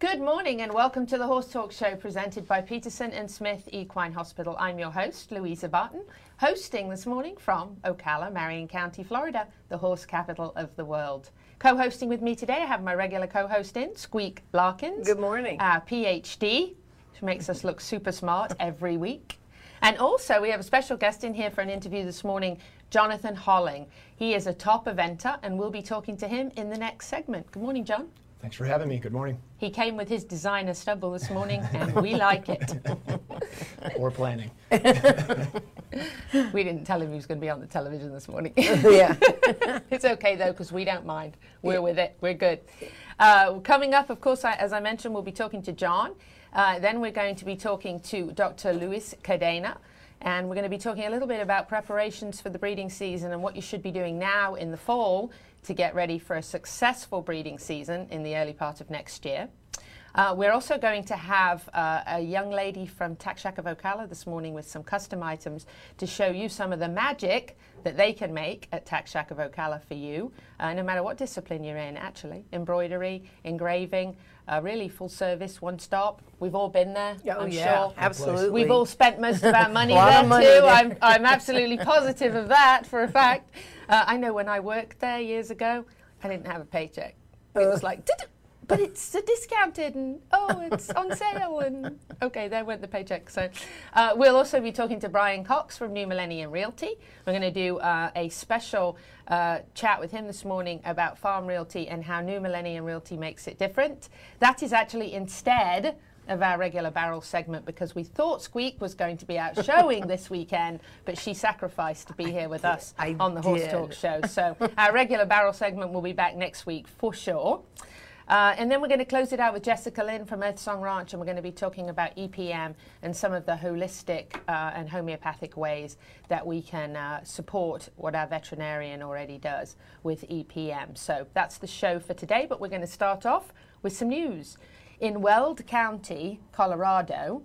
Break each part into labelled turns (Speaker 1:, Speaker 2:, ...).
Speaker 1: Good morning and welcome to the Horse Talk Show presented by Peterson and Smith Equine Hospital. I'm your host, Louisa Barton, hosting this morning from Ocala, Marion County, Florida, the horse capital of the world. Co hosting with me today, I have my regular co host in, Squeak Larkins.
Speaker 2: Good morning.
Speaker 1: Uh, Our PhD, which makes us look super smart every week. And also, we have a special guest in here for an interview this morning, Jonathan Holling. He is a top eventer, and we'll be talking to him in the next segment. Good morning, John.
Speaker 3: Thanks for having me. Good morning.
Speaker 1: He came with his designer stubble this morning, and we like it.
Speaker 3: Or planning.
Speaker 1: We didn't tell him he was going to be on the television this morning.
Speaker 2: yeah.
Speaker 1: it's okay though, because we don't mind. We're with it. We're good. Uh, coming up, of course, I, as I mentioned, we'll be talking to John. Uh, then we're going to be talking to Dr. Luis Cadena. And we're going to be talking a little bit about preparations for the breeding season and what you should be doing now in the fall to get ready for a successful breeding season in the early part of next year. Uh, we're also going to have uh, a young lady from Ocala this morning with some custom items to show you some of the magic that they can make at Ocala for you, uh, no matter what discipline you're in, actually. Embroidery, engraving, uh, really full service, one stop. We've all been there,
Speaker 2: Oh,
Speaker 1: I'm
Speaker 2: yeah.
Speaker 1: sure.
Speaker 2: Absolutely.
Speaker 1: We've all spent most of our money there
Speaker 2: of money
Speaker 1: too.
Speaker 2: there.
Speaker 1: I'm, I'm absolutely positive of that for a fact. Uh, I know when I worked there years ago, I didn't have a paycheck. It was like, "Did it- but it's a discounted and oh, it's on sale and okay, there went the paycheck. So uh, we'll also be talking to Brian Cox from New Millennium Realty. We're going to do uh, a special uh, chat with him this morning about farm realty and how New Millennium Realty makes it different. That is actually instead of our regular barrel segment because we thought Squeak was going to be out showing this weekend, but she sacrificed to be here with us
Speaker 2: I
Speaker 1: on the Horse
Speaker 2: did.
Speaker 1: Talk show. So our regular barrel segment will be back next week for sure. Uh, and then we're going to close it out with Jessica Lynn from Earth Song Ranch, and we're going to be talking about EPM and some of the holistic uh, and homeopathic ways that we can uh, support what our veterinarian already does with EPM. So that's the show for today, but we're going to start off with some news. In Weld County, Colorado,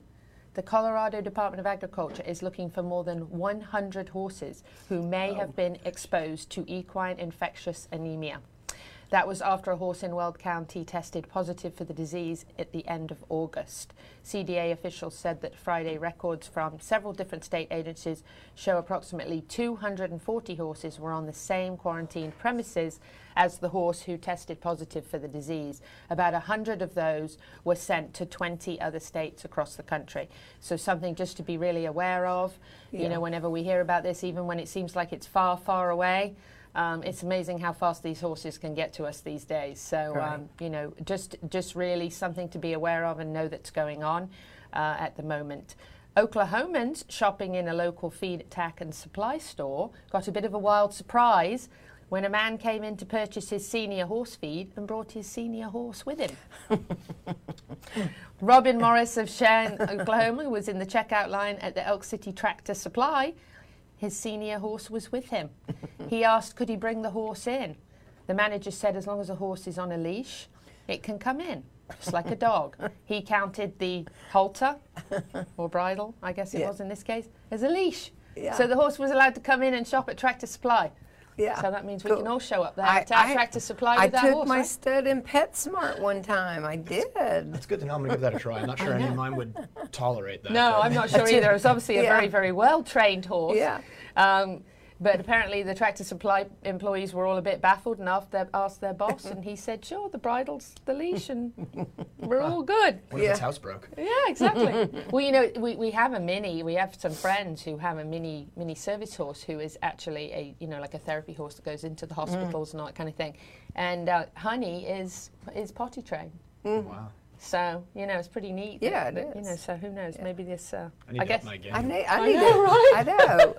Speaker 1: the Colorado Department of Agriculture is looking for more than 100 horses who may have been exposed to equine infectious anemia. That was after a horse in Weld County tested positive for the disease at the end of August. CDA officials said that Friday records from several different state agencies show approximately 240 horses were on the same quarantine premises as the horse who tested positive for the disease. About 100 of those were sent to 20 other states across the country. So, something just to be really aware of. You know, whenever we hear about this, even when it seems like it's far, far away, um, it's amazing how fast these horses can get to us these days. So, um, you know, just just really something to be aware of and know that's going on uh, at the moment. Oklahomans shopping in a local feed, tack, and supply store got a bit of a wild surprise when a man came in to purchase his senior horse feed and brought his senior horse with him. Robin Morris of Cheyenne, Oklahoma, was in the checkout line at the Elk City Tractor Supply. His senior horse was with him. He asked, could he bring the horse in? The manager said, as long as a horse is on a leash, it can come in, just like a dog. He counted the halter or bridle, I guess it
Speaker 2: Yeah.
Speaker 1: was in this case, as a leash.
Speaker 2: Yeah.
Speaker 1: So the horse was allowed to come in and shop at Tractor Supply.
Speaker 2: Yeah.
Speaker 1: So that means we
Speaker 2: Cool.
Speaker 1: can all show up there
Speaker 2: I-
Speaker 1: at our
Speaker 2: I-
Speaker 1: Tractor Supply
Speaker 2: I
Speaker 1: with our
Speaker 2: took
Speaker 1: horse.
Speaker 2: my
Speaker 1: right?
Speaker 2: stud in PetSmart one time. I did.
Speaker 3: It's good to know I'm going to give that a try. I'm not sure any of mine would tolerate that.
Speaker 1: No,
Speaker 3: but-
Speaker 1: I'm not sure either. It's obviously a very, very well trained horse.
Speaker 2: Yeah.
Speaker 1: Um, but apparently, the tractor supply employees were all a bit baffled and asked their, asked their boss, and he said, "Sure, the bridle's the leash, and we're all good."
Speaker 3: What if its
Speaker 2: Yeah.
Speaker 3: house broke?
Speaker 1: Yeah, exactly. well, you know, we, we have a mini. We have some friends who have a mini mini service horse who is actually a you know like a therapy horse that goes into the hospitals and all that kind of thing. And uh, Honey is is potty trained.
Speaker 3: Wow.
Speaker 1: So you know, it's pretty neat.
Speaker 2: Yeah, it
Speaker 1: that, You know, so who knows? Maybe this. Uh,
Speaker 3: I need to
Speaker 1: guess.
Speaker 3: my game.
Speaker 2: I need. I,
Speaker 1: I
Speaker 2: need
Speaker 1: know,
Speaker 2: to,
Speaker 1: right?
Speaker 2: I know.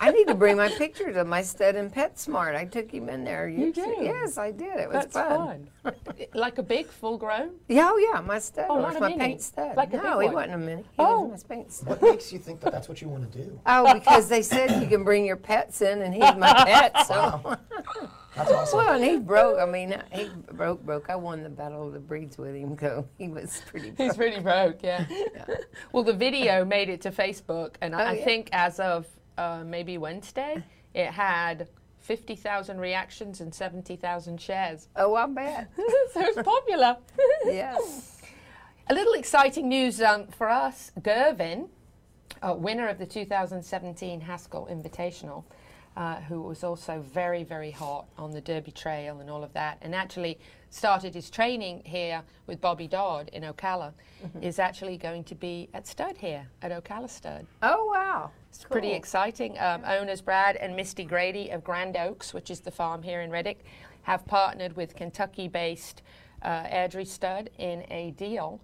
Speaker 2: I need to bring my pictures of my stud in PetSmart. I took him in there.
Speaker 1: You
Speaker 2: see-
Speaker 1: do?
Speaker 2: Yes, I did. It was
Speaker 1: That's
Speaker 2: fun.
Speaker 1: fun. like a big, full grown?
Speaker 2: Yeah, oh yeah, my stud.
Speaker 1: Oh,
Speaker 2: It
Speaker 1: not a
Speaker 2: my
Speaker 1: mini.
Speaker 2: paint stud.
Speaker 1: Like a
Speaker 2: no,
Speaker 1: big
Speaker 2: he
Speaker 1: one.
Speaker 2: wasn't a mini. He
Speaker 1: Oh.
Speaker 2: was my paint stud.
Speaker 3: What makes you think that that's what you want to do?
Speaker 2: Oh, because they said you can bring your pets in, and he's my pet. So,
Speaker 3: That's awesome.
Speaker 2: well, and he broke. I mean, he broke, broke. I won the battle of the breeds with him, so he was pretty.
Speaker 1: He's
Speaker 2: broke.
Speaker 1: really broke, yeah. well, the video made it to Facebook, and I,
Speaker 2: Oh,
Speaker 1: I
Speaker 2: yeah.
Speaker 1: think as of uh, maybe Wednesday, it had 50,000 reactions and 70,000 shares.
Speaker 2: Oh, I bet.
Speaker 1: so it's popular.
Speaker 2: Yeah.
Speaker 1: A little exciting news um, for us. Girvin, uh, winner of the 2017 Haskell Invitational, uh, who was also very, very hot on the Derby Trail and all of that, and actually started his training here with Bobby Dodd in Ocala, is actually going to be at Stud here, at Ocala Stud.
Speaker 2: Oh, wow.
Speaker 1: It's pretty exciting. Um, owners Brad and Misty Grady of Grand Oaks, which is the farm here in Reddick, have partnered with Kentucky-based uh, Airdrie Stud in a deal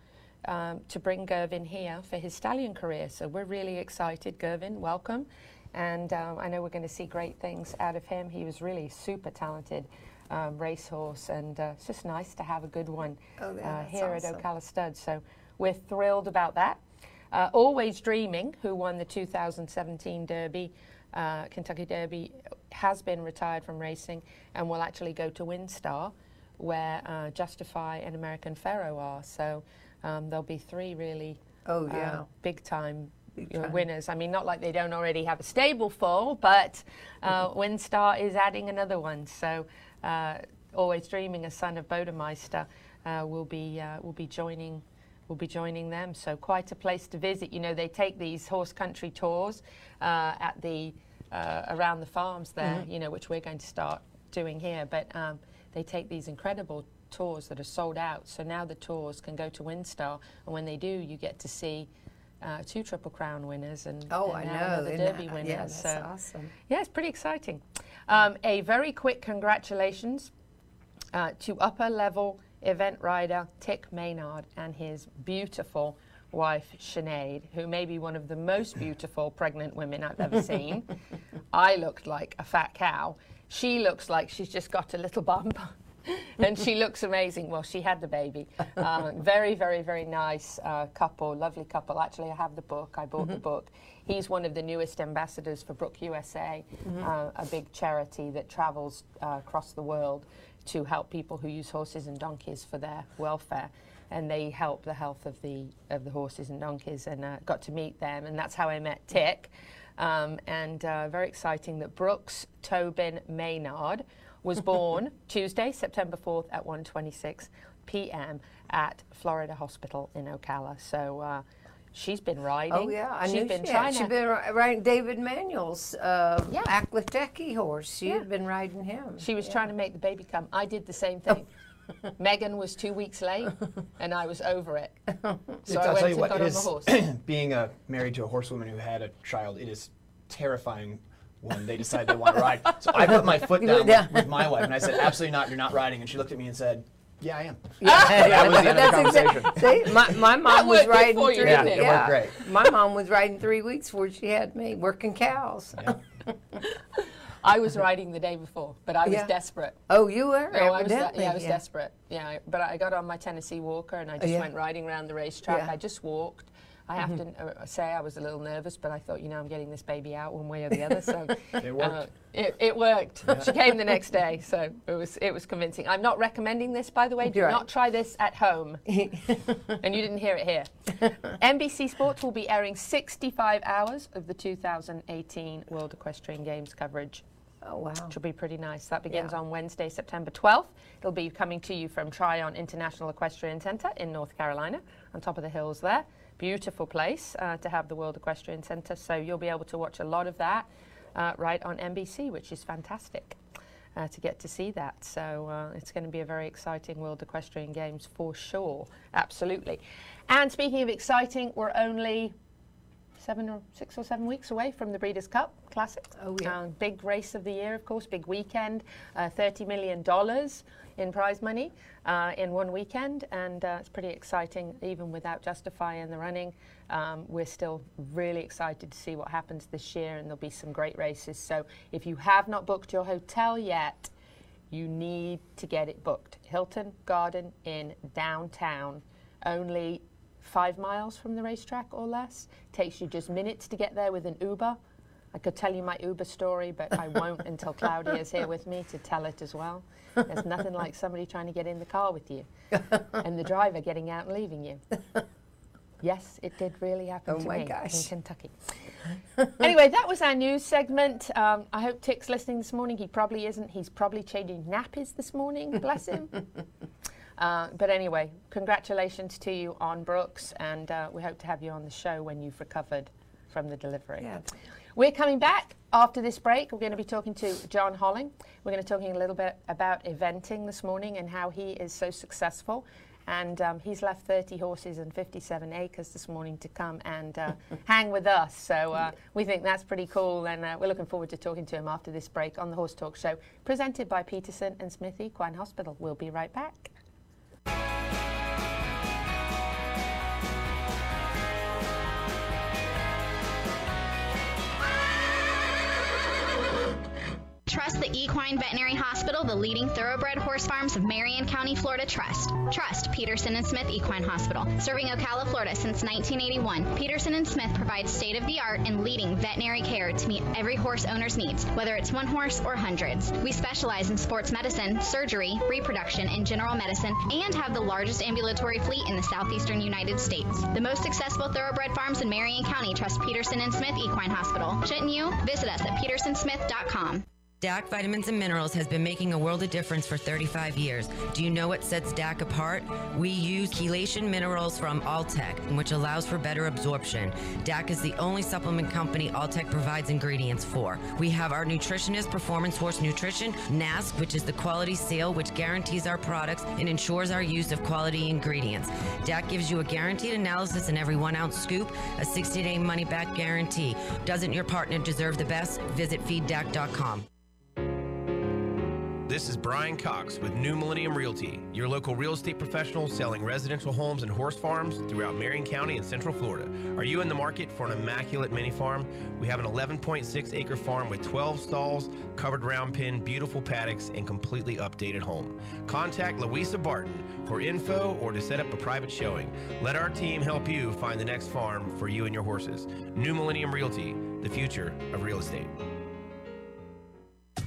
Speaker 1: um, to bring Girvin here for his stallion career. So we're really excited. Girvin, welcome. And um, I know we're going to see great things out of him. He was really super talented um, racehorse, and uh, it's just nice to have a good one
Speaker 2: Oh, yeah,
Speaker 1: uh, here
Speaker 2: awesome.
Speaker 1: at Ocala Stud. So we're thrilled about that. Uh, Always Dreaming, who won the 2017 Derby, uh, Kentucky Derby, has been retired from racing and will actually go to WinStar, where uh, Justify and American Pharoah are. So um, there'll be three really
Speaker 2: Oh,
Speaker 1: uh,
Speaker 2: yeah.
Speaker 1: big time. You know, winners. I mean, not like they don't already have a stable full, but uh, WinStar is adding another one. So, uh, always dreaming, a son of Bodemeister, uh, will be uh, will be joining will be joining them. So quite a place to visit. You know, they take these horse country tours uh, at the uh, around the farms there. You know, which we're going to start doing here. But um, they take these incredible tours that are sold out. So now the tours can go to WinStar, and when they do, you get to see. Uh, two Triple Crown winners and,
Speaker 2: Oh,
Speaker 1: and
Speaker 2: I know.
Speaker 1: another Derby winners.
Speaker 2: Yeah, that's
Speaker 1: so
Speaker 2: awesome.
Speaker 1: yeah, it's pretty exciting. Um, a very quick congratulations uh, to upper level event rider Tik Maynard and his beautiful wife Sinead, who may be one of the most beautiful pregnant women I've ever seen. I looked like a fat cow. She looks like she's just got a little bump. and she looks amazing. Well, she had the baby. Um, very, very, very nice uh, couple, lovely couple. Actually, I have the book. I bought the book. He's one of the newest ambassadors for Brooke USA, uh, a big charity that travels uh, across the world to help people who use horses and donkeys for their welfare. And they help the health of the of the horses and donkeys, and uh, got to meet them, and that's how I met Tik. Um, and uh, very exciting that Brooks Tobin Maynard was born Tuesday, September 4th at 1:26 p.m. at Florida Hospital in Ocala. So uh, she's been riding.
Speaker 2: Oh yeah, I
Speaker 1: she's
Speaker 2: knew
Speaker 1: been
Speaker 2: she
Speaker 1: trying
Speaker 2: had. She'd
Speaker 1: to.
Speaker 2: been riding David Manuel's uh,
Speaker 1: Yeah.
Speaker 2: Akhal-Teke horse. She
Speaker 1: Yeah.
Speaker 2: had been riding him.
Speaker 1: She was
Speaker 2: Yeah.
Speaker 1: trying to make the baby come. I did the same thing. Megan was two weeks late, and I was over it. So I
Speaker 3: I'll
Speaker 1: went
Speaker 3: tell
Speaker 1: and
Speaker 3: what,
Speaker 1: got
Speaker 3: it
Speaker 1: on the horse.
Speaker 3: being a married to a horsewoman who had a child. It is terrifying when they decide they want to ride. So I put my foot down
Speaker 2: Yeah.
Speaker 3: with, with my wife, and I said, "Absolutely not. You're not riding." And she looked at me and said, "Yeah, I am."
Speaker 2: Yeah,
Speaker 3: That was the end of the
Speaker 2: that's exact-
Speaker 3: conversation.
Speaker 2: See, my, my mom was riding
Speaker 1: for you,
Speaker 2: three.
Speaker 1: didn't
Speaker 3: it?
Speaker 2: yeah,
Speaker 3: worked great.
Speaker 2: My mom was riding three weeks before she had me, working cows.
Speaker 3: Yeah.
Speaker 1: I was riding the day before, but I was
Speaker 2: Yeah.
Speaker 1: desperate.
Speaker 2: Oh, you were?
Speaker 1: No, I was, de- yeah, I was
Speaker 2: yeah.
Speaker 1: desperate. Yeah, but I got on my Tennessee Walker and I just oh,
Speaker 2: yeah.
Speaker 1: went riding around the racetrack.
Speaker 2: Yeah.
Speaker 1: I just walked. I have to uh, say I was a little nervous, but I thought, you know, I'm getting this baby out one way or the other. So
Speaker 3: It worked.
Speaker 1: uh, it, it worked. She came the next day, so it was it was convincing. I'm not recommending this, by the way. Do
Speaker 2: right.
Speaker 1: not try this at home. and you didn't hear it here. NBC Sports will be airing 65 hours of the 2018 World Equestrian Games coverage
Speaker 2: Oh, wow.
Speaker 1: which will be pretty nice. That begins
Speaker 2: Yeah.
Speaker 1: on Wednesday, September 12th. It'll be coming to you from Tryon International Equestrian Centre in North Carolina, on top of the hills there. Beautiful place uh, to have the World Equestrian Centre, so you'll be able to watch a lot of that uh, right on NBC, which is fantastic. Uh, to get to see that. So uh, it's going to be a very exciting World Equestrian Games for sure. Absolutely. And speaking of exciting, we're only seven or six or seven weeks away from the Breeders' Cup Classic.
Speaker 2: Oh, yeah.
Speaker 1: Um, big race of the year, of course, big weekend, uh, $30 million in prize money uh, in one weekend, and uh, it's pretty exciting, even without Justify in the running. Um, we're still really excited to see what happens this year, and there'll be some great races. So if you have not booked your hotel yet, you need to get it booked. Hilton Garden Inn downtown, only five miles from the racetrack or less. Takes you just minutes to get there with an Uber. I could tell you my Uber story, but I won't until Claudia is here with me to tell it as well. There's nothing like somebody trying to get in the car with you and the driver getting out and leaving you. Yes, it did really happen
Speaker 2: Oh
Speaker 1: to me
Speaker 2: gosh.
Speaker 1: in Kentucky. anyway, that was our news segment. Um, I hope Tik's listening this morning. He probably isn't. He's probably changing nappies this morning. Bless him. Uh, but anyway, congratulations to you on Brooks, and uh, we hope to have you on the show when you've recovered from the delivery.
Speaker 2: Yeah.
Speaker 1: We're coming back after this break. We're going to be talking to John Holling. We're going to be talking a little bit about eventing this morning and how he is so successful. And um, he's left 30 horses and 57 acres this morning to come and uh, hang with us. So uh, we think that's pretty cool, and uh, we're looking forward to talking to him after this break on the Horse Talk Show, presented by Peterson and Smith Equine Hospital. We'll be right back.
Speaker 4: Trust the Equine Veterinary Hospital, the leading thoroughbred horse farms of Marion County, Florida. Trust. Trust Peterson and Smith Equine Hospital. Serving Ocala, Florida since 1981, Peterson and Smith provides state of the art and leading veterinary care to meet every horse owner's needs, whether it's one horse or hundreds. We specialize in sports medicine, surgery, reproduction, and general medicine, and have the largest ambulatory fleet in the southeastern United States. The most successful thoroughbred farms in Marion County trust Peterson and Smith Equine Hospital. Shouldn't you? Visit us at petersonsmith.com.
Speaker 5: DAC Vitamins and Minerals has been making a world of difference for 35 years. Do you know what sets DAC apart? We use chelation minerals from Alltech, which allows for better absorption. DAC is the only supplement company Alltech provides ingredients for. We have our nutritionist, Performance Horse Nutrition, NASC, which is the quality seal which guarantees our products and ensures our use of quality ingredients. DAC gives you a guaranteed analysis in every one ounce scoop, a 60 day money back guarantee. Doesn't your partner deserve the best? Visit feeddac.com.
Speaker 6: This is Brian Cox with New Millennium Realty, your local real estate professional selling residential homes and horse farms throughout Marion County and Central Florida. Are you in the market for an immaculate mini farm? We have an 11.6 acre farm with 12 stalls, covered round pen, beautiful paddocks, and completely updated home. Contact Louisa Barton for info or to set up a private showing. Let our team help you find the next farm for you and your horses. New Millennium Realty, the future of real estate.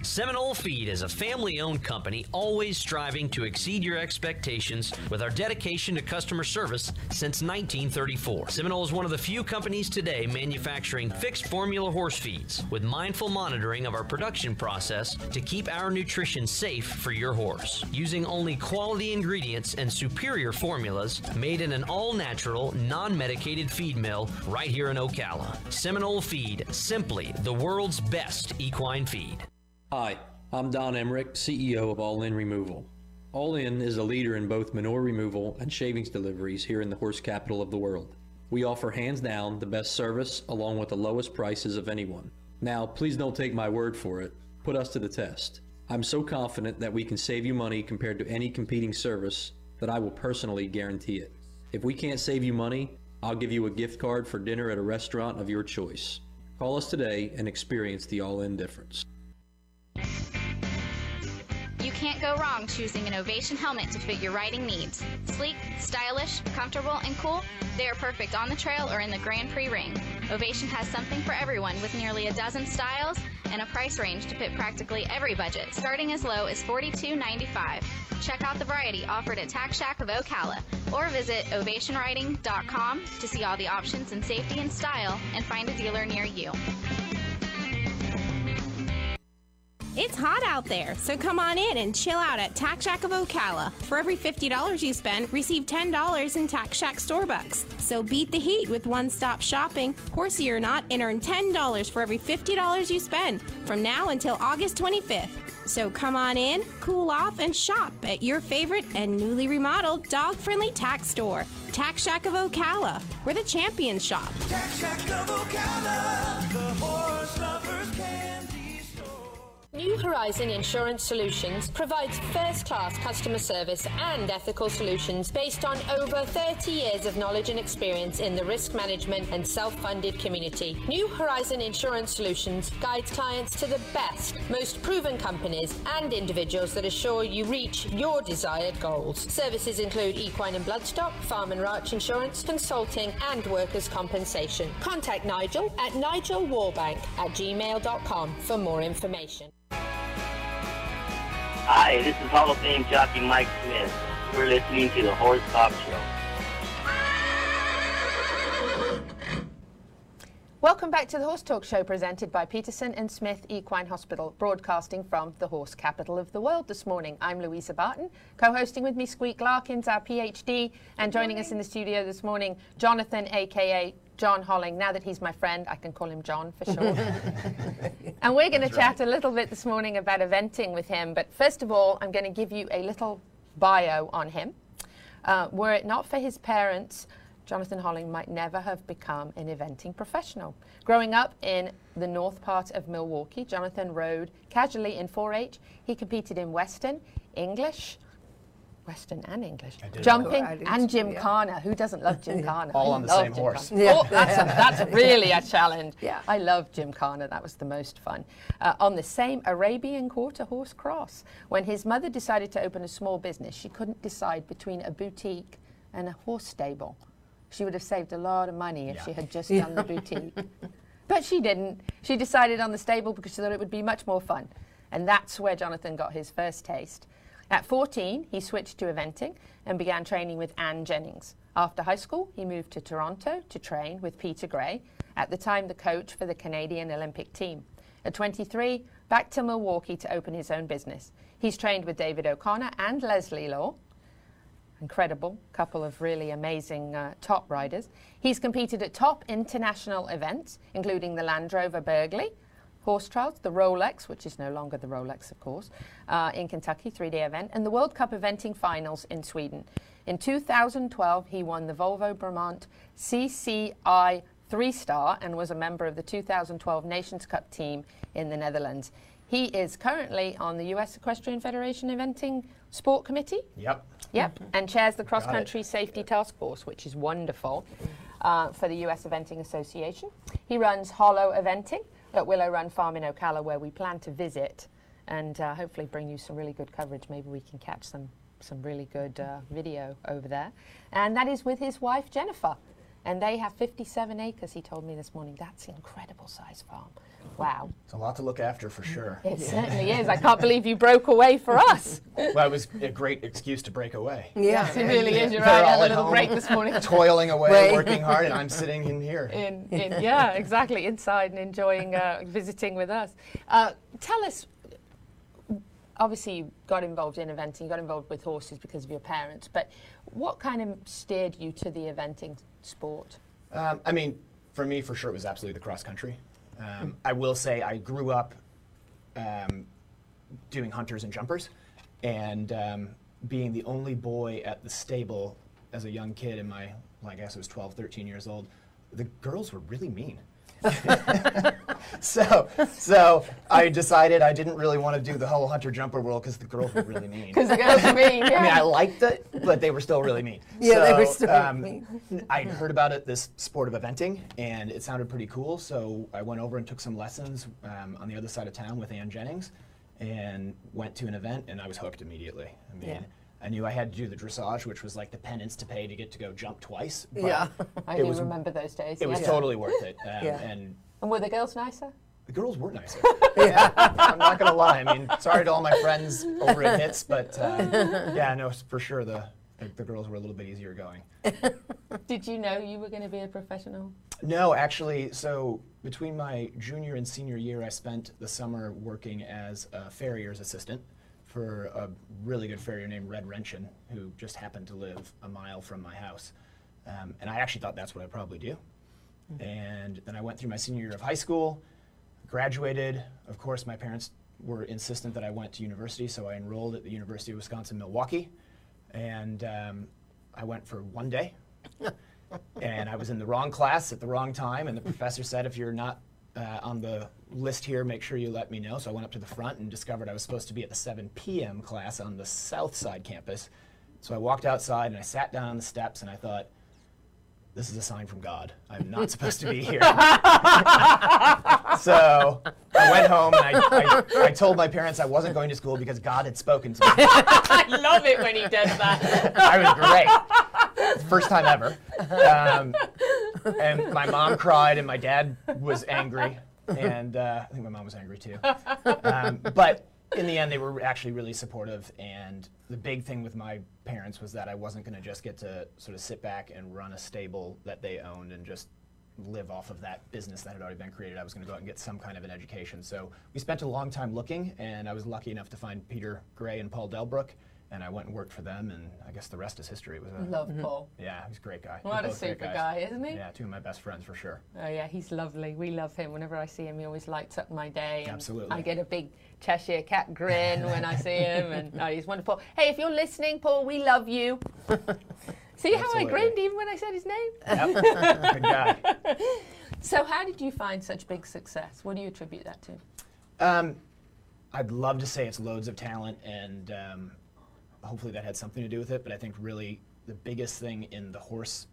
Speaker 7: Seminole Feed is a family owned company always striving to exceed your expectations with our dedication to customer service since 1934. Seminole is one of the few companies today manufacturing fixed formula horse feeds with mindful monitoring of our production process to keep our nutrition safe for your horse. Using only quality ingredients and superior formulas made in an all natural, non medicated feed mill right here in Ocala. Seminole Feed, simply the world's best equine feed.
Speaker 8: Hi, I'm Don Emmerich, CEO of All In Removal. All In is a leader in both manure removal and shavings deliveries here in the horse capital of the world. We offer hands down the best service along with the lowest prices of anyone. Now, please don't take my word for it. Put us to the test. I'm so confident that we can save you money compared to any competing service that I will personally guarantee it. If we can't save you money, I'll give you a gift card for dinner at a restaurant of your choice. Call us today and experience the all in difference.
Speaker 4: You can't go wrong choosing an Ovation helmet to fit your riding needs. Sleek, stylish, comfortable, and cool, they are perfect on the trail or in the Grand Prix ring. Ovation has something for everyone with nearly a dozen styles and a price range to fit practically every budget, starting as low as $42.95. Check out the variety offered at Tack Shack of Ocala or visit ovationriding.com to see all the options in safety and style and find a dealer near you.
Speaker 9: It's hot out there, so come on in and chill out at Tack Shack of Ocala. For every $50 you spend, receive $10 in Tack Shack store bucks. So beat the heat with one stop shopping, horsey or not, and earn $10 for every $50 you spend from now until August 25th. So come on in, cool off, and shop at your favorite and newly remodeled dog friendly tack store. Tack Shack of Ocala, where the champions shop.
Speaker 10: New Horizon Insurance Solutions provides first class customer service and ethical solutions based on over 30 years of knowledge and experience in the risk management and self funded community. New Horizon Insurance Solutions guides clients to the best, most proven companies and individuals that assure you reach your desired goals. Services include equine and bloodstock, farm and ranch insurance, consulting, and workers' compensation. Contact Nigel at nigelwarbank at gmail.com for more information.
Speaker 11: Hi, this is Hall of Fame jockey Mike Smith. We're listening to the Horse Talk Show.
Speaker 1: Welcome back to the Horse Talk Show presented by Peterson and Smith Equine Hospital, broadcasting from the horse capital of the world this morning. I'm Louisa Barton, co hosting with me Squeak Larkins, our PhD, and joining us in the studio this morning, Jonathan, aka John Holling. Now that he's my friend, I can call him John for sure. and we're going to chat a little bit this morning about eventing with him. But first of all, I'm going to give you a little bio on him. Uh, were it not for his parents, Jonathan Holling might never have become an eventing professional. Growing up in the north part of Milwaukee, Jonathan rode casually in 4 H. He competed in Western, English, Western and English, jumping,
Speaker 2: Oh,
Speaker 1: and
Speaker 2: too,
Speaker 1: Gym
Speaker 2: yeah.
Speaker 1: Khana. Who doesn't love gymkhana?
Speaker 3: All
Speaker 1: I
Speaker 3: on the same
Speaker 1: Gym
Speaker 3: horse.
Speaker 2: Yeah.
Speaker 1: Oh, that's, a, that's really a challenge.
Speaker 2: Yeah.
Speaker 1: I love gymkhana. That was the most fun. Uh, on the same Arabian quarter horse cross, when his mother decided to open a small business, she couldn't decide between a boutique and a horse stable. She would have saved a lot of money if
Speaker 3: Yeah.
Speaker 1: she had just done the boutique. But she didn't. She decided on the stable because she thought it would be much more fun. And that's where Jonathan got his first taste. At 14, he switched to eventing and began training with Anne Jennings. After high school, he moved to Toronto to train with Peter Gray, at the time the coach for the Canadian Olympic team. At 23, back to Milwaukee to open his own business. He's trained with David O'Connor and Leslie Law, incredible couple of really amazing uh, top riders. He's competed at top international events, including the Land Rover Burghley, horse trials, the Rolex, which is no longer the Rolex, of course, uh, in Kentucky, three day event, and the World Cup eventing finals in Sweden. In 2012, he won the Volvo Brabant CCI three star and was a member of the 2012 Nations Cup team in the Netherlands. He is currently on the US Equestrian Federation Eventing Sport Committee.
Speaker 3: Yep.
Speaker 1: Yep, and chairs the Cross Country Safety Task Force, which is wonderful uh, for the US Eventing Association. He runs Holling Eventing at Willow Run Farm in Ocala, where we plan to visit and uh, hopefully bring you some really good coverage. Maybe we can catch some, some really good uh, video over there. And that is with his wife, Jennifer. And they have 57 acres, he told me this morning. That's an incredible size farm. Wow.
Speaker 3: It's a lot to look after for sure.
Speaker 1: It certainly is. I can't believe you broke away for us.
Speaker 3: Well, it was a great excuse to break away.
Speaker 1: Yes, it really is. You're
Speaker 3: They're
Speaker 1: right. I
Speaker 3: all
Speaker 1: had a little break this morning.
Speaker 3: Toiling away,
Speaker 2: Right.
Speaker 3: working hard, and I'm sitting in here.
Speaker 1: in, in yeah, exactly, inside and enjoying uh, visiting with us. Uh, tell us. Obviously, you got involved in eventing. You got involved with horses because of your parents. But what kind of steered you to the eventing sport?
Speaker 3: Um, I mean, for me, for sure, it was absolutely the cross country. Um, I will say I grew up um, doing hunters and jumpers, and um, being the only boy at the stable as a young kid in my, well, I guess I was 12, 13 years old, the girls were really mean. so, so I decided I didn't really want to do the whole hunter jumper world because the girls were really mean.
Speaker 1: 'Cause the girls were mean,
Speaker 3: I mean. I liked it, but they were still really mean.
Speaker 2: Yeah, they were still
Speaker 3: um,
Speaker 2: mean.
Speaker 3: I'd heard about it, this sport of eventing, and it sounded pretty cool. So I went over and took some lessons um, on the other side of town with Ann Jennings, and went to an event, and I was hooked immediately. I mean,
Speaker 2: Yeah.
Speaker 3: I knew I had to do the dressage, which was like the penance to pay to get to go jump twice. but
Speaker 2: Yeah.
Speaker 1: I
Speaker 3: it
Speaker 1: do
Speaker 3: was-
Speaker 1: remember those days.
Speaker 3: It was totally worth it, um,
Speaker 2: Yeah.
Speaker 3: and
Speaker 1: And were the girls nicer?
Speaker 3: the girls were nicer. yeah, I'm not gonna lie. I mean, sorry to all my friends over at Hits, but uh, yeah, no, for sure the, the the girls were a little bit easier going.
Speaker 1: Did you know you were going to be a professional?
Speaker 3: No, actually, so between my junior and senior year, I spent the summer working as a farrier's assistant for a really good farrier named Red Wrenchin, who just happened to live a mile from my house. Um, and I actually thought that's what I'd probably do. And then I went through my senior year of high school, graduated. Of course, my parents were insistent that I went to university, so I enrolled at the University of Wisconsin Milwaukee. And um, I went for one day and I was in the wrong class at the wrong time, and the professor said, if you're not uh, on the list here, make sure you let me know. So I went up to the front and discovered I was supposed to be at the 7 p.m. class on the south side campus. So I walked outside and I sat down on the steps and I thought, this is a sign from God. I'm not supposed to be here. so I went home and I, I, I told my parents I wasn't going to school because God had spoken to me.
Speaker 1: I love it when he does that.
Speaker 3: I was great. First time ever. Um, and my mom cried, and my dad was angry, and uh, I think my mom was angry too. Um, but in the end, they were actually really supportive. And the big thing with my parents was that I wasn't going to just get to sort of sit back and run a stable that they owned and just live off of that business that had already been created. I was going to go out and get some kind of an education. So we spent a long time looking, and I was lucky enough to find Peter Gray and Paul Delbrook. And I went and worked for them, and I guess the rest is history. It was a,
Speaker 1: Love Paul.
Speaker 3: Yeah, he's a great guy.
Speaker 1: What a super guy, isn't he?
Speaker 3: Yeah, two of my best friends for sure.
Speaker 1: Oh yeah, he's lovely. We love him. Whenever I see him, he always lights up my day.
Speaker 3: Absolutely.
Speaker 1: I get a big Cheshire cat grin when I see him, and oh, he's wonderful. Hey, if you're listening, Paul, we love you. see how I grinned even when I said his name?
Speaker 3: Yep. Good guy.
Speaker 1: So, how did you find such big success? What do you attribute that to?
Speaker 3: Um, I'd love to say it's loads of talent, and um, hopefully that had something to do with it. But I think really the biggest thing in the horse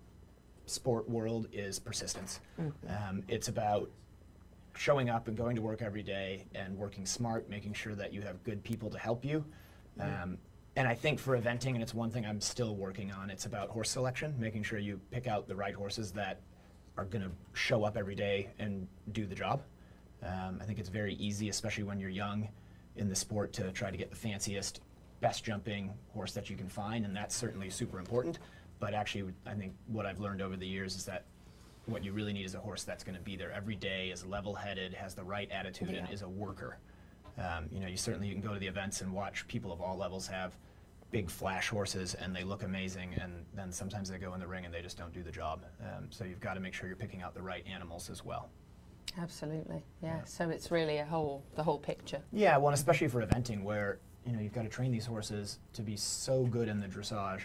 Speaker 3: sport world is persistence. Um, it's about showing up and going to work every day and working smart, making sure that you have good people to help you. Um, and I think for eventing, and it's one thing I'm still working on, it's about horse selection, making sure you pick out the right horses that are going to show up every day and do the job. Um, I think it's very easy, especially when you're young in the sport, to try to get the fanciest, best jumping horse that you can find, and that's certainly super important. But actually, I think what I've learned over the years is that what you really need is a horse that's going to be there every day, is level-headed, has the right attitude, and is a worker. Um, you know, you certainly you can go to the events and watch people of all levels have big flash horses and they look amazing, and then sometimes they go in the ring and they just don't do the job. Um, so you've got to make sure you're picking out the right animals as well.
Speaker 1: Absolutely, yeah. So it's really a whole, the whole picture.
Speaker 3: Yeah, well, and especially for eventing, where you know you've got to train these horses to be so good in the dressage,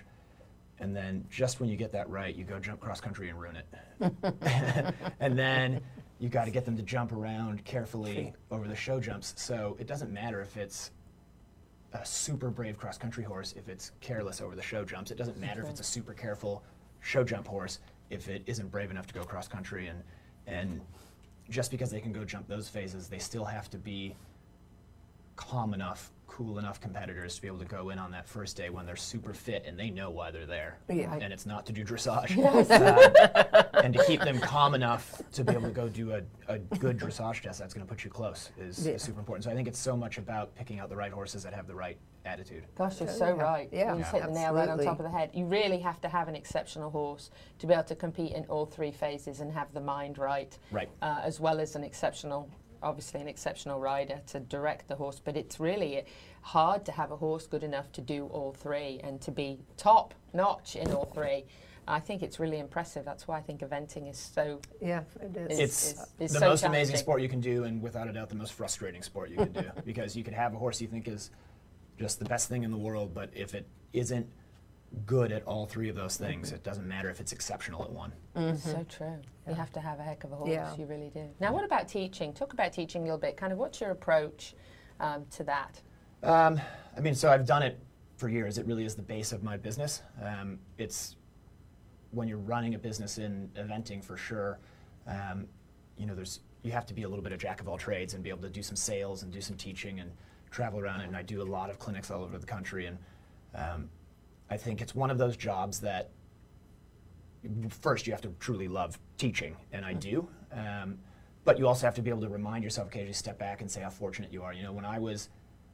Speaker 3: and then just when you get that right, you go jump cross country and ruin it, and then you've got to get them to jump around carefully over the show jumps. So it doesn't matter if it's a super brave cross country horse if it's careless over the show jumps. It doesn't matter if it's a super careful show jump horse if it isn't brave enough to go cross country and and just because they can go jump those phases, they still have to be calm enough, cool enough competitors to be able to go in on that first day when they're super fit and they know why they're there.
Speaker 2: Yeah.
Speaker 3: And it's not to do dressage.
Speaker 2: Yes.
Speaker 3: Uh, and to keep them calm enough to be able to go do a, a good dressage test that's going to put you close is,
Speaker 2: Yeah.
Speaker 3: is super important. So I think it's so much about picking out the right horses that have the right attitude.
Speaker 1: Gosh, you're
Speaker 2: Yeah.
Speaker 1: so right.
Speaker 2: Yeah.
Speaker 1: you
Speaker 2: Yeah.
Speaker 1: hit the nail right on
Speaker 2: Absolutely.
Speaker 1: top of the head. You really have to have an exceptional horse to be able to compete in all three phases and have the mind right,
Speaker 3: Right.
Speaker 1: uh, as well as an exceptional, obviously an exceptional rider to direct the horse. But it's really hard to have a horse good enough to do all three and to be top notch in all three. I think it's really impressive. That's why I think eventing is so.
Speaker 2: Yeah, it is.
Speaker 1: is-
Speaker 3: It's
Speaker 1: is- is
Speaker 3: the
Speaker 1: so
Speaker 3: most amazing sport you can do, and without a doubt, the most frustrating sport you can do. because you could have a horse you think is just the best thing in the world, but if it isn't good at all three of those things, it doesn't matter if it's exceptional at one.
Speaker 1: So true. You have to have a heck of a horse.
Speaker 2: Yeah.
Speaker 1: You really do. Now, what about teaching? Talk about teaching a little bit. Kind of, what's your approach um, to that?
Speaker 3: Um, I mean, so I've done it for years. It really is the base of my business. Um, it's when you're running a business in eventing for sure. Um, you know, there's you have to be a little bit of jack of all trades and be able to do some sales and do some teaching and travel around. And I do a lot of clinics all over the country. And um, I think it's one of those jobs that first you have to truly love teaching, and I do. Um, but you also have to be able to remind yourself occasionally, step back and say how fortunate you are. You know, when I was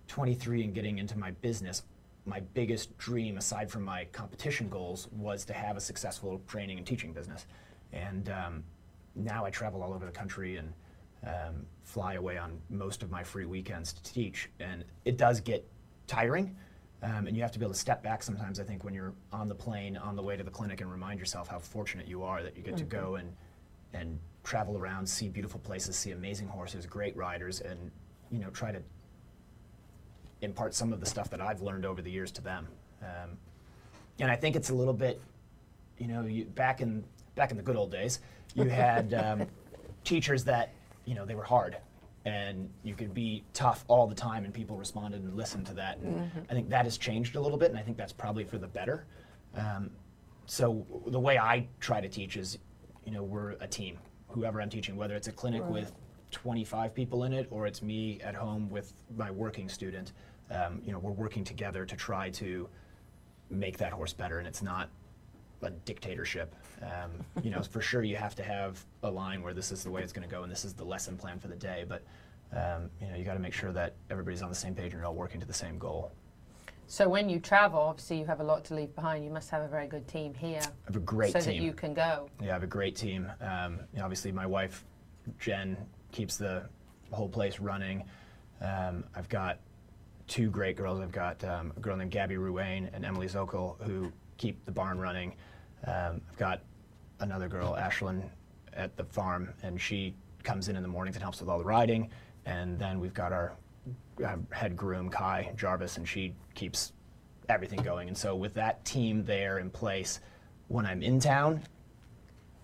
Speaker 3: 23 and getting into my business, my biggest dream, aside from my competition goals, was to have a successful training and teaching business. And um, now I travel all over the country and um, fly away on most of my free weekends to teach. And it does get tiring. Um, and you have to be able to step back sometimes, I think, when you're on the plane, on the way to the clinic, and remind yourself how fortunate you are that you get to go and, and travel around, see beautiful places, see amazing horses, great riders, and you know, try to impart some of the stuff that I've learned over the years to them. Um, and I think it's a little bit you know, you, back in back in the good old days, you had um, teachers that you know they were hard, and you could be tough all the time, and people responded and listened to that. And
Speaker 2: Mhm.
Speaker 3: I think that has changed a little bit, and I think that's probably for the better. Um, so the way I try to teach is, you know, we're a team. Whoever I'm teaching, whether it's a clinic
Speaker 2: Right.
Speaker 3: with 25 people in it or it's me at home with my working student, um, you know, we're working together to try to make that horse better, and it's not a dictatorship. Um, you know, for sure you have to have a line where this is the way it's going to go and this is the lesson plan for the day, but um, you know, you got to make sure that everybody's on the same page and you're all working to the same goal.
Speaker 1: So when you travel, obviously you have a lot to leave behind. You must have a very good team here.
Speaker 3: I have a great
Speaker 1: so
Speaker 3: team.
Speaker 1: So that you can go.
Speaker 3: Yeah, I have a great team. Um, you know, obviously, my wife, Jen, keeps the whole place running. Um, I've got two great girls. I've got um, a girl named Gabby Ruane and Emily Zokel who keep the barn running. Um, I've got another girl, Ashlyn, at the farm, and she comes in in the mornings and helps with all the riding. And then we've got our uh, head groom, Kai Jarvis, and she keeps everything going. And so with that team there in place, when I'm in town,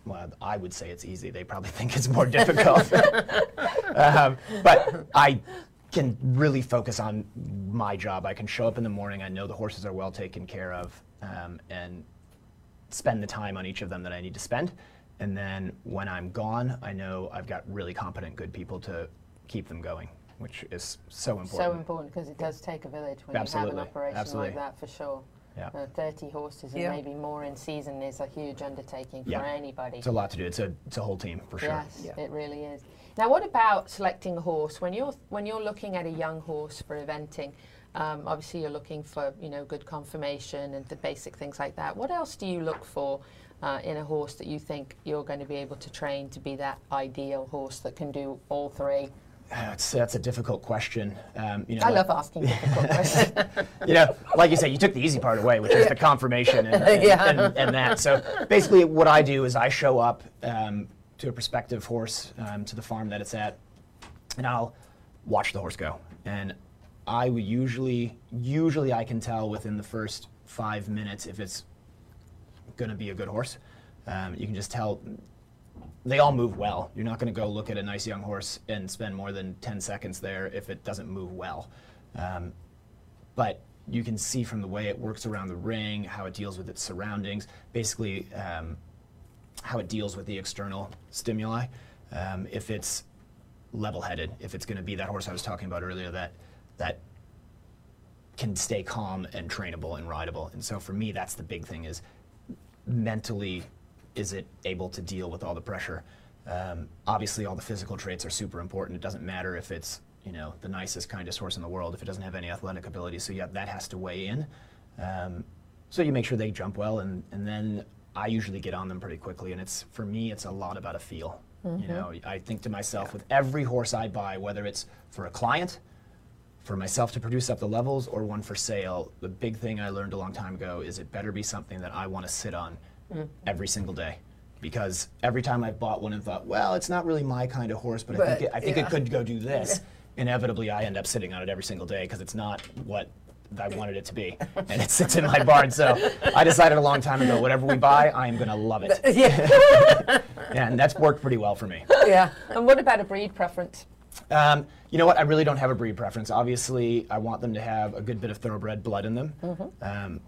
Speaker 3: well, I would say it's easy. They probably think it's more difficult. um, but I can really focus on my job. I can show up in the morning. I know the horses are well taken care of, um, and spend the time on each of them that I need to spend. And then when I'm gone, I know I've got really competent, good people to keep them going, which is so important.
Speaker 1: So important because it does take a village when
Speaker 3: Absolutely.
Speaker 1: you have an operation
Speaker 3: Absolutely.
Speaker 1: like that, for sure.
Speaker 3: Yeah.
Speaker 1: Uh, 30 horses and
Speaker 2: Yeah.
Speaker 1: maybe more in season is a huge undertaking
Speaker 3: Yeah.
Speaker 1: for anybody.
Speaker 3: It's a lot to do. It's a, it's a whole team for sure.
Speaker 1: Yes, it really is. Now, what about selecting a horse when you're when you're looking at a young horse for eventing? Um, obviously, you're looking for you know good conformation and the basic things like that. What else do you look for uh, in a horse that you think you're going to be able to train to be that ideal horse that can do all three?
Speaker 3: That's, that's a difficult question. Um, you know,
Speaker 1: I
Speaker 3: like-
Speaker 1: love asking difficult questions.
Speaker 3: you know, like you said, you took the easy part away, which is the confirmation and, and,
Speaker 1: Yeah.
Speaker 3: and, and that. So basically, what I do is I show up um, to a prospective horse um, to the farm that it's at, and I'll watch the horse go. And I would usually, usually I can tell within the first five minutes if it's going to be a good horse. Um, you can just tell they all move well. You're not going to go look at a nice young horse and spend more than 10 seconds there if it doesn't move well. Um, but you can see from the way it works around the ring, how it deals with its surroundings, basically um, how it deals with the external stimuli. Um, if it's level-headed, if it's going to be that horse I was talking about earlier, that that can stay calm and trainable and rideable. And so for me, that's the big thing: is mentally, is it able to deal with all the pressure? Um, obviously, all the physical traits are super important. It doesn't matter if it's you know the nicest, kindest horse in the world if it doesn't have any athletic ability. So yeah, that has to weigh in. Um, so you make sure they jump well, and and then I usually get on them pretty quickly. And it's for me, it's a lot about a feel. You
Speaker 2: Mhm.
Speaker 3: know, I think to myself with every horse I buy, whether it's for a client, for myself to produce up the levels, or one for sale, the big thing I learned a long time ago is it better be something that I want to sit on
Speaker 2: Mm.
Speaker 3: every single day. Because every time I've bought one and thought, well, it's not really my kind of horse, but, I think, it, I think
Speaker 2: yeah.
Speaker 3: it could go do this. Inevitably, I end up sitting on it every single day because it's not what I wanted it to be, and it sits in my barn. So I decided a long time ago, whatever we buy, I am going to love it.
Speaker 1: Yeah.
Speaker 3: and that's worked pretty well for me.
Speaker 1: yeah. And what about a breed preference?
Speaker 3: Um, you know what? I really don't have a breed preference. Obviously, I want them to have a good bit of thoroughbred blood in them.
Speaker 1: Mhm.
Speaker 3: Um,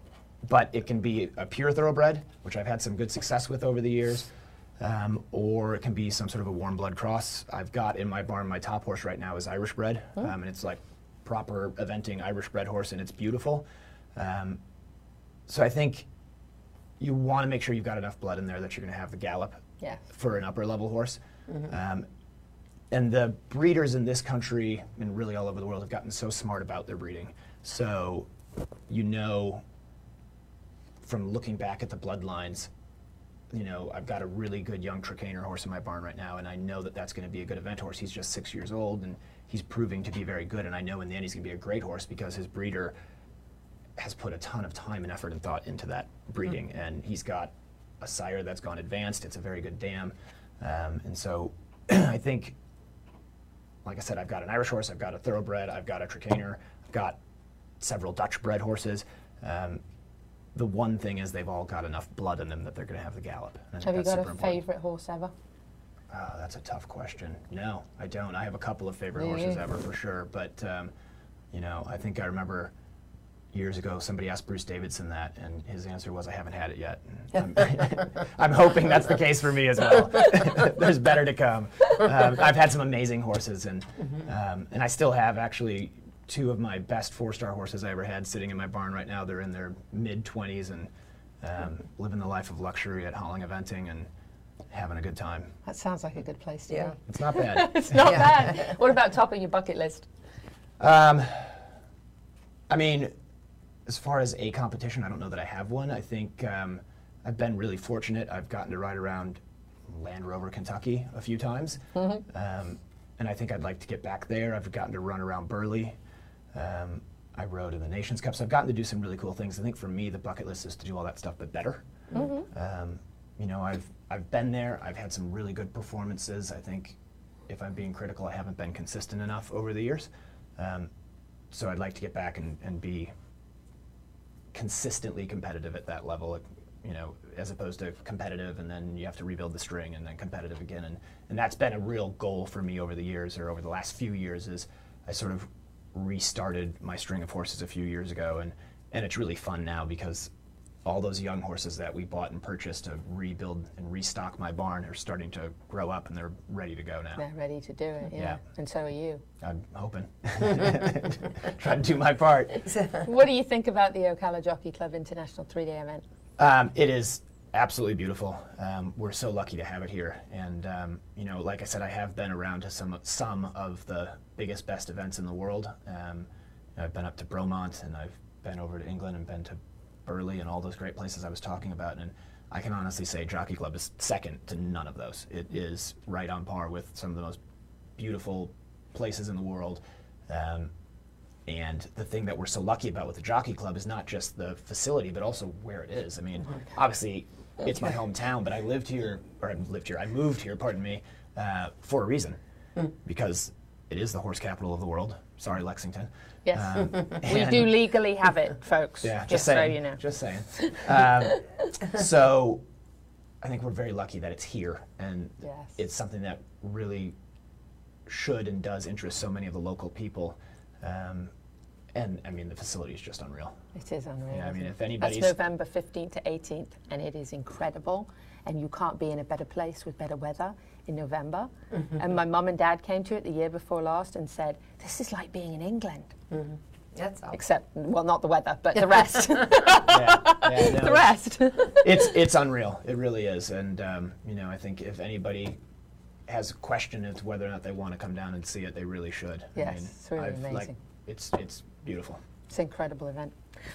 Speaker 3: but it can be a pure thoroughbred, which I've had some good success with over the years, um, or it can be some sort of a warm blood cross. I've got in my barn, my top horse right now is Irish bred, um, and it's like proper eventing Irish bred horse, and it's beautiful. Um, so I think you want to make sure you've got enough blood in there that you're going to have the gallop
Speaker 1: Yeah.
Speaker 3: for an upper level horse.
Speaker 1: Mhm.
Speaker 3: Um, and the breeders in this country and really all over the world have gotten so smart about their breeding. So you know from looking back at the bloodlines, you know, I've got a really good young Trakehner horse in my barn right now, and I know that that's going to be a good event horse. He's just six years old, and he's proving to be very good. And I know in the end he's going to be a great horse because his breeder has put a ton of time and effort and thought into that breeding, and he's got a sire that's gone advanced. It's a very good dam, um, and so I think, like I said, I've got an Irish horse, I've got a thoroughbred, I've got a Trakehner, I've got several Dutch bred horses. Um, the one thing is they've all got enough blood in them that they're going to have the gallop.
Speaker 1: Have you got a favourite horse ever?
Speaker 3: Oh, that's a tough question. No, I don't. I have a couple of favorite
Speaker 1: Me
Speaker 3: horses ever for sure, but um, you know, I think I remember years ago somebody asked Bruce Davidson that, and his answer was, "I haven't had it yet." I'm, I'm hoping that's the case for me as well. There's better to come. Um, I've had some amazing horses, and um, and I still have actually two of my best four-star horses I ever had sitting in my barn right now. They're in their mid 20s and um, living the life of luxury at Holling Eventing and having a good time.
Speaker 1: That sounds like a good place to
Speaker 2: Yeah.
Speaker 1: be.
Speaker 3: It's not bad.
Speaker 1: it's not
Speaker 2: Yeah.
Speaker 1: bad. What about topping your bucket list?
Speaker 3: Um, I mean, as far as a competition, I don't know that I have one. I think um, I've been really fortunate. I've gotten to ride around Land Rover, Kentucky a few times. Um, and I think I'd like to get back there. I've gotten to run around Burghley. Um, I rode in the Nations Cup, so I've gotten to do some really cool things. I think for me, the bucket list is to do all that stuff, but better. Um, you know, I've I've been there. I've had some really good performances. I think, if I'm being critical, I haven't been consistent enough over the years. Um, so I'd like to get back and, and be consistently competitive at that level. You know, as opposed to competitive and then you have to rebuild the string and then competitive again. And and that's been a real goal for me over the years or over the last few years. Is I sort of restarted my string of horses a few years ago and and it's really fun now because all those young horses that we bought and purchased to rebuild and restock my barn are starting to grow up and they're ready to go now.
Speaker 1: They're ready to do it, yeah.
Speaker 3: Yeah.
Speaker 1: And so are you.
Speaker 3: I'm hoping. Try to do my part.
Speaker 1: what do you think about the Ocala Jockey Club International three-day event?
Speaker 3: Um, it is absolutely beautiful. Um, we're so lucky to have it here, and um, you know, like I said, I have been around to some some of the biggest, best events in the world. Um, I've been up to Bromont, and I've been over to England, and been to Burghley, and all those great places I was talking about. And I can honestly say, Jockey Club is second to none of those. It is right on par with some of the most beautiful places in the world. Um, and the thing that we're so lucky about with the Jockey Club is not just the facility, but also where it is. I mean, obviously, it's my hometown, but I lived here, or I lived here, I moved here, pardon me, uh, for a reason. Because it is the horse capital of the world. Sorry, Lexington.
Speaker 1: Yes.
Speaker 3: Um,
Speaker 1: we do legally have it, folks.
Speaker 3: Yeah,
Speaker 1: just,
Speaker 3: just,
Speaker 1: so you know.
Speaker 3: Just saying. Um, so, I think we're very lucky that it's here, and
Speaker 1: Yes.
Speaker 3: it's something that really should and does interest so many of the local people. Um, and I mean, the facility is just unreal.
Speaker 1: It is unreal.
Speaker 3: Yeah, I mean, if anybody's-
Speaker 1: That's November 15th to 18th, and it is incredible. And you can't be in a better place with better weather in November. And my mum and dad came to it the year before last and said, This is like being in England.
Speaker 2: That's all.
Speaker 1: Except, well, not the weather, but the rest.
Speaker 3: Yeah, yeah, no,
Speaker 1: the rest.
Speaker 3: it's it's unreal. It really is. And um, you know, I think if anybody has a question as to whether or not they want to come down and see it, they really should.
Speaker 1: Yes,
Speaker 3: I mean,
Speaker 1: it's really
Speaker 3: I've, Like,
Speaker 1: amazing.
Speaker 3: it's it's beautiful.
Speaker 1: It's an incredible event.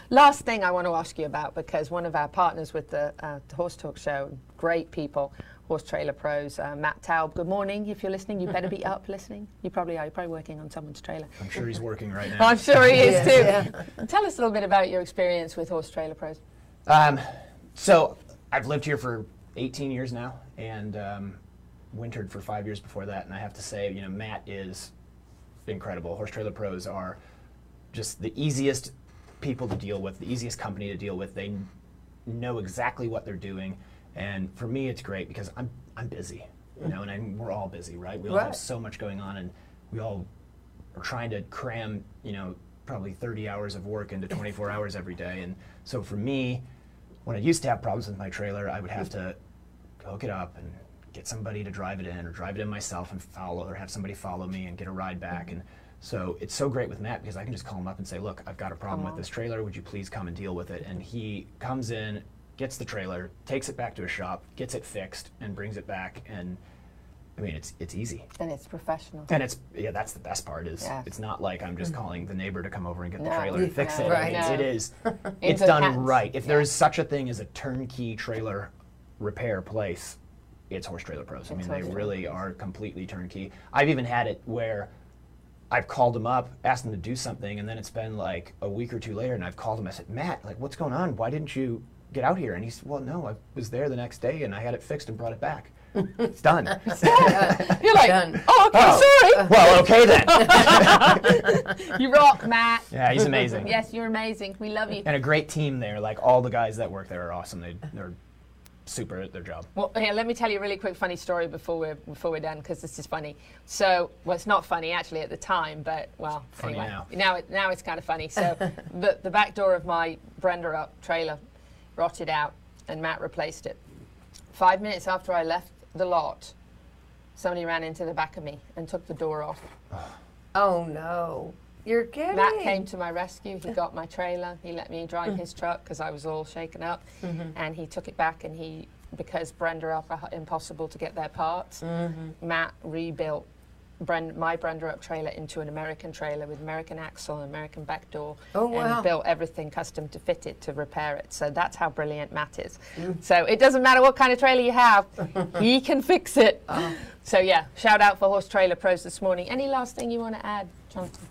Speaker 1: Last thing I want to ask you about because one of our partners with the, uh, the Horse Talk Show, great people, Horse Trailer Pros, uh, Matt Taub. Good morning. If you're listening, you better be up listening. You probably are. You're probably working on someone's trailer.
Speaker 3: I'm sure he's working right now.
Speaker 1: I'm sure he is
Speaker 2: Yes,
Speaker 1: too. Tell us a little bit about your experience with Horse Trailer Pros.
Speaker 3: Um, so I've lived here for 18 years now, and um, wintered for five years before that. And I have to say, you know, Matt is incredible. Horse Trailer Pros are just the easiest people to deal with, the easiest company to deal with. They know exactly what they're doing, and for me, it's great because I'm I'm busy, you know, and I'm, we're all busy, right? We all have so much going on, and we all are trying to cram, you know, probably 30 hours of work into 24 hours every day. And so for me, when I used to have problems with my trailer, I would have to hook it up and get somebody to drive it in or drive it in myself and follow or have somebody follow me and get a ride back. Mm-hmm. And so it's so great with Matt because I can just call him up and say, look, I've got a problem with this trailer. Would you please come and deal with it? And he comes in, gets the trailer, takes it back to a shop, gets it fixed, and brings it back. And I mean, it's it's easy.
Speaker 1: And it's professional.
Speaker 3: And it's yeah, that's the best part is
Speaker 1: Yeah.
Speaker 3: it's not like I'm just mm. calling the neighbor to come over and get the trailer and fix
Speaker 1: No,
Speaker 3: it. I
Speaker 1: right.
Speaker 3: mean,
Speaker 1: No.
Speaker 3: It is it's done
Speaker 1: hands.
Speaker 3: right. If
Speaker 1: Yeah.
Speaker 3: there's such a thing as a turnkey trailer repair place, it's Horse Trailer Pros. I mean, they
Speaker 1: Horse Trailer
Speaker 3: really are completely turnkey. I've even had it where I've called them up, asked them to do something, and then it's been like a week or two later, and I've called him. I said, Matt, like, what's going on? Why didn't you get out here? And he said, Well, no, I was there the next day, and I had it fixed and brought it back. It's done.
Speaker 1: You're like,
Speaker 2: Done.
Speaker 1: oh, okay,
Speaker 3: Oh.
Speaker 1: sorry.
Speaker 3: Well, okay then.
Speaker 1: you rock, Matt.
Speaker 3: Yeah, he's amazing.
Speaker 1: Yes, you're amazing. We love you.
Speaker 3: and a great team there. Like all the guys that work there are awesome. They, they're super at their job.
Speaker 1: Well, here, let me tell you a really quick funny story before we're before we're done because this is funny. So, well, it's not funny actually at the time, but well,
Speaker 3: Funny
Speaker 1: anyway,
Speaker 3: now.
Speaker 1: now it, now it's kind of funny. So, the the back door of my Brenderup trailer rotted out, and Matt replaced it. Five minutes after I left the lot, somebody ran into the back of me and took the door off.
Speaker 2: Oh no. You're kidding.
Speaker 1: Matt came to my rescue. He got my trailer. He let me drive his truck because I was all shaken up,
Speaker 2: Mhm.
Speaker 1: and he took it back. And he, because Brenda are impossible to get their parts,
Speaker 2: Mhm.
Speaker 1: Matt rebuilt Bren- my Brenderup trailer into an American trailer with American axle oh, and American back door,
Speaker 2: Oh, wow.
Speaker 1: and built everything custom to fit it to repair it. So that's how brilliant Matt is. Mm. So it doesn't matter what kind of trailer you have, he can fix it. Oh. So yeah, shout out for Horse Trailer Pros this morning. Any last thing you want to add, Jonathan?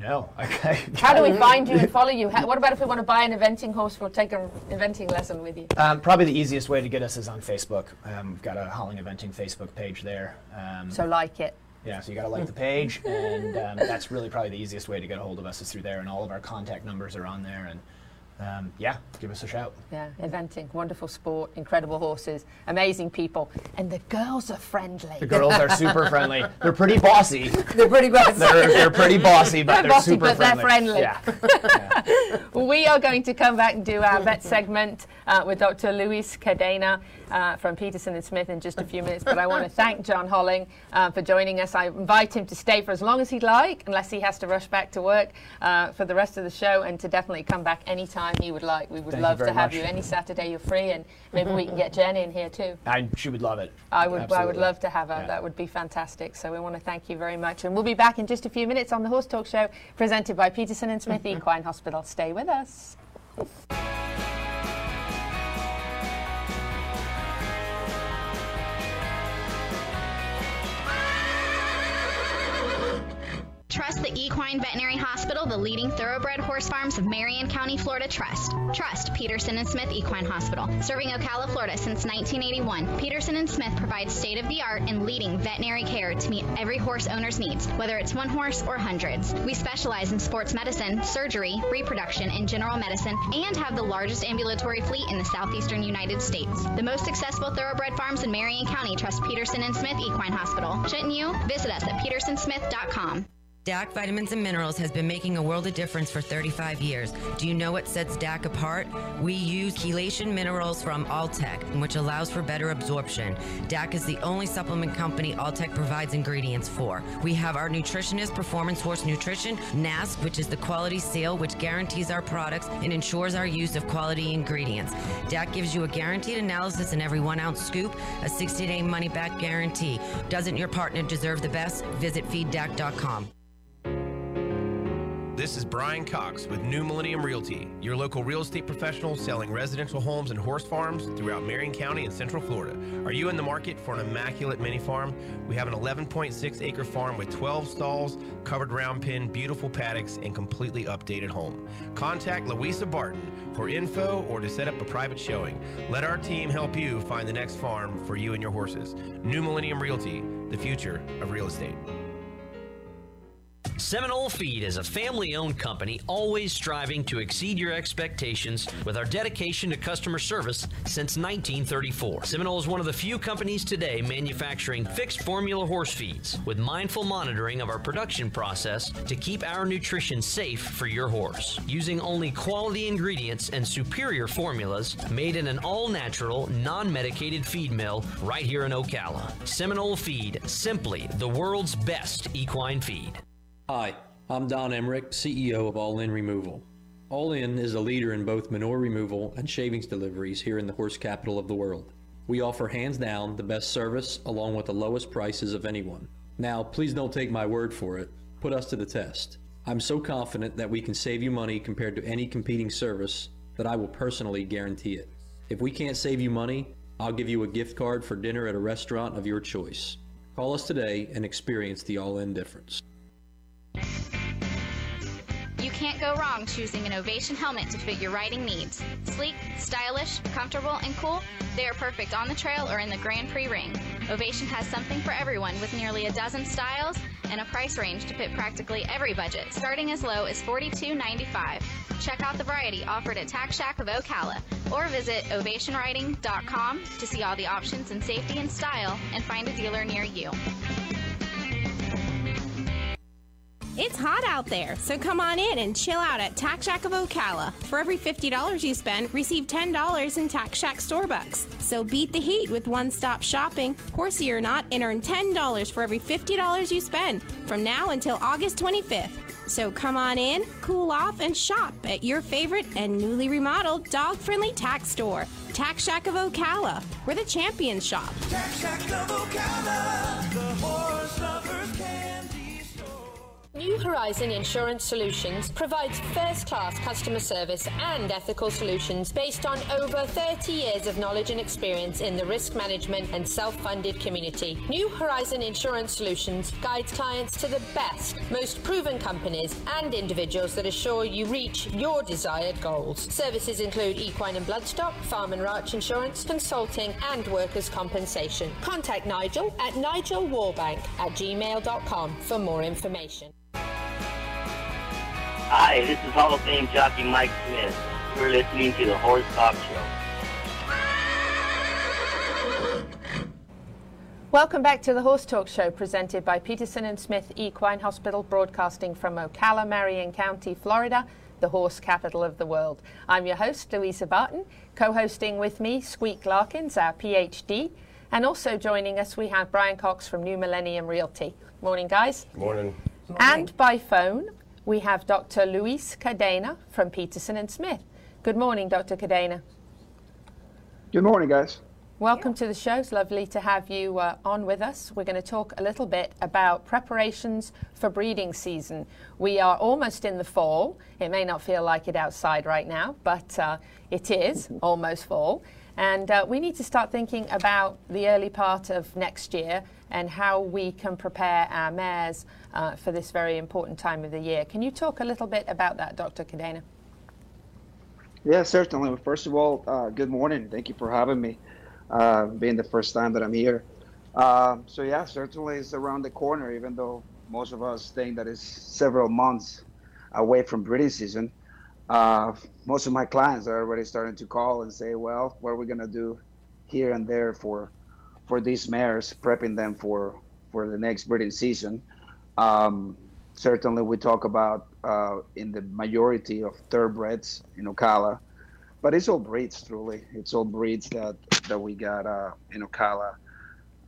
Speaker 3: No. Okay.
Speaker 1: How do we find you and follow you? How, what about if we want to buy an eventing horse or take an eventing lesson with you?
Speaker 3: Um, probably the easiest way to get us is on Facebook. Um, we've got a Holling Eventing Facebook page there. Um,
Speaker 1: So like it.
Speaker 3: yeah, so you got to like the page, and um, that's really probably the easiest way to get a hold of us is through there, and all of our contact numbers are on there. And um, yeah, give us a shout.
Speaker 1: Yeah, eventing, wonderful sport, incredible horses, amazing people, and the girls are friendly.
Speaker 3: The girls are super friendly. They're pretty bossy.
Speaker 2: They're pretty bossy.
Speaker 3: They're, they're pretty bossy, but
Speaker 1: They're
Speaker 3: they're,
Speaker 1: bossy,
Speaker 3: super
Speaker 1: but they're
Speaker 3: friendly.
Speaker 1: friendly.
Speaker 3: Yeah.
Speaker 1: we are going to come back and do our vet segment uh, with Dr. Luis Cadena uh, from Peterson and Smith in just a few minutes. But I want to thank John Holling uh, for joining us. I invite him to stay for as long as he'd like, unless he has to rush back to work uh, for the rest of the show, and to definitely come back anytime he would like. We would
Speaker 3: Thank
Speaker 1: love to have
Speaker 3: much.
Speaker 1: you any Saturday you're free, and maybe we can get Jen in here too.
Speaker 3: I, she would love it.
Speaker 1: I would, I would love to have her.
Speaker 3: Yeah.
Speaker 1: That would be fantastic. So we want to thank you very much. And we'll be back in just a few minutes on the Horse Talk Show, presented by Peterson and Smith Equine Hospital. Stay with us.
Speaker 4: Trust the Equine Veterinary Hospital, the leading thoroughbred horse farms of Marion County, Florida. Trust. Trust Peterson and Smith Equine Hospital. Serving Ocala, Florida since 1981, Peterson and Smith provides state of the art and leading veterinary care to meet every horse owner's needs, whether it's one horse or hundreds. We specialize in sports medicine, surgery, reproduction, and general medicine, and have the largest ambulatory fleet in the southeastern United States. The most successful thoroughbred farms in Marion County trust Peterson and Smith Equine Hospital. Shouldn't you? Visit us at petersonsmith.com.
Speaker 5: DAC Vitamins and Minerals has been making a world of difference for 35 years. Do you know what sets DAC apart? We use chelation minerals from Alltech, which allows for better absorption. DAC is the only supplement company Alltech provides ingredients for. We have our nutritionist, Performance Horse Nutrition, NASP, which is the quality seal which guarantees our products and ensures our use of quality ingredients. DAC gives you a guaranteed analysis in every one ounce scoop, a 60 day money back guarantee. Doesn't your partner deserve the best? Visit feeddac.com.
Speaker 6: This is Brian Cox with New Millennium Realty, your local real estate professional selling residential homes and horse farms throughout Marion County and Central Florida. Are you in the market for an immaculate mini farm? We have an 11.6 acre farm with 12 stalls, covered round pen, beautiful paddocks, and completely updated home. Contact Louisa Barton for info or to set up a private showing. Let our team help you find the next farm for you and your horses. New Millennium Realty, the future of real estate.
Speaker 7: Seminole Feed is a family owned company always striving to exceed your expectations with our dedication to customer service since 1934. Seminole is one of the few companies today manufacturing fixed formula horse feeds with mindful monitoring of our production process to keep our nutrition safe for your horse. Using only quality ingredients and superior formulas made in an all natural, non medicated feed mill right here in Ocala. Seminole Feed, simply the world's best equine feed.
Speaker 8: Hi, I'm Don Emmerich, CEO of All In Removal. All In is a leader in both manure removal and shavings deliveries here in the horse capital of the world. We offer hands down the best service along with the lowest prices of anyone. Now, please don't take my word for it. Put us to the test. I'm so confident that we can save you money compared to any competing service that I will personally guarantee it. If we can't save you money, I'll give you a gift card for dinner at a restaurant of your choice. Call us today and experience the all in difference.
Speaker 4: You can't go wrong choosing an Ovation helmet to fit your riding needs. Sleek, stylish, comfortable, and cool, they are perfect on the trail or in the Grand Prix ring. Ovation has something for everyone with nearly a dozen styles and a price range to fit practically every budget, starting as low as $42.95. Check out the variety offered at Tack Shack of Ocala or visit ovationriding.com to see all the options in safety and style and find a dealer near you.
Speaker 9: It's hot out there, so come on in and chill out at Tack Shack of Ocala. For every $50 you spend, receive $10 in Tack Shack store bucks. So beat the heat with one stop shopping, horsey or not, and earn $10 for every $50 you spend from now until August 25th. So come on in, cool off, and shop at your favorite and newly remodeled dog friendly tack store, Tack Shack of Ocala, where the champions shop.
Speaker 12: Tack Shack of Ocala, the horse lovers candy
Speaker 10: New Horizon Insurance Solutions provides first class customer service and ethical solutions based on over 30 years of knowledge and experience in the risk management and self funded community. New Horizon Insurance Solutions guides clients to the best, most proven companies and individuals that assure you reach your desired goals. Services include equine and bloodstock, farm and ranch insurance, consulting, and workers' compensation. Contact Nigel at nigelwarbank at gmail.com for more information.
Speaker 11: Hi, this is Hall of Fame jockey Mike Smith. You're listening to the Horse Talk Show.
Speaker 1: Welcome back to the Horse Talk Show presented by Peterson and Smith Equine Hospital, broadcasting from Ocala, Marion County, Florida, the horse capital of the world. I'm your host, Louisa Barton. Co hosting with me, Squeak Larkins, our PhD. And also joining us, we have Brian Cox from New Millennium Realty. Morning, guys.
Speaker 13: Morning.
Speaker 1: And by phone, we have Dr. Luis Cadena from Peterson and Smith. Good morning, Dr. Cadena.
Speaker 14: Good morning, guys.
Speaker 1: Welcome to the show. It's lovely to have you uh, on with us. We're going to talk a little bit about preparations for breeding season. We are almost in the fall. It may not feel like it outside right now, but uh, it is almost fall. And uh, we need to start thinking about the early part of next year and how we can prepare our mares uh, for this very important time of the year. Can you talk a little bit about that, Dr. Cadena?
Speaker 14: Yeah, certainly. First of all, uh, good morning. Thank you for having me, uh, being the first time that I'm here. Uh, so yeah, certainly it's around the corner, even though most of us think that it's several months away from breeding season. Uh, most of my clients are already starting to call and say, well, what are we going to do here and there for for these mares, prepping them for for the next breeding season. Um, certainly, we talk about uh, in the majority of thoroughbreds in Ocala, but it's all breeds. Truly, it's all breeds that that we got uh, in Ocala,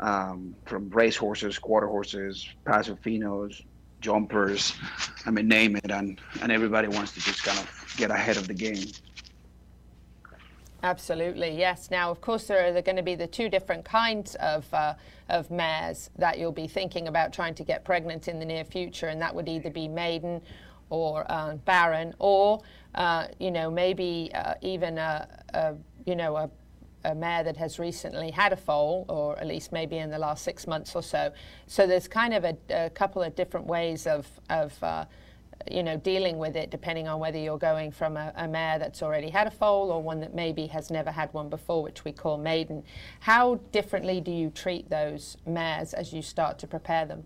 Speaker 14: um, from race horses, quarter horses, paso finos, jumpers. I mean, name it, and and everybody wants to just kind of get ahead of the game.
Speaker 1: Absolutely, yes. Now, of course, there are, going to be the two different kinds of, uh, of mares that you'll be thinking about trying to get pregnant in the near future, and that would either be maiden or uh, barren, or uh, you know maybe uh, even a, a, you know a, a mare that has recently had a foal, or at least maybe in the last six months or so. So there's kind of a, a couple of different ways of of uh, you know, dealing with it depending on whether you're going from a, a, mare that's already had a foal or one that maybe has never had one before, which we call maiden. How differently do you treat those mares as you start to prepare them?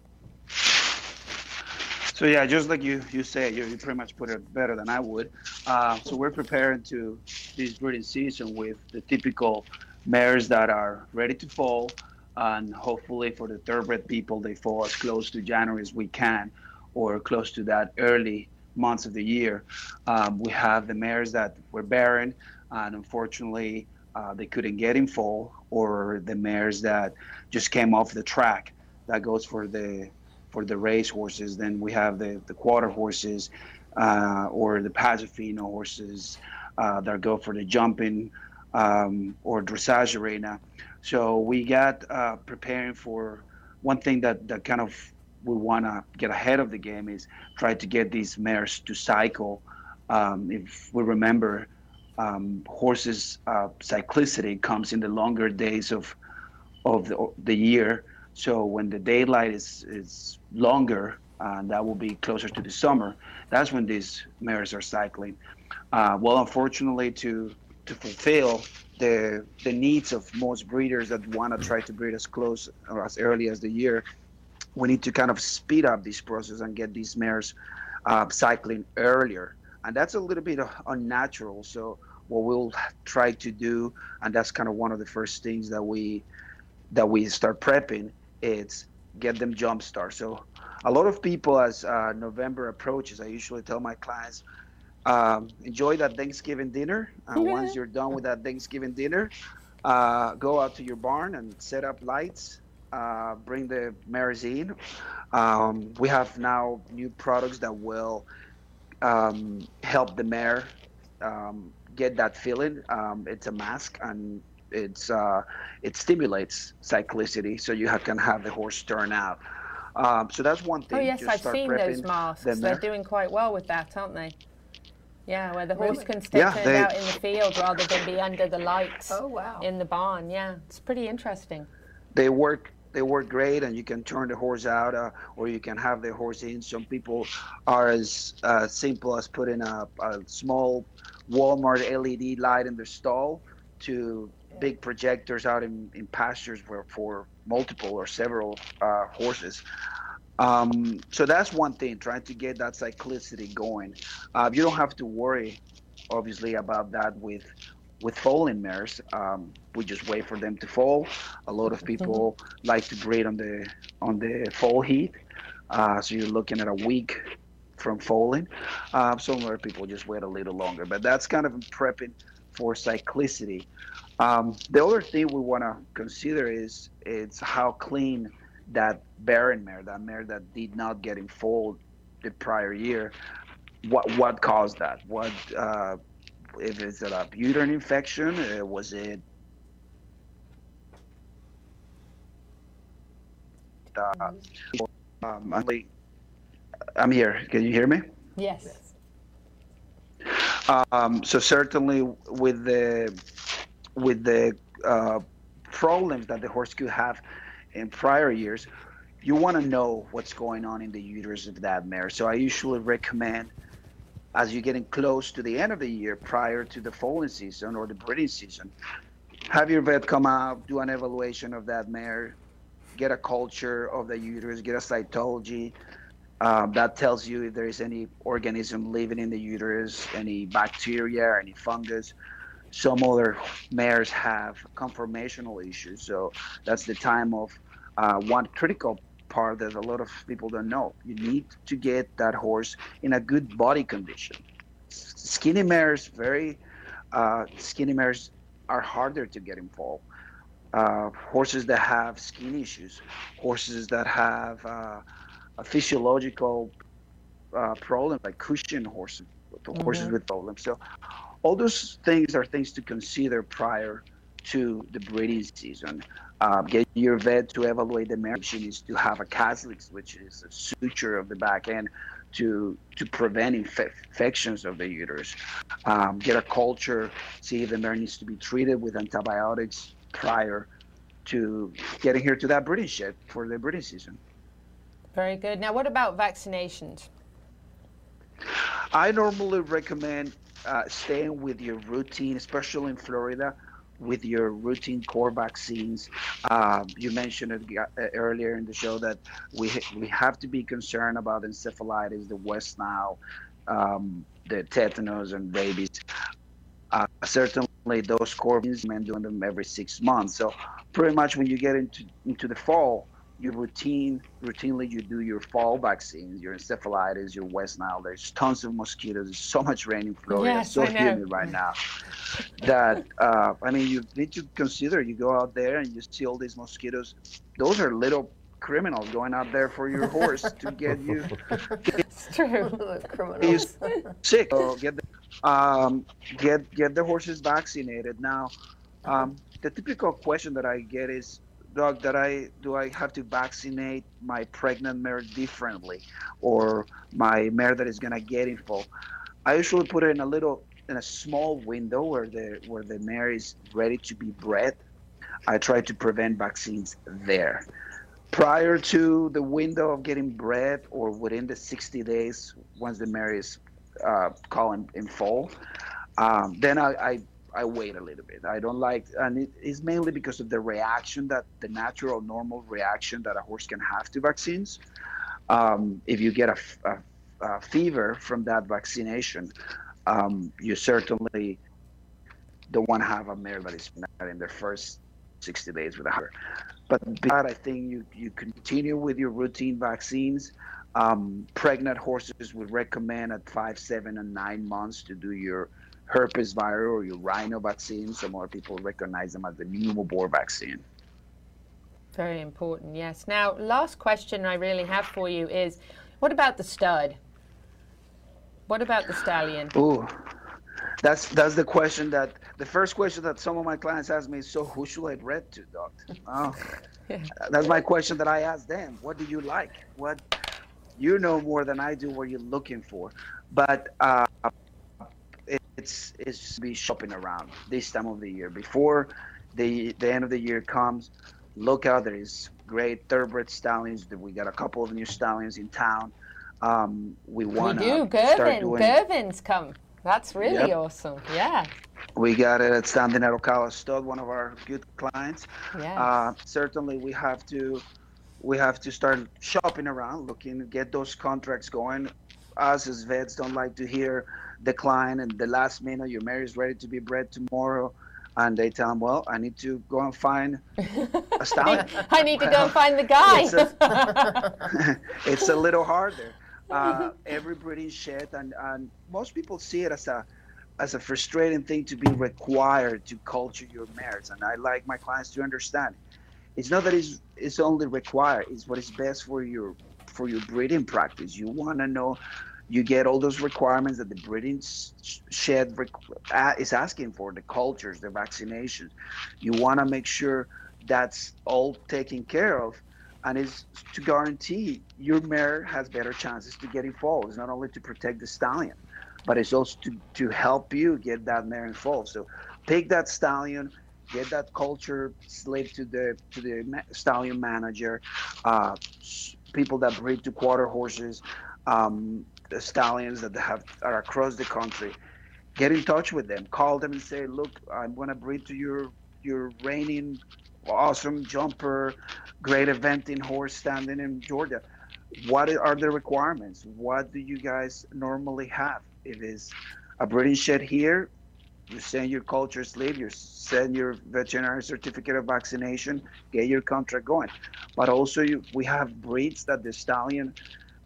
Speaker 14: So yeah, just like you you say, you, you pretty much put it better than I would. Uh, so we're preparing to this breeding season with the typical mares that are ready to foal, and hopefully for the thoroughbred people, they fall as close to January as we can or close to that early months of the year. Um, we have the mares that were barren, and unfortunately, uh, they couldn't get in foal, or the mares that just came off the track. That goes for the for the race horses. Then we have the the quarter horses, uh, or the paso fino horses uh, that go for the jumping um, or dressage arena. So we got uh, preparing for one thing that that kind of we want to get ahead of the game is try to get these mares to cycle. Um, if we remember, um, horses' uh, cyclicity comes in the longer days of of the, the year. So when the daylight is is longer and that will be closer to the summer. That's when these mares are cycling. Uh, well, unfortunately, to to fulfill the the needs of most breeders that want to try to breed as close or as early as the year, we need to kind of speed up this process and get these mares uh, cycling earlier, and that's a little bit unnatural. So what we'll try to do, and that's kind of one of the first things that we that we start prepping, is get them jump start. So a lot of people, as uh, November approaches, I usually tell my clients, um, enjoy that Thanksgiving dinner. And
Speaker 1: Yeah.
Speaker 14: once you're done with that Thanksgiving dinner, uh, go out to your barn and set up lights. Uh, bring the mares in. Um, we have now new products that will um, help the mare um, get that feeling. Um, it's a mask and it's uh, it stimulates cyclicity, so you ha- can have the horse turn out. Um, so that's one thing.
Speaker 1: Oh yes,
Speaker 14: Just
Speaker 1: I've
Speaker 14: start
Speaker 1: seen those masks.
Speaker 14: the
Speaker 1: They're doing quite well with that, aren't they? Yeah, where the horse
Speaker 2: Really?
Speaker 1: can stay
Speaker 14: Yeah,
Speaker 1: turned
Speaker 14: they-
Speaker 1: out in the field rather than be under the lights
Speaker 2: Oh, wow.
Speaker 1: in the barn. Yeah, it's pretty interesting.
Speaker 14: they work they work great and you can turn the horse out uh, or you can have the horse in. Some people are as uh, simple as putting a, a small walmart led light in their stall to big projectors out in, in pastures for, for multiple or several uh, horses. Um, so that's one thing trying to get that cyclicity going. Uh, you don't have to worry obviously about that with with falling mares, um, we just wait for them to fall. A lot of people like to breed on the on the fall heat, uh, so you're looking at a week from falling. Uh, some other people just wait a little longer, but that's kind of prepping for cyclicity. Um, the other thing we want to consider is it's how clean that barren mare, that mare that did not get in foal the prior year, what what caused that? What uh, if it's a uterine infection? Uh, was it uh, um, I'm, here. Can you hear me?
Speaker 1: Yes.
Speaker 14: Um, so certainly with the with the uh, problems that the horse could have in prior years, you want to know what's going on in the uterus of that mare. So I usually recommend, as you're getting close to the end of the year, prior to the foaling season or the breeding season, have your vet come out, do an evaluation of that mare, get a culture of the uterus, get a cytology. Um, that tells you if there is any organism living in the uterus, any bacteria, any fungus. Some other mares have conformational issues, so that's the time of uh, one critical part that a lot of people don't know. You need to get that horse in a good body condition. Skinny mares, very uh, skinny mares, are harder to get involved. Uh, horses that have skin issues, horses that have uh, a physiological uh, problem like Cushing horses, horses
Speaker 1: Mhm.
Speaker 14: with problems. So all those things are things to consider prior to the breeding season. Uh, get your vet to evaluate the mare. She needs to have a Caslick's, which is a suture of the back end to to prevent infe- infections of the uterus. Um, get a culture, see if the mare needs to be treated with antibiotics prior to getting here to that breeding shed for the breeding season.
Speaker 1: Very good. Now, what about vaccinations?
Speaker 14: I normally recommend uh, staying with your routine, especially in Florida, with your routine core vaccines. Um, you mentioned it uh, earlier in the show that we we have to be concerned about encephalitis, the West Nile, um, the tetanus, and rabies. Uh, certainly, those core vaccines, men doing them every six months. So, pretty much when you get into into the fall, your routine routinely you do your fall vaccines, your encephalitis, your West Nile. There's tons of mosquitoes. There's so much rain in Florida.
Speaker 1: Yes,
Speaker 14: it's so humid right now that uh, I mean you need to consider. You go out there and you see all these mosquitoes. Those are little criminals going out there for your horse to get you
Speaker 1: It's true.
Speaker 2: Criminals.
Speaker 14: sick. So get the, um, get get the horses vaccinated. Now, um, the typical question that I get is, Doug, that I do I have to vaccinate my pregnant mare differently, or my mare that is gonna get in full? I usually put it in a little in a small window where the where the mare is ready to be bred. I try to prevent vaccines there. prior to the window of getting bred or within the 60 days once the mare is uh, calling in fall, um, then I, I, I wait a little bit. I don't like, and it is mainly because of the reaction that the natural, normal reaction that a horse can have to vaccines. Um, if you get a, a, a, fever from that vaccination, um, you certainly don't want to have a mare that is in their first 60 days with a her. But that, I think you, you continue with your routine vaccines. Um, pregnant horses would recommend at five, seven, and nine months to do your herpes viral or your rhino vaccine. So more people recognize them as the Pneumabort vaccine.
Speaker 1: Very important, yes. Now, last question I really have for you is what about the stud? What about the stallion?
Speaker 14: Ooh, that's that's the question that the first question that some of my clients ask me is so who should I breed to, doctor? Oh, that's my question that I ask them. What do you like? What you know more than I do what you're looking for, but uh, it's it's be shopping around this time of the year before the the end of the year comes. Look out! There is great thoroughbred stallions. We got a couple of new stallions in town. Um, we want
Speaker 1: to do. Girvin, Girvin's come. That's really yep. awesome. Yeah.
Speaker 14: We got it at Standing at Ocala Stud, one of our good clients.
Speaker 1: Yeah.
Speaker 14: Uh, certainly, we have to we have to start shopping around, looking, get those contracts going. Us as vets don't like to hear decline and the last minute your mare is ready to be bred tomorrow and they tell them, well, I need to go and find a stallion.
Speaker 1: I need to go and find the guy.
Speaker 14: it's, a, it's a little harder. Uh, every breeding shed, and, and most people see it as a as a frustrating thing to be required to culture your mares. And I like my clients to understand. It's not that it's, it's only required; it's what is best for your for your breeding practice. You want to know you get all those requirements that the breeding shed is asking for the cultures the vaccinations. You want to make sure that's all taken care of and it's to guarantee your mare has better chances to get in fall it's not only to protect the stallion but it's also to, to help you get that mare in fall so pick that stallion get that culture slip to the to the stallion manager uh, people that breed to quarter horses um, the stallions that have are across the country. Get in touch with them. Call them and say, "Look, I'm going to breed to your your reigning awesome jumper, great eventing horse standing in Georgia. What are the requirements? What do you guys normally have? It is a breeding shed here. You send your culture slip. You send your veterinary certificate of vaccination. Get your contract going. But also, you, we have breeds that the stallion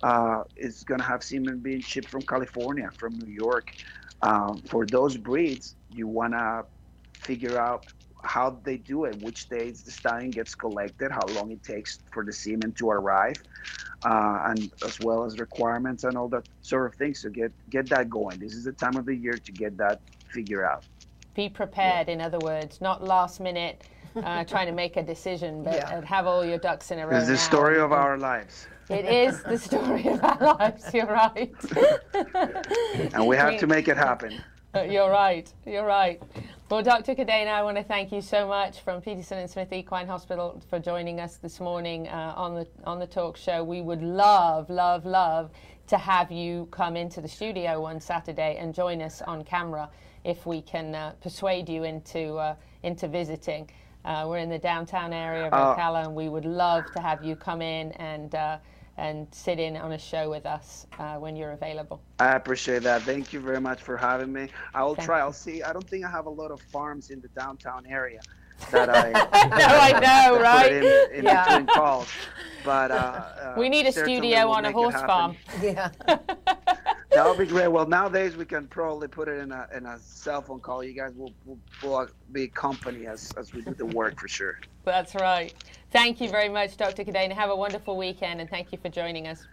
Speaker 14: uh, is going to have semen being shipped from California, from New York. Um, for those breeds, you want to figure out how they do it, which days the stallion gets collected, how long it takes for the semen to arrive, uh, and as well as requirements and all that sort of things. So get get that going. This is the time of the year to get that figured out.
Speaker 1: Be prepared, yeah. in other words, not last minute uh, trying to make a decision, but yeah. have all your ducks in a row.
Speaker 14: It's the story of our lives.
Speaker 1: It is the story of our lives. You're right.
Speaker 14: and we have to make it happen.
Speaker 1: You're right. You're right. Well, Dr. Cadena, I want to thank you so much from Peterson and Smith Equine Hospital for joining us this morning uh, on the on the talk show. We would love, love, love to have you come into the studio one Saturday and join us on camera if we can uh, persuade you into uh, into visiting. Uh, we're in the downtown area of uh, Ocala, and we would love to have you come in and uh, and sit in on a show with us uh, when you're available.
Speaker 14: I appreciate that. Thank you very much for having me. I will Thank try. I'll see. I don't think I have a lot of farms in the downtown area that I.
Speaker 1: no, I know, right?
Speaker 14: In, in yeah. between calls, but uh, uh,
Speaker 1: we need a studio on a horse farm.
Speaker 2: Yeah.
Speaker 14: that would be great. Well, nowadays we can probably put it in a in a cell phone call. You guys will, will, will be company as, as we do the work for sure.
Speaker 1: That's right. Thank you very much, Dr. Cadena. Have a wonderful weekend, and thank you for joining us.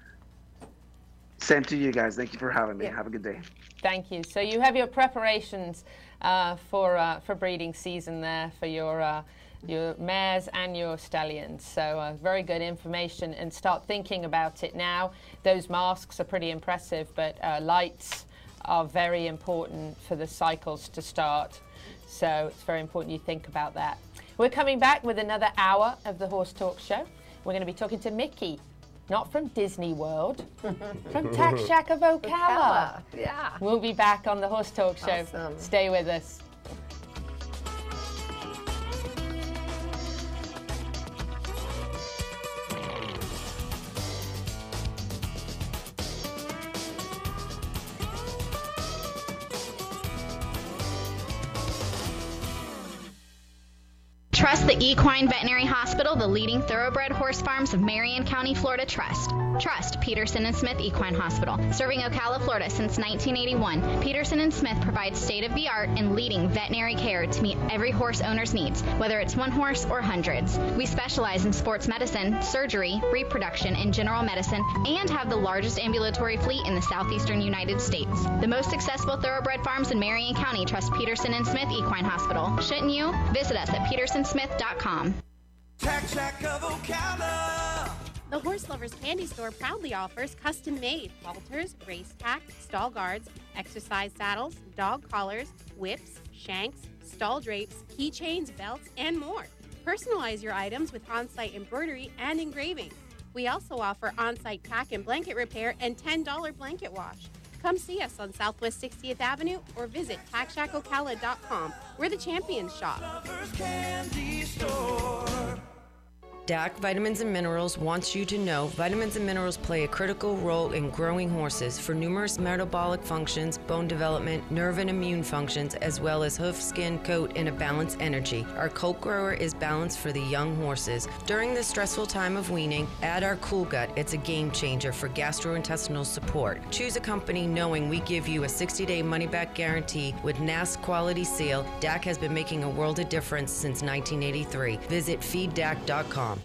Speaker 14: Same to you guys. Thank you for having me. Yeah. Have a good day.
Speaker 1: Thank you. So you have your preparations uh, for uh, for breeding season there for your. Uh, your mares and your stallions. So uh, very good information and start thinking about it now. Those masks are pretty impressive, but uh, lights are very important for the cycles to start. So it's very important you think about that. We're coming back with another hour of the Horse Talk Show.
Speaker 15: We're going to be talking to Mickey, not from Disney World, from Tack Shack of Ocala.
Speaker 2: Ocala, yeah.
Speaker 15: We'll be back on the Horse Talk Show.
Speaker 2: Awesome.
Speaker 15: Stay with us.
Speaker 4: Trust the Equine Veterinary Hospital, the leading thoroughbred horse farms of Marion County, Florida. Trust. Trust Peterson and Smith Equine Hospital. Serving Ocala, Florida since 1981, Peterson and Smith provides state-of-the-art and leading veterinary care to meet every horse owner's needs, whether it's one horse or hundreds. We specialize in sports medicine, surgery, reproduction, and general medicine, and have the largest ambulatory fleet in the southeastern United States. The most successful thoroughbred farms in Marion County trust Peterson and Smith Equine Hospital. Shouldn't you? Visit us at petersonsmith.com.
Speaker 16: Tack Shack of Ocala.
Speaker 17: The Horse Lovers Candy Store proudly offers custom made halters, race tack, stall guards, exercise saddles, dog collars, whips, shanks, stall drapes, keychains, belts, and more. Personalize your items with on site embroidery and engraving. We also offer on site tack and blanket repair and $10 blanket wash. Come see us on Southwest 60th Avenue or visit tackshackocala.com. We're the champions shop.
Speaker 5: DAC Vitamins and Minerals wants you to know vitamins and minerals play a critical role in growing horses for numerous metabolic functions, bone development, nerve and immune functions, as well as hoof, skin, coat, and a balanced energy. Our coat grower is balanced for the young horses. During the stressful time of weaning, add our Cool Gut. It's a game changer for gastrointestinal support. Choose a company knowing we give you a 60 day money back guarantee with NAS quality seal. DAC has been making a world of difference since 1983. Visit feeddac.com.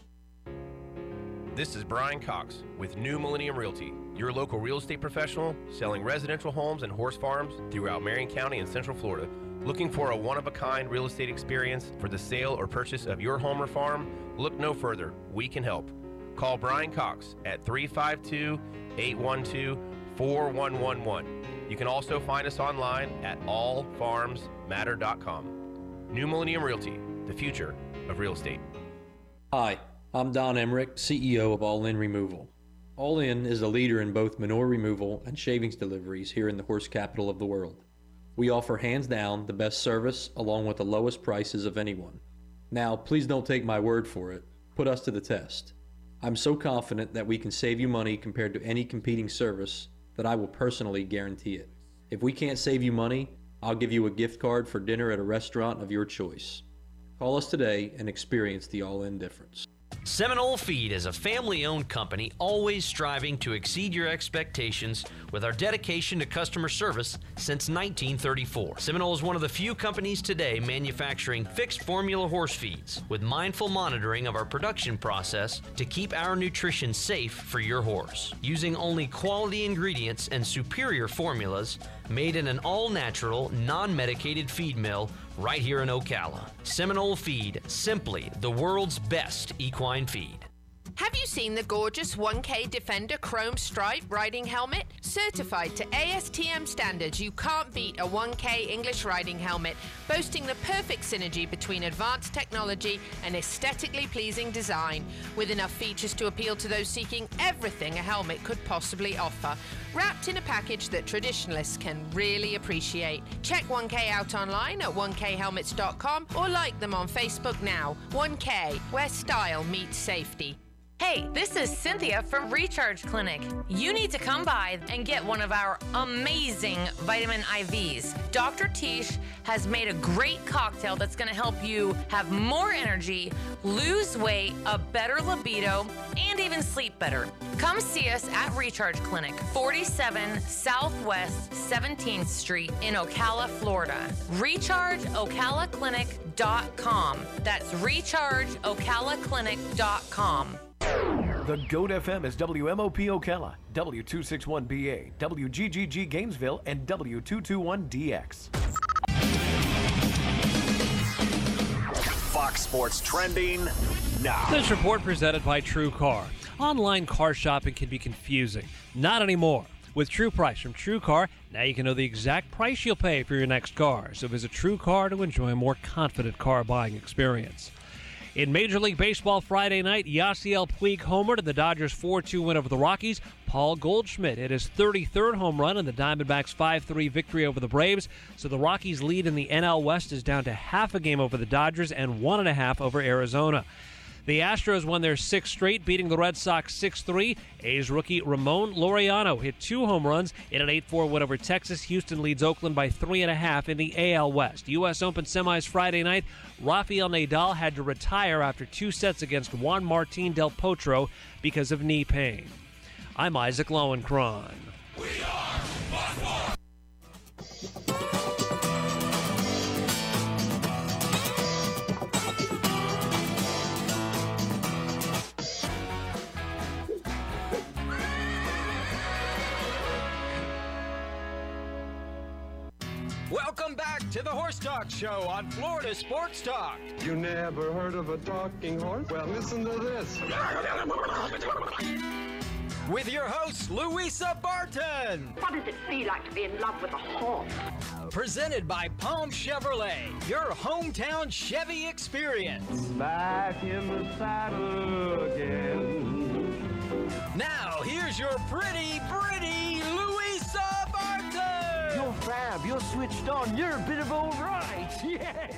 Speaker 6: This is Brian Cox with New Millennium Realty, your local real estate professional selling residential homes and horse farms throughout Marion County and Central Florida. Looking for a one of a kind real estate experience for the sale or purchase of your home or farm? Look no further. We can help. Call Brian Cox at 352 812 4111. You can also find us online at allfarmsmatter.com. New Millennium Realty, the future of real estate.
Speaker 8: Hi, I'm Don Emmerich, CEO of All In Removal. All In is a leader in both manure removal and shavings deliveries here in the horse capital of the world. We offer hands down the best service along with the lowest prices of anyone. Now, please don't take my word for it. Put us to the test. I'm so confident that we can save you money compared to any competing service that I will personally guarantee it. If we can't save you money, I'll give you a gift card for dinner at a restaurant of your choice. Call us today and experience the all in difference.
Speaker 7: Seminole Feed is a family owned company always striving to exceed your expectations with our dedication to customer service since 1934. Seminole is one of the few companies today manufacturing fixed formula horse feeds with mindful monitoring of our production process to keep our nutrition safe for your horse. Using only quality ingredients and superior formulas made in an all natural, non medicated feed mill right here in Ocala. Seminole Feed, simply the world's best equine feed.
Speaker 1: Have you seen the gorgeous 1K Defender Chrome Stripe riding helmet? Certified to ASTM standards, you can't beat a 1K English riding helmet, boasting the perfect synergy between advanced technology and aesthetically pleasing design, with enough features to appeal to those seeking everything a helmet could possibly offer. Wrapped in a package that traditionalists can really appreciate. Check 1K out online at 1khelmets.com or like them on Facebook now. 1K, where style meets safety.
Speaker 18: Hey, this is Cynthia from Recharge Clinic. You need to come by and get one of our amazing vitamin IVs. Dr. Tish has made a great cocktail that's going to help you have more energy, lose weight, a better libido, and even sleep better. Come see us at Recharge Clinic, 47 Southwest 17th Street in Ocala, Florida. RechargeOcalaClinic.com. That's RechargeOcalaClinic.com.
Speaker 19: The GOAT FM is WMOP Ocala, W261BA, WGGG Gainesville, and W221DX.
Speaker 20: Fox Sports trending now.
Speaker 21: This report presented by True Car. Online car shopping can be confusing. Not anymore. With True Price from True Car, now you can know the exact price you'll pay for your next car. So visit True Car to enjoy a more confident car buying experience. In Major League Baseball Friday night, Yasiel Puig homered in the Dodgers 4 2 win over the Rockies. Paul Goldschmidt hit his 33rd home run in the Diamondbacks 5 3 victory over the Braves. So the Rockies' lead in the NL West is down to half a game over the Dodgers and one and a half over Arizona. The Astros won their sixth straight, beating the Red Sox 6 3. A's rookie Ramon Laureano hit two home runs in an 8 4 win over Texas. Houston leads Oakland by 3.5 in the AL West. U.S. Open semis Friday night. Rafael Nadal had to retire after two sets against Juan Martin Del Potro because of knee pain. I'm Isaac Lowenkron.
Speaker 22: Welcome back to the Horse Talk Show on Florida Sports Talk.
Speaker 23: You never heard of a talking horse? Well, listen to this.
Speaker 22: With your host, Louisa Barton.
Speaker 24: What does it feel like to be in love with a horse?
Speaker 22: Presented by Palm Chevrolet, your hometown Chevy experience.
Speaker 23: Back in the saddle again.
Speaker 22: Now, here's your pretty, pretty Louisa Barton.
Speaker 12: You're fab. You're switched on. You're a bit of all right. Yes.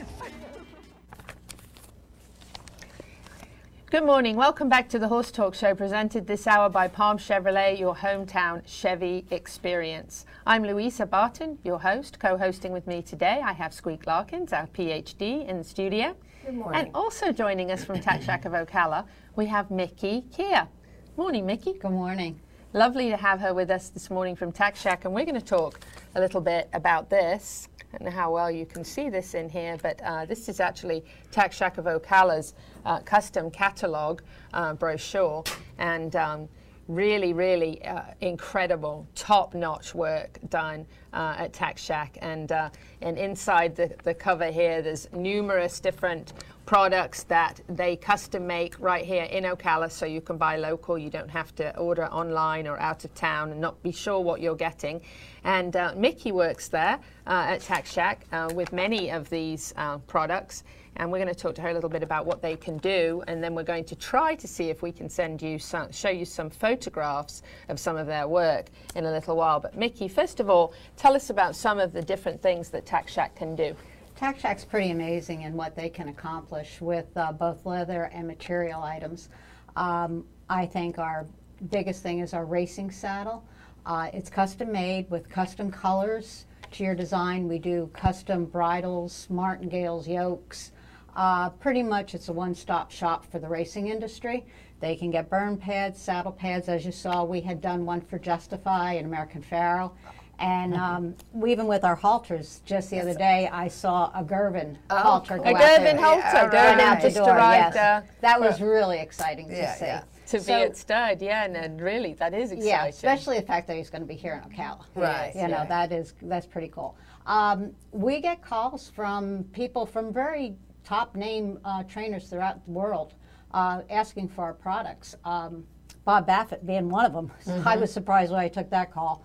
Speaker 1: Good morning. Welcome back to the Horse Talk Show, presented this hour by Palm Chevrolet, your hometown Chevy experience. I'm Louisa Barton, your host. Co hosting with me today, I have Squeak Larkins, our PhD, in the studio.
Speaker 2: Good morning.
Speaker 1: And also joining us from Tack Shack of Ocala, we have Mickey Kia. Morning, Mickey.
Speaker 25: Good morning.
Speaker 1: Lovely to have her with us this morning from Tack Shack, and we're going to talk a little bit about this. I don't know how well you can see this in here, but uh, this is actually Tack Shack of Ocala's uh, custom catalog uh, brochure, and um, really, really uh, incredible, top-notch work done uh, at Tack Shack. And uh, and inside the, the cover here, there's numerous different products that they custom make right here in Ocala so you can buy local. You don't have to order online or out of town and not be sure what you're getting. And uh, Mickey works there uh, at Tack Shack uh, with many of these uh, products. And we're going to talk to her a little bit about what they can do, and then we're going to try to see if we can send you some, show you some photographs of some of their work in a little while. But Mickey, first of all, tell us about some of the different things that Tack Shack can do.
Speaker 25: Tack Shack's pretty amazing in what they can accomplish with uh, both leather and material items. Um, I think our biggest thing is our racing saddle. Uh, it's custom made with custom colors to your design. We do custom bridles, martingales, yokes. Uh, pretty much it's a one-stop shop for the racing industry. They can get burn pads, saddle pads. As you saw, we had done one for Justify and American Pharoah. And um, we, even with our halters, just the other day, I saw a Girvin
Speaker 1: Oh,
Speaker 25: halter
Speaker 1: cool.
Speaker 25: go
Speaker 1: A
Speaker 25: out there.
Speaker 1: Girvin halter,
Speaker 25: Yeah,
Speaker 1: Girvin
Speaker 25: right out the
Speaker 1: just
Speaker 25: door, yes.
Speaker 1: uh,
Speaker 25: that was really exciting to see.
Speaker 1: yeah. To be
Speaker 25: So-
Speaker 1: at stud, yeah, and, and really, that is exciting.
Speaker 25: yeah, especially the fact that he's going to be here in Ocala.
Speaker 1: Right,
Speaker 25: You know, that is that's pretty cool. Um, we get calls from people from very top name uh, trainers throughout the world uh, asking for our products. Um, Bob Baffert being one of them. I
Speaker 1: Mhm.
Speaker 25: was surprised when I took that call.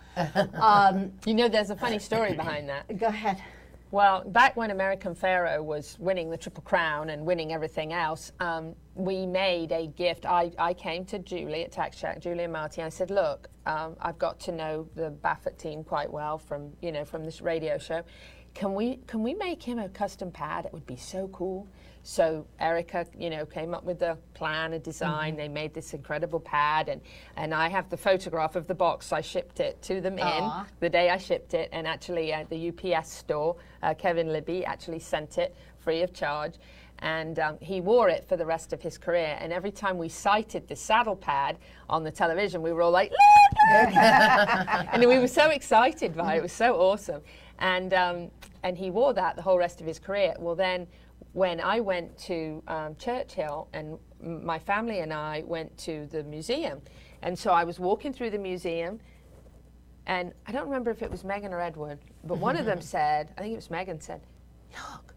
Speaker 25: Um,
Speaker 1: you know, there's a funny story behind that.
Speaker 25: Go ahead.
Speaker 1: Well, back when American Pharoah was winning the Triple Crown and winning everything else, um, we made a gift. I, I came to Julie at Tack Shack, Julie and Marty. I said, "Look, um, I've got to know the Baffert team quite well from you know from this radio show. Can we can we make him a custom pad? It would be so cool." So Erica, you know, came up with the plan, a design.
Speaker 25: Mhm.
Speaker 1: They made this incredible pad, and and I have the photograph of the box. I shipped it to them in the day I shipped it, and actually at the UPS store, uh, Kevin Libby actually sent it free of charge. And um, he wore it for the rest of his career. And every time we cited the saddle pad on the television, we were all like, look! look." and we were so excited by it. It was so awesome. And, um, and he wore that the whole rest of his career. Well, then when I went to um, Churchill and my family and I went to the museum, and so I was walking through the museum and I don't remember if it was Megan or Edward, but one of them said, I think it was Megan said, look,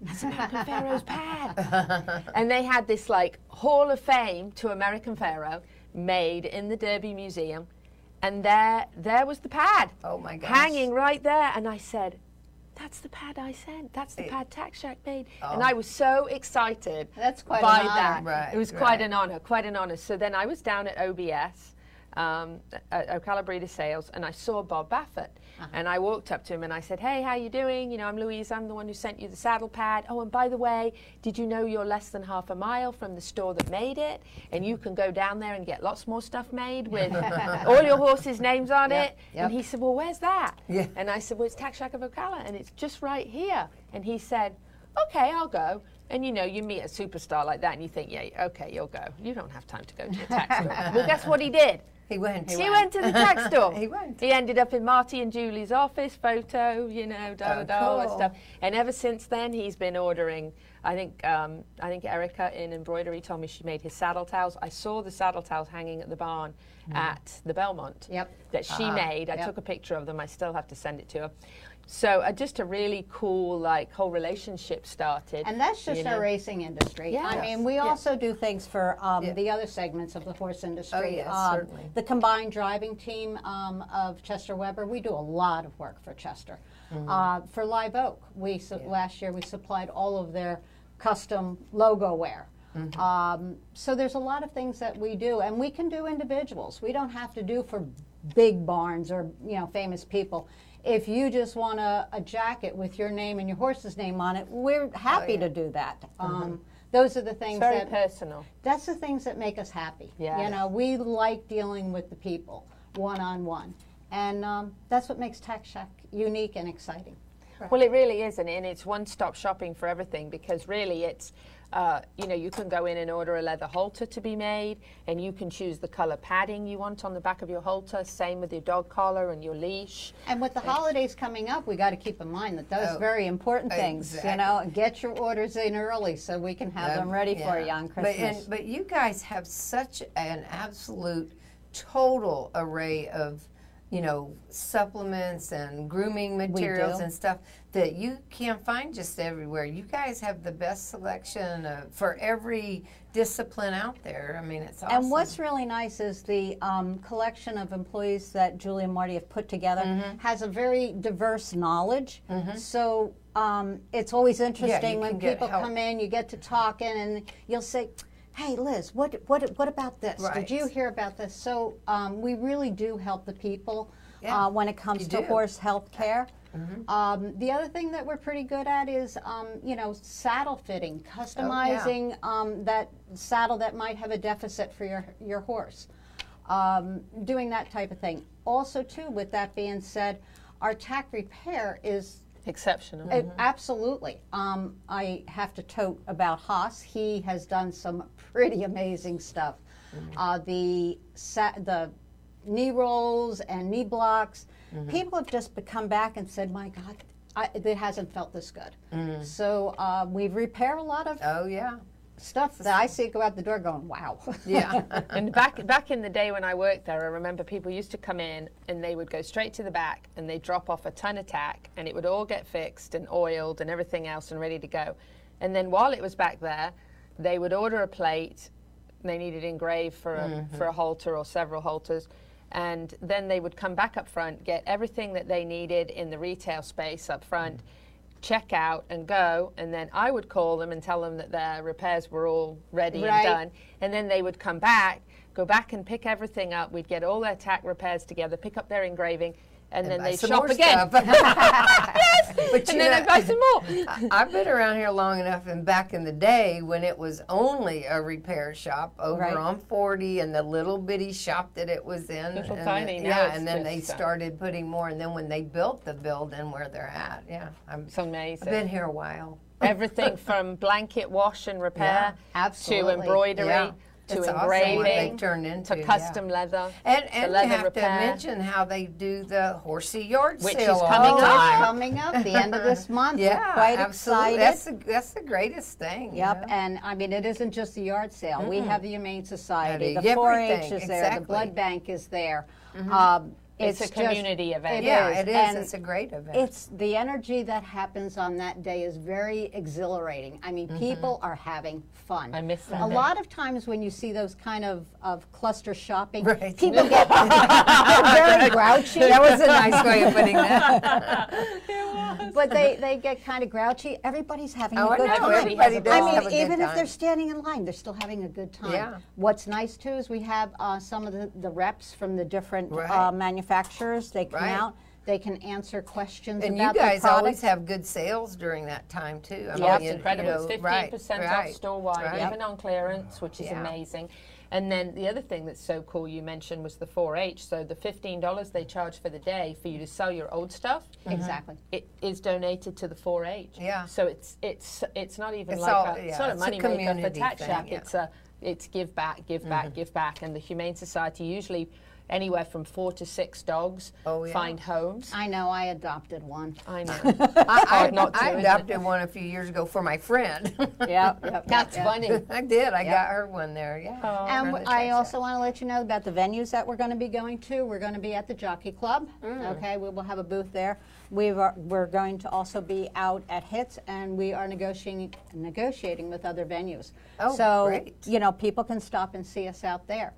Speaker 1: that's American Pharoah's pad. and they had this like Hall of Fame to American Pharoah made in the Derby Museum. And there, there was the pad.
Speaker 2: Oh my gosh.
Speaker 1: Hanging right there. And I said, that's the pad I sent. That's the pad Tack Shack made.
Speaker 2: Oh.
Speaker 1: And I was so excited
Speaker 25: That's quite
Speaker 1: by
Speaker 25: an honor.
Speaker 1: that.
Speaker 2: Right,
Speaker 1: it was quite
Speaker 2: right.
Speaker 1: an honor, quite an honor. So then I was down at OBS, um, at Ocala Breeder Sales, and I saw Bob Baffert. And I walked up to him and I said, Hey, how you doing? You know, I'm Louise. I'm the one who sent you the saddle pad. Oh, and by the way, did you know you're less than half a mile from the store that made it? And you can go down there and get lots more stuff made with all your horses' names on
Speaker 2: Yep,
Speaker 1: it.
Speaker 2: yep.
Speaker 1: And he said, Well, where's that?
Speaker 2: Yeah.
Speaker 1: And I said, Well, it's Tack Shack of Ocala, and it's just right here. And he said, Okay, I'll go. And you know, you meet a superstar like that, and you think, Yeah, okay, you'll go. You don't have time to go to a tack store. well, guess what he did?
Speaker 2: He went.
Speaker 1: He, went. to the tack store.
Speaker 2: He went.
Speaker 1: He ended up in Marty and Julie's office, photo, you know, da da
Speaker 2: Oh,
Speaker 1: da, all that
Speaker 2: cool.
Speaker 1: stuff. And ever since then, he's been ordering. I think um, I think Erica in embroidery told me she made his saddle towels. I saw the saddle towels hanging at the barn at the Belmont.
Speaker 25: Yep.
Speaker 1: That she
Speaker 25: Ah,
Speaker 1: made. I
Speaker 25: yep.
Speaker 1: took a picture of them. I still have to send it to her. So uh, just a really cool like whole relationship started.
Speaker 25: And that's just
Speaker 1: you
Speaker 25: our
Speaker 1: know.
Speaker 25: racing industry. I mean, we
Speaker 1: Yeah.
Speaker 25: also do things for um,
Speaker 2: Yeah.
Speaker 25: the other segments of the horse industry.
Speaker 2: Oh, yes,
Speaker 25: Um,
Speaker 2: certainly.
Speaker 25: The combined driving team um, of Chester Weber, we do a lot of work for Chester.
Speaker 2: Mm-hmm.
Speaker 25: Uh, for Live Oak, we su- last year we supplied all of their custom logo wear.
Speaker 2: Mm-hmm.
Speaker 25: Um, so there's a lot of things that we do, and we can do individuals. We don't have to do for big barns or you know famous people. If you just want a, a jacket with your name and your horse's name on it, we're happy
Speaker 2: Oh, yeah.
Speaker 25: to do that. Um, those are the things
Speaker 1: It's very
Speaker 25: that
Speaker 1: personal.
Speaker 25: that's the things that make us happy.
Speaker 1: Yes.
Speaker 25: You know, we like dealing with the people one on one, and um, that's what makes Tack Shack unique and exciting.
Speaker 1: Well, it really is, and, and it's one-stop shopping for everything because really it's, uh, you know, you can go in and order a leather halter to be made, and you can choose the color padding you want on the back of your halter. Same with your dog collar and your leash.
Speaker 25: And with the holidays coming up, we got to keep in mind that those
Speaker 2: Oh,
Speaker 25: very important things. You know, get your orders in early so we can have them ready for you
Speaker 2: Yeah.
Speaker 25: on
Speaker 2: But,
Speaker 25: Christmas.
Speaker 2: and, but you guys have such an absolute total array of, you know, supplements and grooming materials and stuff that you can't find just everywhere. You guys have the best selection uh, for every discipline out there. I mean, it's awesome.
Speaker 25: And what's really nice is the um, collection of employees that Julie and Marty have put together
Speaker 2: Mm-hmm.
Speaker 25: has a very diverse knowledge. So um, it's always interesting when people come in, you get to talking, and you'll say, "Hey, Liz, what what what about this?
Speaker 2: Right.
Speaker 25: Did you hear about this?" So um, we really do help the people
Speaker 2: Yeah,
Speaker 25: uh, when it comes to
Speaker 2: do. Mm-hmm.
Speaker 25: horse health care. Um, the other thing that we're pretty good at is, um, you know, saddle fitting,
Speaker 2: Oh,
Speaker 25: customizing um, that saddle that might have a deficit for your your horse, um, doing that type of thing. Also, too, with that being said, our tack repair is
Speaker 1: Exceptional.
Speaker 25: uh, absolutely. Um, I have to tote about Haas. He has done some pretty amazing stuff. Uh, the sa- the knee rolls and knee blocks. Mm-hmm. People have just come back and said, "My God, I, it hasn't felt this good." Mm. So uh, we repair a lot of
Speaker 2: Oh, yeah.
Speaker 25: stuff that I see go out the door, going, "Wow."
Speaker 2: Yeah.
Speaker 1: and back back in the day when I worked there, I remember people used to come in and they would go straight to the back and they drop off a ton of tack and it would all get fixed and oiled and everything else and ready to go. And then while it was back there, they would order a plate. They needed engraved for a, mm-hmm. for a halter or several halters. And then they would come back up front, get everything that they needed in the retail space up front, check out and go. And then I would call them and tell them that their repairs were all ready
Speaker 25: Right.
Speaker 1: and done. And then they would come back, go back and pick everything up. We'd get all their tack repairs together, pick up their engraving, and, then they shop again. yes,
Speaker 2: But
Speaker 1: and then
Speaker 2: know-
Speaker 1: I buy some more.
Speaker 2: I've been around here long enough, and back in the day when it was only a repair shop over
Speaker 25: Right.
Speaker 2: on 40 and the little bitty shop that it was in.
Speaker 1: Little
Speaker 2: and
Speaker 1: tiny,
Speaker 2: the- yeah, and then they
Speaker 1: uh,
Speaker 2: started putting more, and then when they built the building where they're at, yeah, I'm,
Speaker 1: so amazing.
Speaker 2: I've been here a while.
Speaker 1: Everything from blanket wash and repair to
Speaker 25: absolutely.
Speaker 1: embroidery
Speaker 2: Yeah.
Speaker 1: To
Speaker 2: It's awesome what
Speaker 1: engraving
Speaker 2: they turned into,
Speaker 1: to
Speaker 2: yeah.
Speaker 1: custom leather
Speaker 2: And,
Speaker 1: to
Speaker 2: and you
Speaker 1: leather
Speaker 2: have
Speaker 1: repair.
Speaker 2: to mention how they do the horsey yard
Speaker 1: Which
Speaker 2: sale
Speaker 1: which
Speaker 2: is
Speaker 1: coming
Speaker 2: the
Speaker 1: up.
Speaker 2: time.
Speaker 25: coming up the end of this month.
Speaker 2: Yeah,
Speaker 25: We're quite
Speaker 2: absolutely.
Speaker 25: excited.
Speaker 2: That's the, that's the greatest thing. you
Speaker 25: Yep,
Speaker 2: know?
Speaker 25: and I mean, it isn't just the yard sale. We have the Humane Society, the 4 H is there, the blood bank is there. Um,
Speaker 1: It's a
Speaker 25: just-
Speaker 1: community event.
Speaker 25: It
Speaker 2: Yeah,
Speaker 25: is,
Speaker 2: it is.
Speaker 25: and
Speaker 2: It's a great event.
Speaker 25: It's the energy that happens on that day is very exhilarating. I mean, people are having fun. I
Speaker 1: miss that.
Speaker 25: A
Speaker 1: day.
Speaker 25: lot of times when you see those kind of, of cluster shopping,
Speaker 2: Right.
Speaker 25: people get very grouchy.
Speaker 2: That was a nice way of putting that.
Speaker 25: but they, they get kind of grouchy. Everybody's having
Speaker 2: Oh,
Speaker 25: a
Speaker 2: I
Speaker 25: good
Speaker 2: know.
Speaker 25: time.
Speaker 2: Everybody does
Speaker 25: I mean,
Speaker 2: have a
Speaker 25: even if
Speaker 2: time.
Speaker 25: they're standing in line, they're still having a good time.
Speaker 2: Yeah.
Speaker 25: What's nice too is we have uh, some of the, the reps from the different
Speaker 2: Right.
Speaker 25: uh, manufacturers. They come
Speaker 2: Right.
Speaker 25: out. They can answer questions
Speaker 2: And you guys
Speaker 25: the product.
Speaker 2: always have good sales during that time too. I
Speaker 1: Yeah,
Speaker 2: mean,
Speaker 1: it's incredible.
Speaker 2: you know,
Speaker 1: it's
Speaker 2: right,
Speaker 1: 15%
Speaker 2: right,
Speaker 1: off store wide,
Speaker 2: right.
Speaker 1: even on clearance, which is
Speaker 2: Yeah.
Speaker 1: amazing. And then the other thing that's so cool you mentioned was the 4-H. So the $15 they charge for the day for you to sell your old stuff, mm-hmm.
Speaker 25: Exactly.
Speaker 1: it is donated to the 4-H.
Speaker 2: Yeah.
Speaker 1: So it's it's it's not even
Speaker 2: It's
Speaker 1: like
Speaker 2: all-
Speaker 1: a, it's
Speaker 2: yeah,
Speaker 1: not a
Speaker 2: it's a
Speaker 1: money maker for Tack
Speaker 2: thing,
Speaker 1: Shack.
Speaker 2: yeah.
Speaker 1: It's a it's give back, give back, mm-hmm. give back, and the Humane Society usually anywhere from four to six dogs
Speaker 2: Oh, yeah.
Speaker 1: find homes.
Speaker 25: I know. I adopted one.
Speaker 1: I know.
Speaker 2: I, I,
Speaker 1: not to,
Speaker 2: I
Speaker 1: isn't it?
Speaker 2: adopted one a few years ago for my friend.
Speaker 25: yeah, yep,
Speaker 1: That's
Speaker 25: yep.
Speaker 1: funny.
Speaker 2: I did. I
Speaker 25: Yep.
Speaker 2: got her one there. Yeah.
Speaker 25: Oh, and
Speaker 2: For
Speaker 25: I also want to let you know about the venues that we're going to be going to. We're going to be at the Jockey Club. Mm. Okay, we will have a booth there. We've, are- we're going to also be out at Hits, and we are negotiating negotiating with other venues.
Speaker 2: Oh,
Speaker 25: so
Speaker 2: great.
Speaker 25: you know, people can stop and see us out there.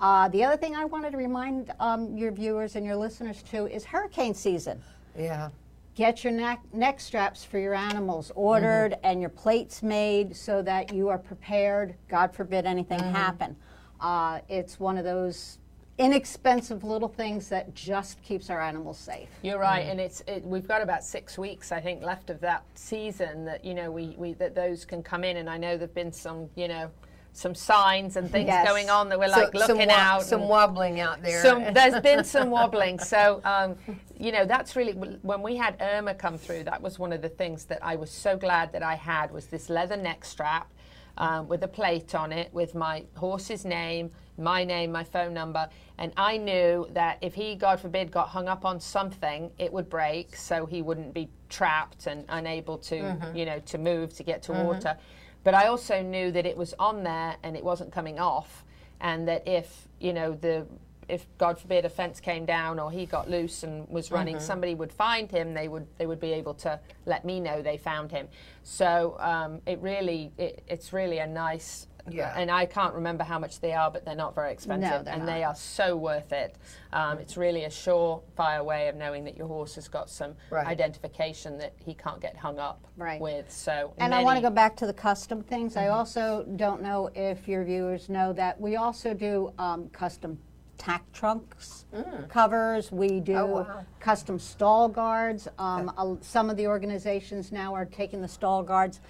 Speaker 25: Uh, the other thing I wanted to remind um, your viewers and your listeners too is hurricane season.
Speaker 2: Yeah.
Speaker 25: Get your neck, neck straps for your animals ordered and your plates made so that you are prepared. God forbid anything happen. Uh, it's one of those inexpensive little things that just keeps our animals safe.
Speaker 1: You're right, and it's it, we've got about six weeks, I think, left of that season that you know we, we that those can come in, and I know there've been some you know some signs and things
Speaker 25: Yes.
Speaker 1: going on that we're
Speaker 2: So-
Speaker 1: like
Speaker 2: some
Speaker 1: looking
Speaker 2: wa-
Speaker 1: out.
Speaker 2: Some wobbling out there.
Speaker 1: some, there's been some wobbling. So, um, you know, that's really when we had Irma come through. That was one of the things that I was so glad that I had was this leather neck strap um, with a plate on it with my horse's name, my name, my phone number, and I knew that if he, God forbid, got hung up on something, it would break, so he wouldn't be trapped and unable to,
Speaker 2: Mhm.
Speaker 1: you know, to move to get to
Speaker 2: Mhm.
Speaker 1: water. But I also knew that it was on there and it wasn't coming off, and that if you know the if God forbid a fence came down or he got loose and was running,
Speaker 2: Mhm.
Speaker 1: somebody would find him. They would they would be able to let me know they found him. So um, it really it, it's really a nice.
Speaker 2: Yeah.
Speaker 1: And I can't remember how much they are, but they're not very expensive, No,
Speaker 25: they're
Speaker 1: and
Speaker 25: not.
Speaker 1: they are so worth it. Um, it's really a surefire way of knowing that your horse has got some
Speaker 2: Right.
Speaker 1: identification that he can't get hung up
Speaker 25: Right.
Speaker 1: with. So
Speaker 25: And I want to go back to the custom things. I also don't know if your viewers know that we also do um, custom tack trunks covers. We do
Speaker 2: Oh, wow.
Speaker 25: custom stall guards. Um, a- some of the organizations now are taking the stall guards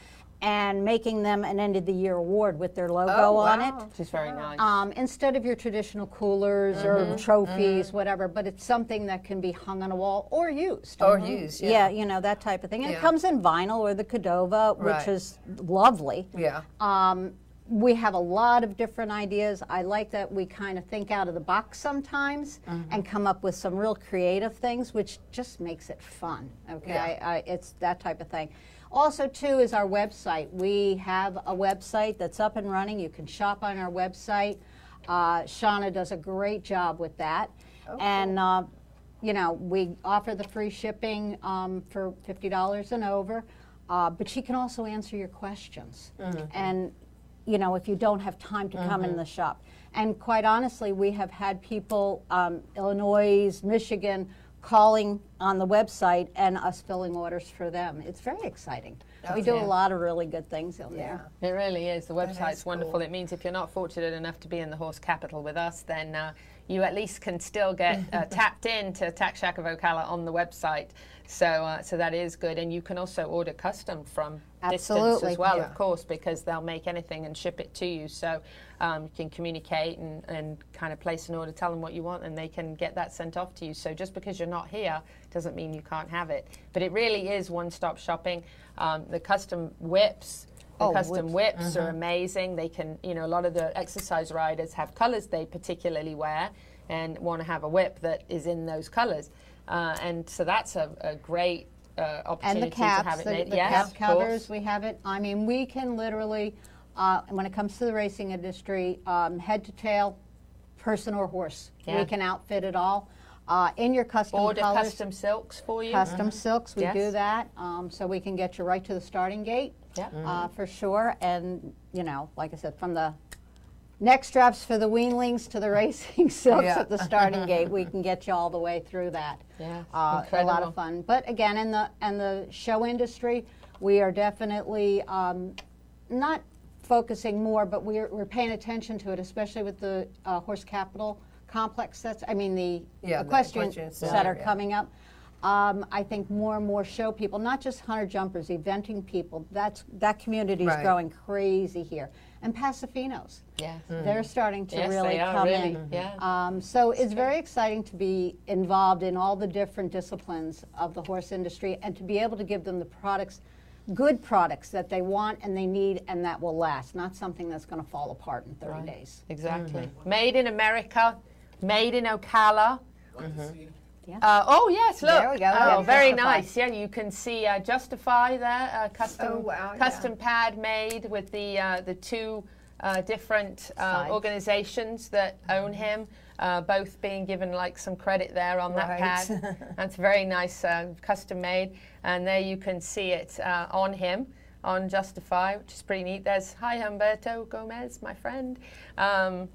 Speaker 25: and making them an end of the year award with their logo
Speaker 2: Oh,
Speaker 25: on it.
Speaker 2: wow.
Speaker 1: Which is very nice.
Speaker 25: Um, instead of your traditional coolers or trophies, whatever, but it's something that can be hung on a wall or used.
Speaker 2: Or used, yeah.
Speaker 25: you know, that type of thing. And
Speaker 2: Yeah.
Speaker 25: it comes in vinyl or the Cadova, which
Speaker 2: Right.
Speaker 25: is lovely.
Speaker 2: Yeah.
Speaker 25: Um, we have a lot of different ideas. I like that we kind of think out of the box sometimes and come up with some real creative things, which just makes it fun. Okay,
Speaker 2: Yeah.
Speaker 25: I, I, it's that type of thing. Also, too, is our website. We have a website that's up and running. You can shop on our website. Uh, Shauna does a great job with that, and. Uh, you know, we offer the free shipping um, for $50 and over, uh, but she can also answer your questions. And, you know, if you don't have time to come in the shop. And quite honestly, we have had people, um, Illinois, Michigan, calling on the website and us filling orders for them. It's very exciting. we do
Speaker 1: yeah.
Speaker 25: a lot of really good things in there.
Speaker 1: It really is. The website's
Speaker 2: is
Speaker 1: wonderful.
Speaker 2: cool.
Speaker 1: It means if you're not fortunate enough to be in the horse capital with us, then uh, you at least can still get uh, tapped into Tack Shack of Ocala on the website. So, uh, so that is good. And you can also order custom from distance as well,
Speaker 2: Yeah.
Speaker 1: of course, because they'll make anything and ship it to you. So um, you can communicate and, and kind of place an order, tell them what you want, and they can get that sent off to you. So just because you're not here doesn't mean you can't have it. But it really is one-stop shopping. Um, the custom whips. The
Speaker 25: Oh,
Speaker 1: custom
Speaker 25: whips.
Speaker 1: whips are amazing. They can, you know, a lot of the exercise riders have colors they particularly wear and want to have a whip that is in those colors. Uh, and so that's a, a great uh,
Speaker 25: and
Speaker 1: opportunity
Speaker 25: the caps,
Speaker 1: to have it
Speaker 25: the,
Speaker 1: made.
Speaker 25: the
Speaker 1: yes,
Speaker 25: cap covers, we have it. I mean, we can literally, uh, when it comes to the racing industry, um, head to tail, person or horse,
Speaker 1: Yeah.
Speaker 25: we can outfit it all. uh, in your custom
Speaker 1: Order
Speaker 25: colors.
Speaker 1: custom silks for you.
Speaker 25: Custom
Speaker 1: Mhm.
Speaker 25: silks, we
Speaker 1: Yes.
Speaker 25: do that, um, so we can get you right to the starting gate.
Speaker 1: Yeah.
Speaker 25: Uh, for sure, and, you know, like I said, from the neck straps for the weanlings to the racing silks
Speaker 2: Yeah.
Speaker 25: at the starting gate, we can get you all the way through that.
Speaker 1: Yeah,
Speaker 25: Uh, a lot of fun. But again, in the, in the show industry, we are definitely, um, not focusing more, but we're, we're paying attention to it, especially with the uh, horse capital complex that's, I mean, the
Speaker 2: Yeah, the
Speaker 25: equestrian
Speaker 2: equestrian
Speaker 25: that are
Speaker 2: yeah.
Speaker 25: coming up. Um, I think more and more show people, not just hunter jumpers, eventing people. That's that community is
Speaker 2: Right.
Speaker 25: growing crazy here, and Paso Finos.
Speaker 1: Yes.
Speaker 25: They're starting to
Speaker 1: Yes,
Speaker 25: really come
Speaker 1: really.
Speaker 25: in.
Speaker 1: Yeah.
Speaker 25: Um, so it's very exciting to be involved in all the different disciplines of the horse industry and to be able to give them the products, good products that they want and they need and that will last, not something that's going to fall apart in 30
Speaker 1: Right.
Speaker 25: days.
Speaker 1: Exactly. Made in America, made in Ocala.
Speaker 25: Yeah.
Speaker 1: Uh, oh yes, look.
Speaker 25: There we go.
Speaker 1: Oh,
Speaker 25: Yeah,
Speaker 1: very
Speaker 25: Justify.
Speaker 1: nice. Yeah, you can see uh, Justify there, uh, custom
Speaker 2: Oh, wow,
Speaker 1: custom pad made with the uh, the two uh, different uh, organizations that own him, uh, both being given like some credit there on that
Speaker 2: Right.
Speaker 1: pad. That's very nice, uh, custom made, and there you can see it uh, on him. On Justify, which is pretty neat. There's hi Humberto Gomez, my friend. Um,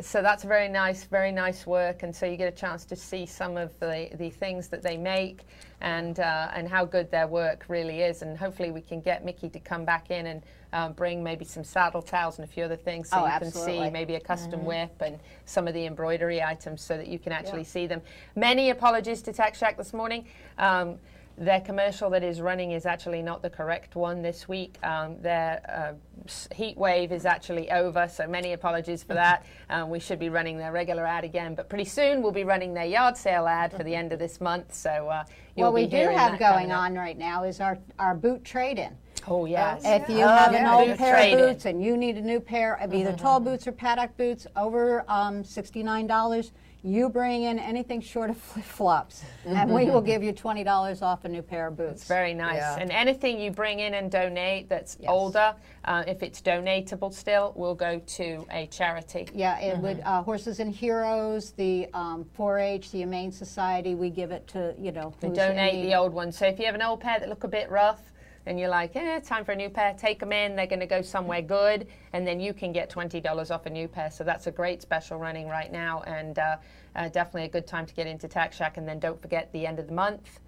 Speaker 1: so that's very nice, very nice work, and so you get a chance to see some of the, the things that they make and uh, and how good their work really is, and hopefully we can get Mickey to come back in and um, bring maybe some saddle towels and a few other things so
Speaker 25: Oh,
Speaker 1: you can see maybe a custom
Speaker 25: Mhm.
Speaker 1: whip and some of the embroidery items so that you can actually see them. Many apologies to Tack Shack this morning. Um, their commercial that is running is actually not the correct one this week. Um, their uh, heat wave is actually over, so many apologies for that. Um, we should be running their regular ad again, but pretty soon we'll be running their yard sale ad for the end of this month. So uh, you'll
Speaker 25: What we do have going on right now is our, our boot trade-in.
Speaker 1: Oh yes.
Speaker 25: If you
Speaker 1: Oh,
Speaker 25: have an old pair of boots and you need a new pair of either tall boots or paddock boots over um, $69, you bring in anything short of flip flops, and we will give you $20 off a new pair of boots.
Speaker 1: It's Very nice.
Speaker 25: Yeah.
Speaker 1: And anything you bring in and donate that's older, uh, if it's donatable still, will go to a charity.
Speaker 25: Yeah, it would
Speaker 1: Mm-hmm.
Speaker 25: uh, Horses and Heroes, the um, 4-H, the Humane Society. We give it to you know
Speaker 1: to
Speaker 25: who's in
Speaker 1: donate the old ones. So if you have an old pair that look a bit rough and you're like, eh, time for a new pair, take them in. They're going to go somewhere good, and then you can get $20 off a new pair. So that's a great special running right now, and uh, uh, definitely a good time to get into Tack Shack. And then don't forget the end of the month.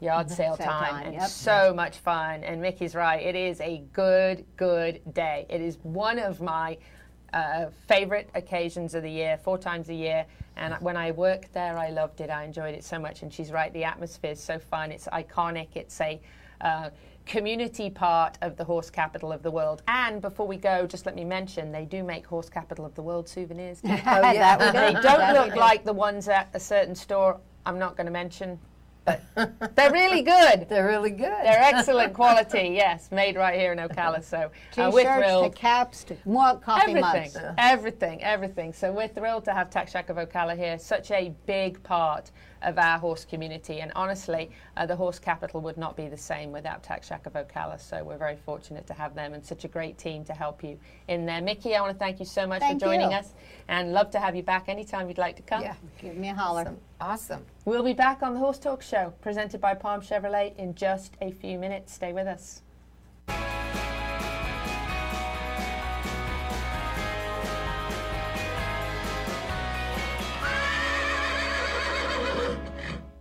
Speaker 1: Yard sale
Speaker 25: Sale
Speaker 1: time,
Speaker 25: time,
Speaker 1: and
Speaker 25: yep.
Speaker 1: so much fun. And Mickey's right; it is a good, good day. It is one of my uh, favorite occasions of the year, four times a year. And when I worked there, I loved it. I enjoyed it so much. And she's right; the atmosphere is so fun. It's iconic. It's a uh, community part of the horse capital of the world. And before we go, just let me mention they do make horse capital of the world souvenirs. too.
Speaker 25: Oh, yeah.
Speaker 1: They don't
Speaker 25: That
Speaker 1: look like the ones at a certain store. I'm not going to mention. But they're really good.
Speaker 2: They're really good.
Speaker 1: They're excellent quality. Yes, made right here in Ocala. So uh, we're
Speaker 25: T-shirts to
Speaker 1: thrilled.
Speaker 25: caps to more coffee
Speaker 1: everything,
Speaker 25: mugs.
Speaker 1: everything, everything. So we're thrilled to have Tack Shack of Ocala here. Such a big part of our horse community, and honestly, uh, the horse capital would not be the same without of Ocala. So we're very fortunate to have them and such a great team to help you in there. Mickey, I want to thank you so much
Speaker 25: Thank
Speaker 1: for joining
Speaker 25: you.
Speaker 1: us, and love to have you back anytime you'd like to come.
Speaker 25: Yeah, give me a holler.
Speaker 2: Awesome.
Speaker 1: We'll be back on the Horse Talk Show, presented by Palm Chevrolet, in just a few minutes. Stay with us.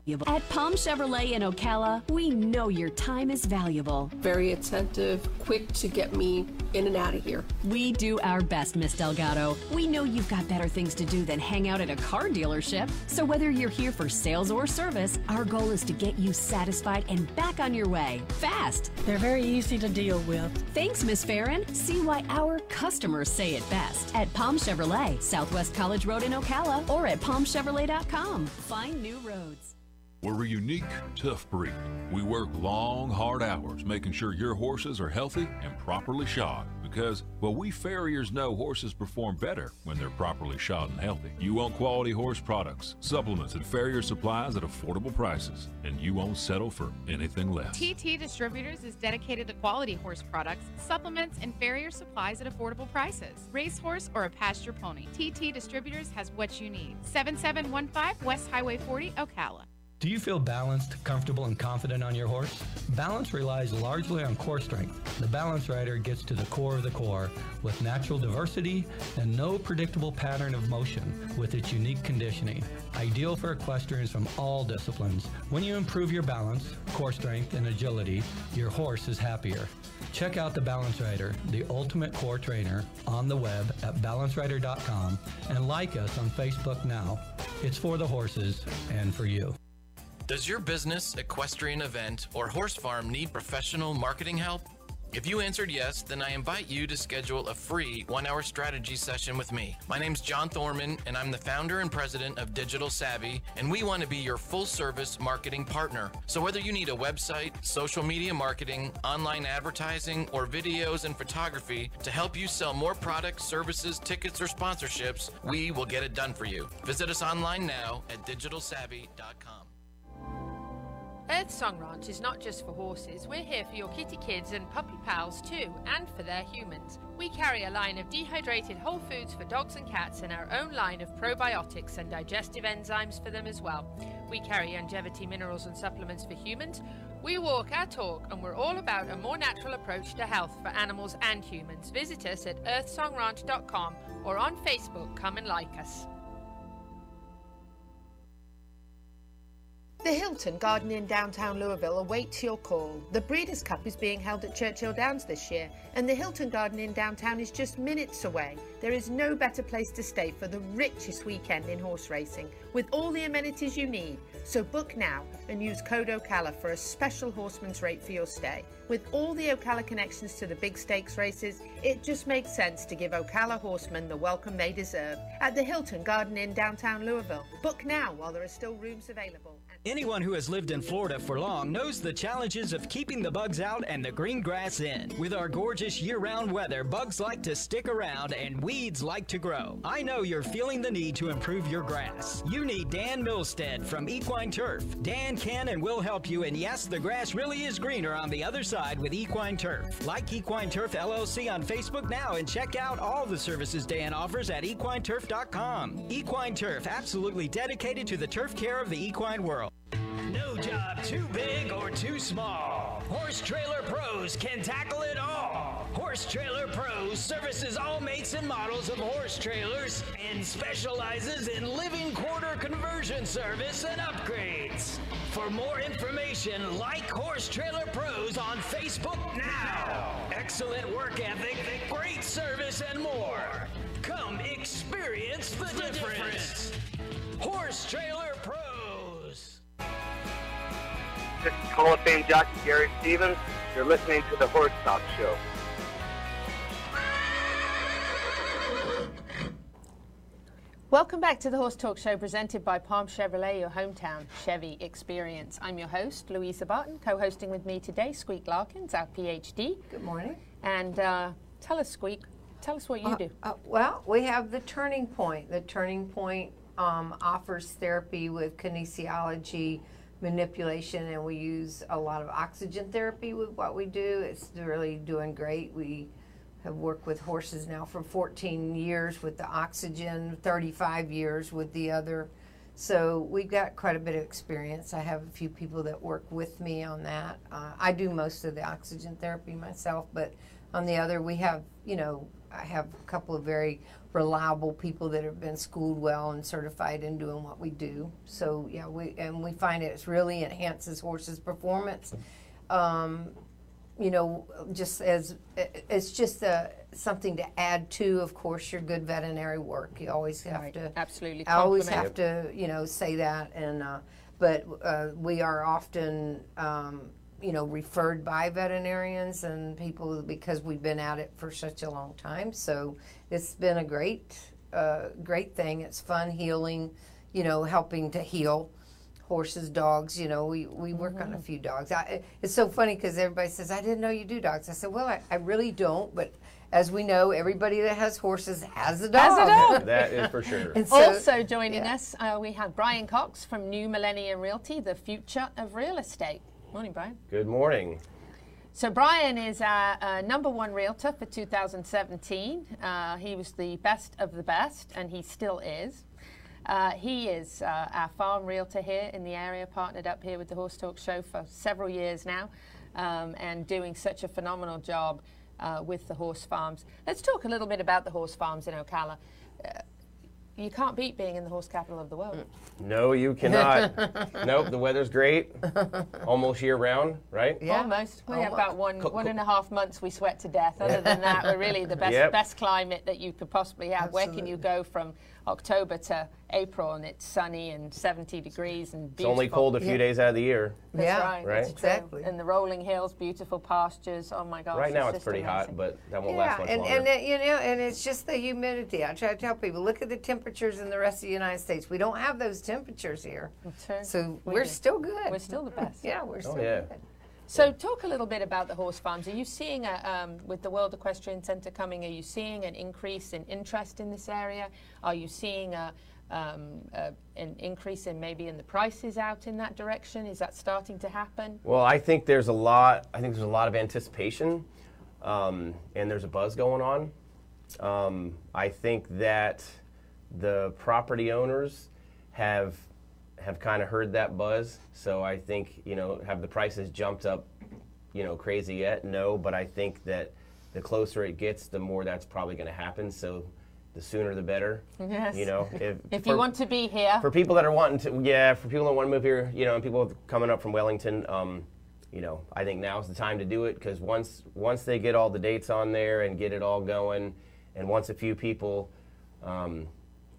Speaker 26: At Palm Chevrolet in Ocala, we know your time is valuable.
Speaker 27: Very attentive, quick to get me in and out of here.
Speaker 26: We do our best, Miss Delgado. We know you've got better things to do than hang out at a car dealership. So whether you're here for sales or service, our goal is to get you satisfied and back on your way fast.
Speaker 28: They're very easy to deal with.
Speaker 26: Thanks, Miss Farron. See why our customers say it best at Palm Chevrolet, Southwest College Road in Ocala, or at palmchevrolet.com. Find new roads.
Speaker 29: We're a unique, tough breed. We work long, hard hours making sure your horses are healthy and properly shod because, well, we farriers know horses perform better when they're properly shod and healthy. You want quality horse products, supplements, and farrier supplies at affordable prices, and you won't settle for anything less.
Speaker 17: TT Distributors is dedicated to quality horse products, supplements, and farrier supplies at affordable prices. Racehorse or a pasture pony, TT Distributors has what you need. 7715 West Highway 40, Ocala.
Speaker 8: Do you feel balanced, comfortable, and confident on your horse? Balance relies largely on core strength. The Balance Rider gets to the core of the core with natural diversity and no predictable pattern of motion with its unique conditioning. Ideal for equestrians from all disciplines. When you improve your balance, core strength, and agility, your horse is happier. Check out the Balance Rider, the ultimate core trainer, on the web at balancerider.com and like us on Facebook now. It's for the horses and for you.
Speaker 30: Does your business, equestrian event, or horse farm need professional marketing help? If you answered yes, then I invite you to schedule a free one hour strategy session with me. My name's John Thorman, and I'm the founder and president of Digital Savvy, and we want to be your full service marketing partner. So, whether you need a website, social media marketing, online advertising, or videos and photography to help you sell more products, services, tickets, or sponsorships, we will get it done for you. Visit us online now at digitalsavvy.com.
Speaker 13: Earth Song Ranch is not just for horses, we're here for your kitty kids and puppy pals too, and for their humans. We carry a line of dehydrated whole foods for dogs and cats and our own line of probiotics and digestive enzymes for them as well. We carry longevity minerals and supplements for humans. We walk our talk and we're all about a more natural approach to health for animals and humans. Visit us at earthsongranch.com or on Facebook. Come and like us.
Speaker 1: The Hilton Garden in downtown Louisville awaits your call. The Breeders' Cup is being held at Churchill Downs this year, and the Hilton Garden in downtown is just minutes away. There is no better place to stay for the richest weekend in horse racing, with all the amenities you need. So book now and use code Ocala for a special horseman's rate for your stay. With all the Ocala connections to the big stakes races, it just makes sense to give Ocala horsemen the welcome they deserve at the Hilton Garden in downtown Louisville. Book now while there are still rooms available.
Speaker 22: Anyone who has lived in Florida for long knows the challenges of keeping the bugs out and the green grass in. With our gorgeous year round weather, bugs like to stick around and weeds like to grow. I know you're feeling the need to improve your grass. You need Dan Milstead from Equine Turf. Dan can and will help you, and yes, the grass really is greener on the other side with Equine Turf. Like Equine Turf LLC on Facebook now and check out all the services Dan offers at equineturf.com. Equine Turf, absolutely dedicated to the turf care of the equine world.
Speaker 31: No job too big or too small. Horse Trailer Pros can tackle it all. Horse Trailer Pros services all makes and models of horse trailers and specializes in living quarter conversion service and upgrades. For more information, like Horse Trailer Pros on Facebook now. Excellent work ethic, great service, and more. Come experience the, difference. Horse Trailer
Speaker 32: This is Hall of Fame jockey Gary Stevens. You're listening to the Horse Talk Show.
Speaker 1: Welcome back to the Horse Talk Show presented by Palm Chevrolet, your hometown Chevy experience. I'm your host, Louisa Barton. Co hosting with me today, Squeak Larkins, our PhD.
Speaker 2: Good morning.
Speaker 1: And uh, tell us, Squeak, tell us what you
Speaker 2: Uh,
Speaker 1: do.
Speaker 2: uh, well, we have the Turning Point. The Turning Point um, offers therapy with kinesiology manipulation, and we use a lot of oxygen therapy with what we do. It's really doing great. We have worked with horses now for 14 years with the oxygen, 35 years with the other. So we've got quite a bit of experience. I have a few people that work with me on that. Uh, I do most of the oxygen therapy myself, but on the other, we have, you know, I have a couple of very reliable people that have been schooled well and certified in doing what we do. So yeah, we and we find it really enhances horses' performance. Um, you know, just as it's just a, something to add to, of course, your good veterinary work. You always have
Speaker 1: Right,
Speaker 2: to
Speaker 1: absolutely
Speaker 2: I always have to, you know, say that. And uh, but uh, we are often, um, you know, referred by veterinarians and people because we've been at it for such a long time. So it's been a great, uh, great thing. It's fun healing, you know, helping to heal horses, dogs. You know, we, we work on a few dogs. I, it's so funny because everybody says, I didn't know you do dogs. I said, well, I, I really don't, but as we know, everybody that has horses has a dog.
Speaker 1: Has a dog.
Speaker 6: That is for sure.
Speaker 2: And so-
Speaker 1: also joining
Speaker 2: yeah.
Speaker 1: us, uh, we have Brian Cox from New Millennium Realty, the future of real estate. Morning, Brian.
Speaker 6: Good morning.
Speaker 1: So Brian is our uh, number one realtor for 2017. Uh, he was the best of the best, and he still is. Uh, he is uh, our farm realtor here in the area, partnered up here with the Horse Talk Show for several years now, um, and doing such a phenomenal job uh, with the horse farms. Let's talk a little bit about the horse farms in Ocala. You can't beat being in the horse capital of the world. Mm.
Speaker 6: No, you cannot. nope, the weather's great. Almost year round, right? Yeah.
Speaker 1: Almost. We have about one
Speaker 6: Co-
Speaker 1: one
Speaker 6: co-
Speaker 1: and a half months we sweat to death. Other than that, we're really the best
Speaker 6: Yep.
Speaker 1: best climate that you could possibly have. Where can you go from October to April and it's sunny and 70 degrees and beautiful.
Speaker 6: It's only cold a few days out of the year.
Speaker 1: That's
Speaker 2: Yeah,
Speaker 1: right.
Speaker 6: right.
Speaker 1: That's true. And the rolling hills, beautiful pastures. Oh my gosh.
Speaker 6: Right now
Speaker 1: it's
Speaker 6: it's
Speaker 1: just
Speaker 6: pretty hot, but that won't
Speaker 2: Yeah,
Speaker 6: last much
Speaker 2: and,
Speaker 6: longer.
Speaker 2: and it, you know, and it's just the humidity. I try to tell people, look at the temperatures in the rest of the United States. We don't have those temperatures here, so
Speaker 1: We
Speaker 2: we're
Speaker 1: do.
Speaker 2: still good.
Speaker 1: We're still the best.
Speaker 2: yeah, we're oh, still
Speaker 6: Oh, yeah.
Speaker 2: good.
Speaker 1: So, talk a little bit about the horse farms. Are you seeing, a, um, with the World Equestrian Centre coming, are you seeing an increase in interest in this area? Are you seeing a, um, an increase in maybe in the prices out in that direction? Is that starting to happen?
Speaker 6: Well, I think there's a lot. I think there's a lot of anticipation, um, and there's a buzz going on. Um, I think that the property owners have have kind of heard that buzz. So I think you know, have the prices jumped up, you know, crazy yet? No, but I think that the closer it gets, the more that's probably going to happen. So the sooner the better.
Speaker 1: Yes.
Speaker 6: You know, if,
Speaker 1: If you want to be here,
Speaker 6: for people that are wanting to, yeah, for people that want to move here, you know, and people coming up from Wellington, um, you know, I think now's the time to do it because once once they get all the dates on there and get it all going, and once a few people um,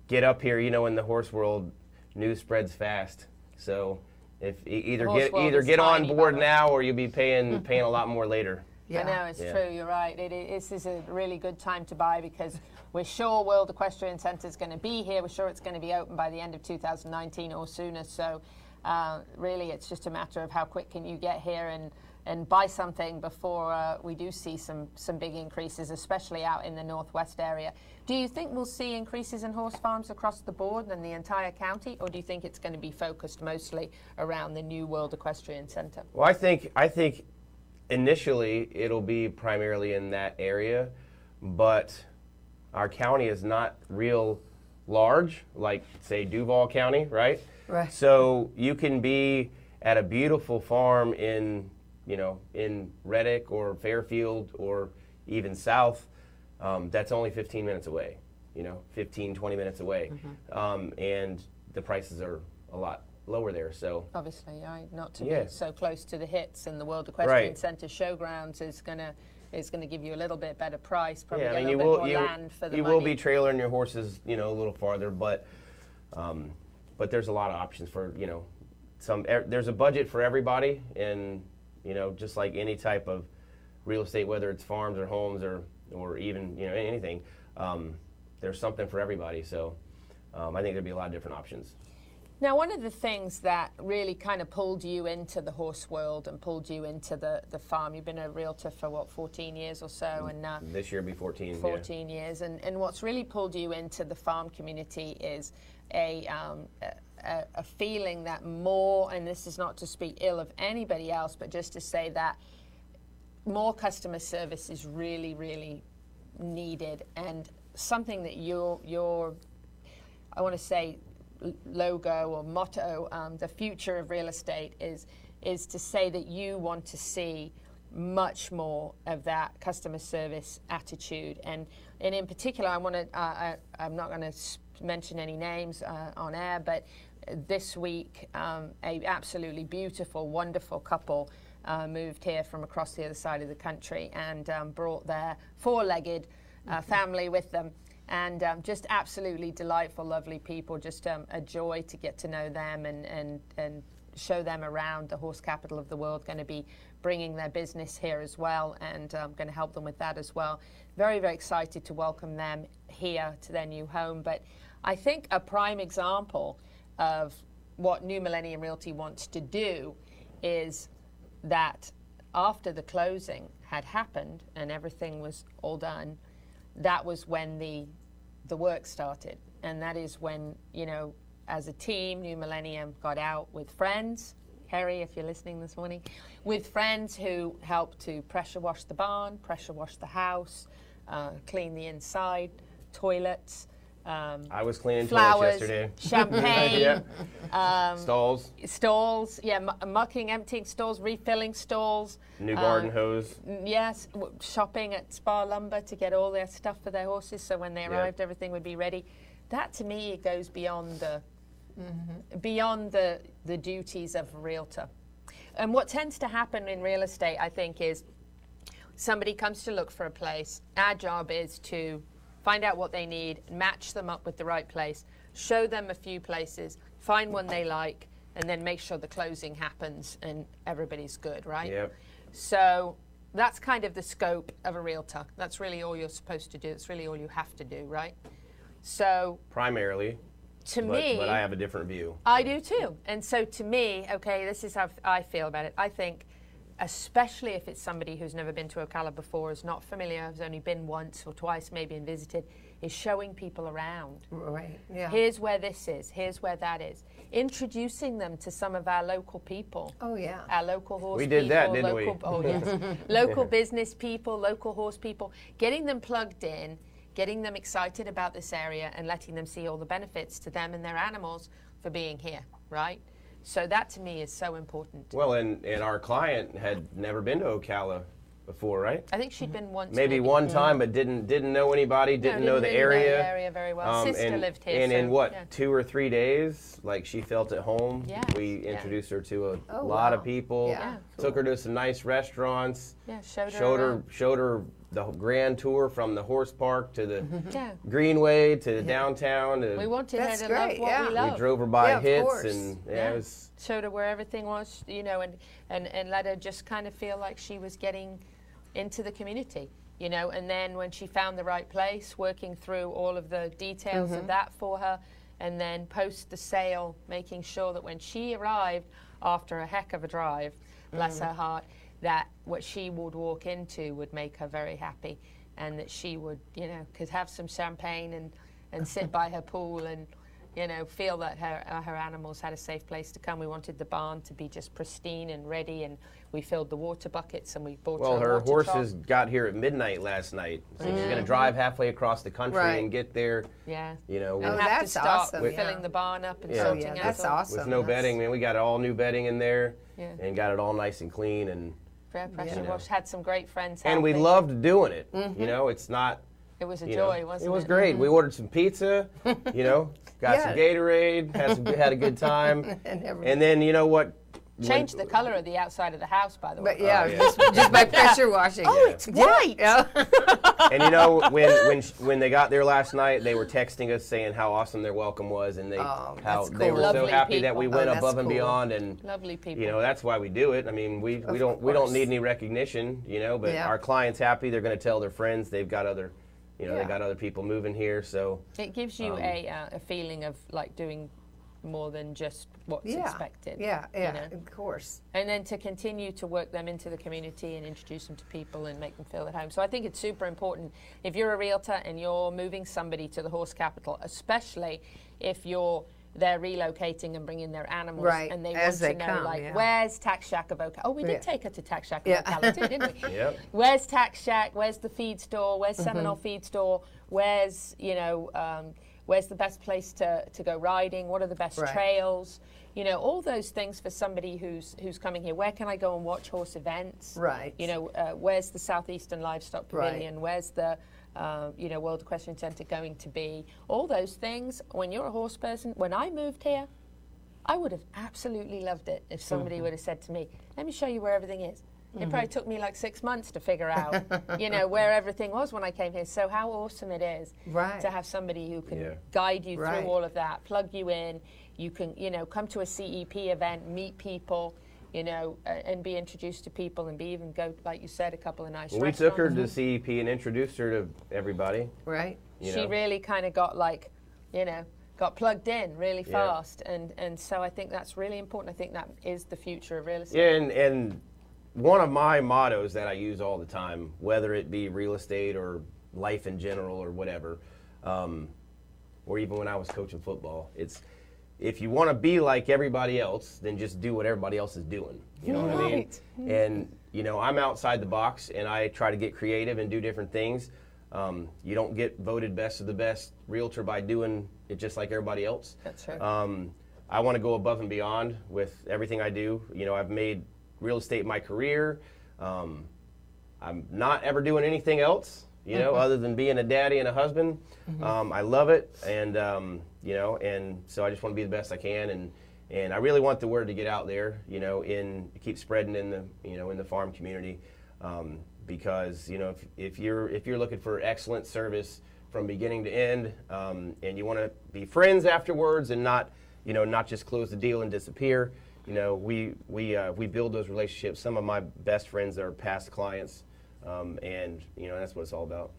Speaker 6: get up here, you know, in the horse world, news spreads fast. So if either get either get on board now or you'll be paying paying a lot more later.
Speaker 1: I know it's
Speaker 6: Yeah.
Speaker 1: true. You're right. It is, this is a really good time to buy because we're sure World Equestrian Centre is going to be here. We're sure it's going to be open by the end of 2019 or sooner. So, uh, really, it's just a matter of how quick can you get here and and buy something before uh, we do see some some big increases, especially out in the northwest area. Do you think we'll see increases in horse farms across the board and the entire county, or do you think it's going to be focused mostly around the new World Equestrian Centre?
Speaker 6: Well, I think I think initially it'll be primarily in that area, but our county is not real large, like say Duval County, right?
Speaker 2: Right.
Speaker 6: So you can be at a beautiful farm in you know in Reddick or Fairfield or even south. Um, that's only 15 minutes away. You know, 15, 20 minutes away, um, and the prices are a lot lower there. So
Speaker 1: Obviously, right? Not to
Speaker 6: Yeah.
Speaker 1: be so close to the hits and the World Equestrian
Speaker 6: Right.
Speaker 1: Centre showgrounds is gonna is gonna give you a little bit better price, probably
Speaker 6: yeah, I
Speaker 1: a
Speaker 6: mean,
Speaker 1: little
Speaker 6: you
Speaker 1: bit
Speaker 6: will
Speaker 1: more
Speaker 6: you,
Speaker 1: land for the
Speaker 6: you will be trailering your horses, you know, a little farther, but um, but there's a lot of options for you know some. er, There's a budget for everybody, and you know, just like any type of real estate, whether it's farms or homes or or even you know anything, um, there's something for everybody. So um, I think there'd be a lot of different options.
Speaker 1: Now, one of the things that really kind of pulled you into the horse world and pulled you into the, the farm, you've been a realtor for what, 14 years or so, and uh,
Speaker 6: This year be 14. yeah.
Speaker 1: 14 years. And, and what's really pulled you into the farm community is a, um, a, a- feeling that more, and this is not to speak ill of anybody else, but just to say that more customer service is really, really needed and something that your, your I want to say logo or motto, um, the future of real estate is is to say that you want to see much more of that customer service attitude, and and in particular, I want to. Uh, I, I'm not going to mention any names uh, on air, but this week, um, a absolutely beautiful, wonderful couple. Uh, moved here from across the other side of the country and um, brought their four-legged uh, family with them and um, just absolutely delightful, lovely people. Just um, a joy to get to know them and, and, and show them around the horse capital of the world. Going to be bringing their business here as well and um, going to help them with that as well. Very, very excited to welcome them here to their new home. But I think a prime example of what New Millennium Realty wants to do is that after the closing had happened and everything was all done, that was when the the work started, and that is when you know, as a team, New Millennium got out with friends. Harry, if you're listening this morning, with friends who helped to pressure wash the barn, pressure wash the house, uh, clean the inside, toilets. Um,
Speaker 6: I was cleaning
Speaker 1: flowers,
Speaker 6: toilets yesterday.
Speaker 1: champagne,
Speaker 6: yeah.
Speaker 1: um,
Speaker 6: Stalls.
Speaker 1: stalls, yeah, mu- mucking, emptying stalls, refilling stalls.
Speaker 6: New garden
Speaker 1: um,
Speaker 6: hose.
Speaker 1: Yes, shopping at Spa Lumber to get all their stuff for their horses, so when they
Speaker 6: Yeah.
Speaker 1: arrived, everything would be ready. That to me goes beyond the beyond the the duties of a realtor. And what tends to happen in real estate, I think, is somebody comes to look for a place. Our job is to find out what they need, match them up with the right place, show them a few places, find one they like, and then make sure the closing happens and everybody's good, right?
Speaker 6: Yep.
Speaker 1: So that's kind of the scope of a realtor. That's really all you're supposed to do. It's really all you have to do, right? So
Speaker 6: Primarily.
Speaker 1: to
Speaker 6: but,
Speaker 1: me,
Speaker 6: But I have a different view.
Speaker 1: I do too. And so to me, okay, this is how I feel about it. I think, especially if it's somebody who's never been to Ocala before, is not familiar, has only been once or twice maybe and visited, is showing people around.
Speaker 2: Right. Yeah.
Speaker 1: Here's where this is. Here's where that is. Introducing them to some of our local people.
Speaker 2: Oh yeah.
Speaker 1: Our local horse
Speaker 6: We did that,
Speaker 1: people,
Speaker 6: didn't we?
Speaker 1: Oh yes. local business people, local horse people, getting them plugged in, getting them excited about this area, and letting them see all the benefits to them and their animals for being here. Right. So that to me is so important.
Speaker 6: Well, and, and our client had never been to Ocala before, right?
Speaker 1: I think she'd been once.
Speaker 6: Maybe one mm. time, but didn't didn't know anybody, didn't,
Speaker 1: didn't
Speaker 6: know the
Speaker 1: really know
Speaker 6: area.
Speaker 1: the area very well. Um, Sister
Speaker 6: and,
Speaker 1: lived here,
Speaker 6: And in what
Speaker 1: yeah.
Speaker 6: two or three days, like she felt at home.
Speaker 1: Yeah.
Speaker 6: We
Speaker 1: Yeah.
Speaker 6: introduced her to a
Speaker 2: Oh,
Speaker 6: lot
Speaker 2: wow.
Speaker 6: of people.
Speaker 2: Yeah.
Speaker 6: Took her to some nice restaurants.
Speaker 1: Yeah, showed her
Speaker 6: Showed her
Speaker 1: around.
Speaker 6: showed her the grand tour from the horse park to the
Speaker 1: Yeah.
Speaker 6: Greenway to the downtown. To,
Speaker 1: We wanted
Speaker 2: That's
Speaker 1: her to love what
Speaker 2: yeah.
Speaker 1: we love.
Speaker 6: we drove her by
Speaker 2: Yeah,
Speaker 6: hits and yeah,
Speaker 1: Yeah.
Speaker 6: it was
Speaker 1: showed her where everything was, you know, and, and, and let her just kind of feel like she was getting into the community, you know. And then when she found the right place, working through all of the details of that for her, and then post the sale, making sure that when she arrived after a heck of a drive, bless her heart, that what she would walk into would make her very happy, and that she would, you know, could have some champagne and, and sit by her pool and you know, feel that her uh, her animals had a safe place to come. We wanted the barn to be just pristine and ready, and we filled the water buckets and we bought
Speaker 6: Well,
Speaker 1: her,
Speaker 6: her
Speaker 1: water
Speaker 6: horses
Speaker 1: trough.
Speaker 6: got here at midnight last night, so she's going to drive halfway across the country
Speaker 2: Right.
Speaker 6: and get there.
Speaker 1: Yeah.
Speaker 6: You know,
Speaker 1: And
Speaker 2: Oh,
Speaker 1: have
Speaker 2: that's
Speaker 1: to start
Speaker 2: awesome,
Speaker 1: filling
Speaker 2: yeah.
Speaker 1: the barn up and
Speaker 6: Yeah.
Speaker 1: sorting
Speaker 2: Oh, yeah,
Speaker 1: out
Speaker 2: that's awesome.
Speaker 6: with no
Speaker 2: That's-
Speaker 6: bedding, man. We got all new bedding in there,
Speaker 1: Yeah.
Speaker 6: and got it all nice and clean, and
Speaker 1: Fair pressure
Speaker 6: Yeah.
Speaker 1: wash. Had some great friends.
Speaker 6: and we loved doing it.
Speaker 2: Mm-hmm.
Speaker 6: You know, it's not.
Speaker 1: It was a
Speaker 6: You know,
Speaker 1: joy, wasn't it?
Speaker 6: it was great. We ordered some pizza. You know, got some Gatorade, had some, had a good time,
Speaker 2: And
Speaker 6: and then you know what? When-
Speaker 1: Changed the color of the outside of the house, by the way.
Speaker 2: But yeah,
Speaker 6: Oh, yeah.
Speaker 2: Just, just by pressure washing.
Speaker 1: Oh, it's white.
Speaker 2: Yeah.
Speaker 6: and you know when when sh- when they got there last night, they were texting us saying how awesome their welcome was, and they
Speaker 2: Oh,
Speaker 6: how
Speaker 2: that's
Speaker 6: they
Speaker 2: cool.
Speaker 6: were so
Speaker 1: Lovely
Speaker 6: happy that we went
Speaker 2: Oh, that's
Speaker 6: above and beyond, and
Speaker 1: Lovely people.
Speaker 6: you know that's why we do it. I mean, we we
Speaker 2: Of
Speaker 6: don't we don't need any recognition, you know, but
Speaker 2: Yeah.
Speaker 6: our clients happy. They're going to tell their friends. They've got other, you know,
Speaker 2: Yeah.
Speaker 6: they got other people moving here, so
Speaker 1: It gives you
Speaker 6: Um,
Speaker 1: a uh, a feeling of like doing more than just what's
Speaker 2: yeah.
Speaker 1: expected.
Speaker 2: Yeah,
Speaker 1: you
Speaker 2: yeah,
Speaker 1: know?
Speaker 2: of course.
Speaker 1: and then to continue to work them into the community and introduce them to people and make them feel at home. So I think it's super important if you're a realtor and you're moving somebody to the horse capital, especially if you're they're relocating and bringing their animals
Speaker 2: Right,
Speaker 1: and they
Speaker 2: as
Speaker 1: want
Speaker 2: they
Speaker 1: to know
Speaker 2: come,
Speaker 1: like
Speaker 2: yeah.
Speaker 1: where's Tack Shack of Ocala? Oh, we did
Speaker 2: Yeah.
Speaker 1: take her to Tack Shack of
Speaker 2: Yeah.
Speaker 1: Ocala too, didn't we?
Speaker 6: Yep.
Speaker 1: Where's Tack Shack? Where's the feed store? Where's
Speaker 2: Mm-hmm.
Speaker 1: Seminole Feed Store? Where's you know um, where's the best place to, to go riding? What are the best
Speaker 2: Right.
Speaker 1: trails? You know all those things for somebody who's who's coming here. Where can I go and watch horse events?
Speaker 2: Right.
Speaker 1: You know uh, where's the Southeastern Livestock
Speaker 2: Right.
Speaker 1: Pavilion? Where's the uh, you know World Equestrian Centre going to be? All those things. When you're a horse person, when I moved here. I would have absolutely loved it if somebody
Speaker 2: Mm-hmm.
Speaker 1: would have said to me, "Let me show you where everything is." It probably took me like six months to figure out, you know, where everything was when I came here. So how awesome it is
Speaker 2: Right.
Speaker 1: to have somebody who can
Speaker 6: Yeah.
Speaker 1: guide you
Speaker 2: Right.
Speaker 1: through all of that, plug you in. You can, you know, come to a CEP event, meet people, you know, uh, and be introduced to people, and be even go, like you said, a couple of nice.
Speaker 6: well, we took her to. CEP and introduced her to everybody.
Speaker 2: Right.
Speaker 6: You
Speaker 1: she
Speaker 6: know.
Speaker 1: really kind of got like, you know, got plugged in really
Speaker 6: Yeah.
Speaker 1: fast, and and so I think that's really important. I think that is the future of real estate.
Speaker 6: Yeah, and, and one of my mottos that I use all the time, whether it be real estate or life in general or whatever, um, or even when I was coaching football, it's if you want to be like everybody else, then just do what everybody else is doing. You know what I mean? And you know, I'm outside the box, and I try to get creative and do different things. Um, you don't get voted best of the best realtor by doing it just like everybody else.
Speaker 1: That's right.
Speaker 6: Um, I want to go above and beyond with everything I do. You know, I've made real estate my career. Um, I'm not ever doing anything else, you know,
Speaker 33: Mhm.
Speaker 6: other than being a daddy and a husband.
Speaker 33: Mhm.
Speaker 6: Um, I love it, and um, you know, and so I just want to be the best I can, and and I really want the word to get out there, you know, in keep spreading in the you know in the farm community, um, because you know if, if you're if you're looking for excellent service from beginning to end, um, and you want to be friends afterwards, and not you know not just close the deal and disappear. You know, we we uh, we build those relationships. Some of my best friends are past clients, um, and you know that's what it's all about.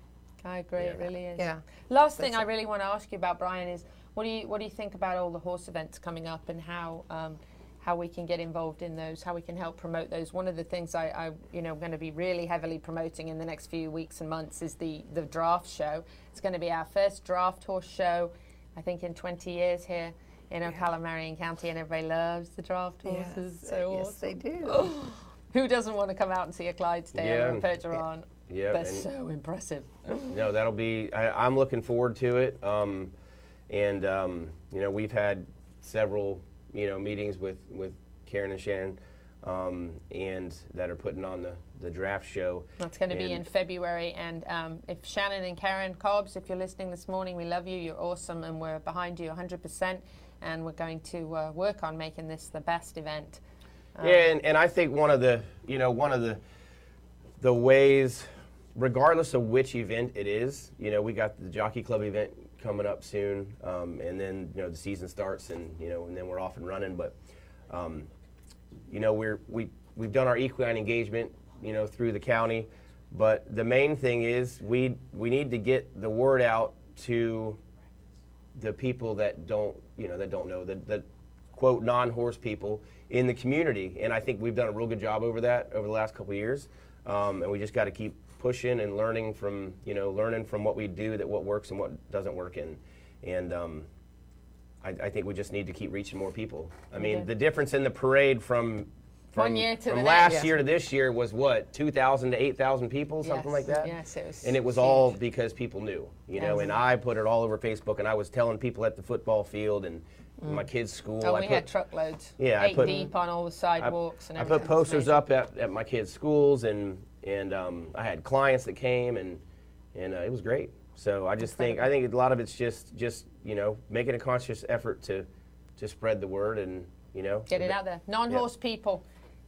Speaker 1: I agree. It really is.
Speaker 2: Yeah.
Speaker 1: Last thing
Speaker 2: That's
Speaker 1: I really want to ask you about, Brian, is what do you what do you think about all the horse events coming up and how um, how we can get involved in those, how we can help promote those. One of the things I, I you know, going to be really heavily promoting in the next few weeks and months is the the draft show. It's going to be our first draft horse show, I think, in 20 years here in Ocala, Marion County, and everybody loves the draft
Speaker 2: Yes,
Speaker 1: horses. so
Speaker 2: yes,
Speaker 1: awesome.
Speaker 2: they do.
Speaker 1: Who doesn't want to come out and see a Clydesdale
Speaker 6: Yeah,
Speaker 1: or a
Speaker 6: and-
Speaker 1: Percheron?
Speaker 6: Yeah,
Speaker 1: They're
Speaker 6: and-
Speaker 1: so impressive.
Speaker 6: no, that'll be. I, I'm looking forward to it. Um, and um, you know, we've had several you know meetings with with Karen and Shannon, um, and that are putting on the the draft show.
Speaker 1: That's going to be in February. And um, if Shannon and Karen Cobbs, if you're listening this morning, we love you. You're awesome, and we're behind you 100%. And we're going to uh, work on making this the best event. Um,
Speaker 6: Yeah, and, and I think one of the you know one of the the ways, regardless of which event it is, you know, we got the Jockey Club event coming up soon, um, and then you know the season starts, and you know, and then we're off and running. But um, you know, we're we we've done our equine engagement, you know, through the county, but the main thing is we we need to get the word out to the people that don't, you know, that don't know that that quote non-horse people in the community, and I think we've done a real good job over that over the last couple of years, um, and we just got to keep pushing and learning from, you know, learning from what we do, that what works and what doesn't work, and and um, I, I think we just need to keep reaching more people. I mean,
Speaker 1: Okay.
Speaker 6: the difference in the parade from
Speaker 1: One
Speaker 6: from,
Speaker 1: year to
Speaker 6: from last
Speaker 1: next.
Speaker 6: year to this year was what 2,000 to 8,000 people, something
Speaker 1: Yes,
Speaker 6: like that.
Speaker 1: yes, it was
Speaker 6: and it was all because people knew, you know.
Speaker 1: Yes.
Speaker 6: And I put it all over Facebook, and I was telling people at the football field and
Speaker 1: Mm.
Speaker 6: my kids' school.
Speaker 1: Oh,
Speaker 6: I
Speaker 1: we
Speaker 6: put,
Speaker 1: had truckloads.
Speaker 6: Yeah, I
Speaker 1: eight
Speaker 6: put-
Speaker 1: deep on all the sidewalks and
Speaker 6: I put posters up at, at my kids' schools, and and um, I had clients that came, and and uh, it was great. So I just think I think a lot of it's just just you know making a conscious effort to to spread the word and you know
Speaker 1: Get it out there. Non-horse people,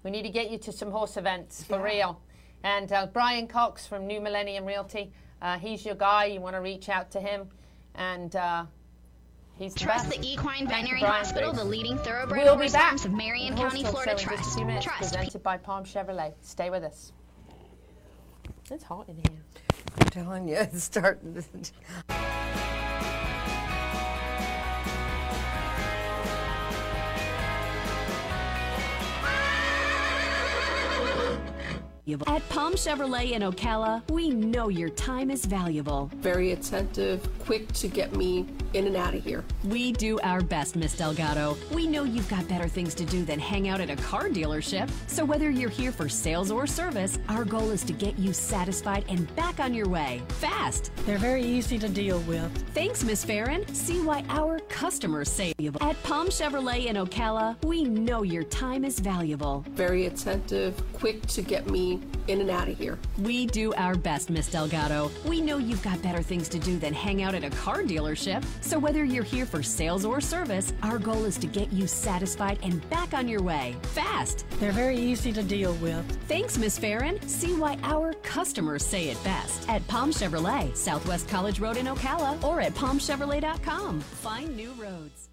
Speaker 1: we need to get you to some horse events for real. And uh, Brian Cox from New Millennium Realty, uh, he's your guy. You want to reach out to him, and uh, he's the
Speaker 19: Trust
Speaker 1: best.
Speaker 19: the Equine Veterinary
Speaker 1: Brian.
Speaker 19: Hospital, the leading thoroughbred
Speaker 1: We'll
Speaker 19: horse
Speaker 1: back.
Speaker 19: farms of Marion
Speaker 1: The
Speaker 19: County,
Speaker 1: Talk
Speaker 19: Florida.
Speaker 1: Show in just a
Speaker 19: Trust.
Speaker 1: minutes,
Speaker 19: Trust.
Speaker 1: presented by Palm Chevrolet. Stay with us. It's hot in here.
Speaker 2: I'm telling you, it's starting to.
Speaker 26: At Palm Chevrolet in Ocala, we know your time is valuable.
Speaker 27: Very attentive, quick to get me in and out of here.
Speaker 26: We do our best, Miss Delgado. We know you've got better things to do than hang out at a car dealership. So whether you're here for sales or service, our goal is to get you satisfied and back on your way fast.
Speaker 28: They're very easy to deal with.
Speaker 26: Thanks, Miss Farron. See why our customers say At Palm Chevrolet in Ocala, we know your time is valuable.
Speaker 27: Very attentive, quick to get me in and out of here.
Speaker 26: We do our best, Miss Delgado. We know you've got better things to do than hang out at a car dealership. So whether you're here for sales or service, our goal is to get you satisfied and back on your way fast.
Speaker 28: They're very easy to deal with.
Speaker 26: Thanks, Miss Farron. See why our customers say it best at Palm Chevrolet, Southwest College Road in Ocala, or at palmchevrolet.com. Find new roads.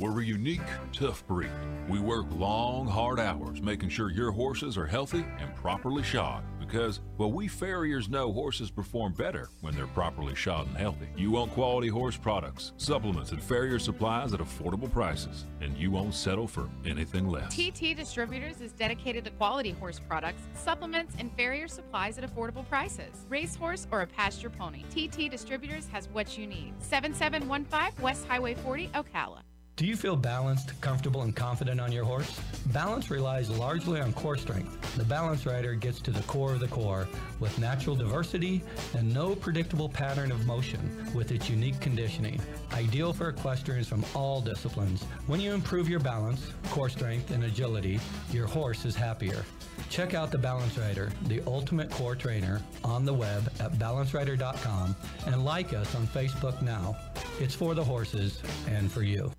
Speaker 29: We're a unique, tough breed. We work long, hard hours making sure your horses are healthy and properly shod because, well, we farriers know horses perform better when they're properly shod and healthy. You want quality horse products, supplements, and farrier supplies at affordable prices, and you won't settle for anything less.
Speaker 17: TT Distributors is dedicated to quality horse products, supplements, and farrier supplies at affordable prices. Racehorse or a pasture pony, TT Distributors has what you need. 7715 West Highway 40, Ocala.
Speaker 8: Do you feel balanced, comfortable, and confident on your horse? Balance relies largely on core strength. The Balance Rider gets to the core of the core with natural diversity and no predictable pattern of motion with its unique conditioning. Ideal for equestrians from all disciplines. When you improve your balance, core strength, and agility, your horse is happier. Check out the Balance Rider, the ultimate core trainer, on the web at balancerider.com and like us on Facebook now. It's for the horses and for you.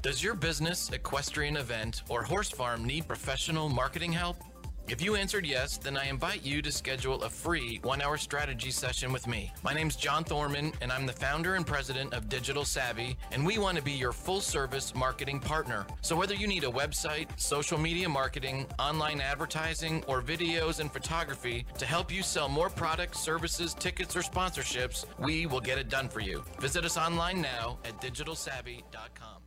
Speaker 30: Does your business, equestrian event, or horse farm need professional marketing help? If you answered yes, then I invite you to schedule a free one hour strategy session with me. My name's John Thorman, and I'm the founder and president of Digital Savvy, and we want to be your full service marketing partner. So, whether you need a website, social media marketing, online advertising, or videos and photography to help you sell more products, services, tickets, or sponsorships, we will get it done for you. Visit us online now at digitalsavvy.com.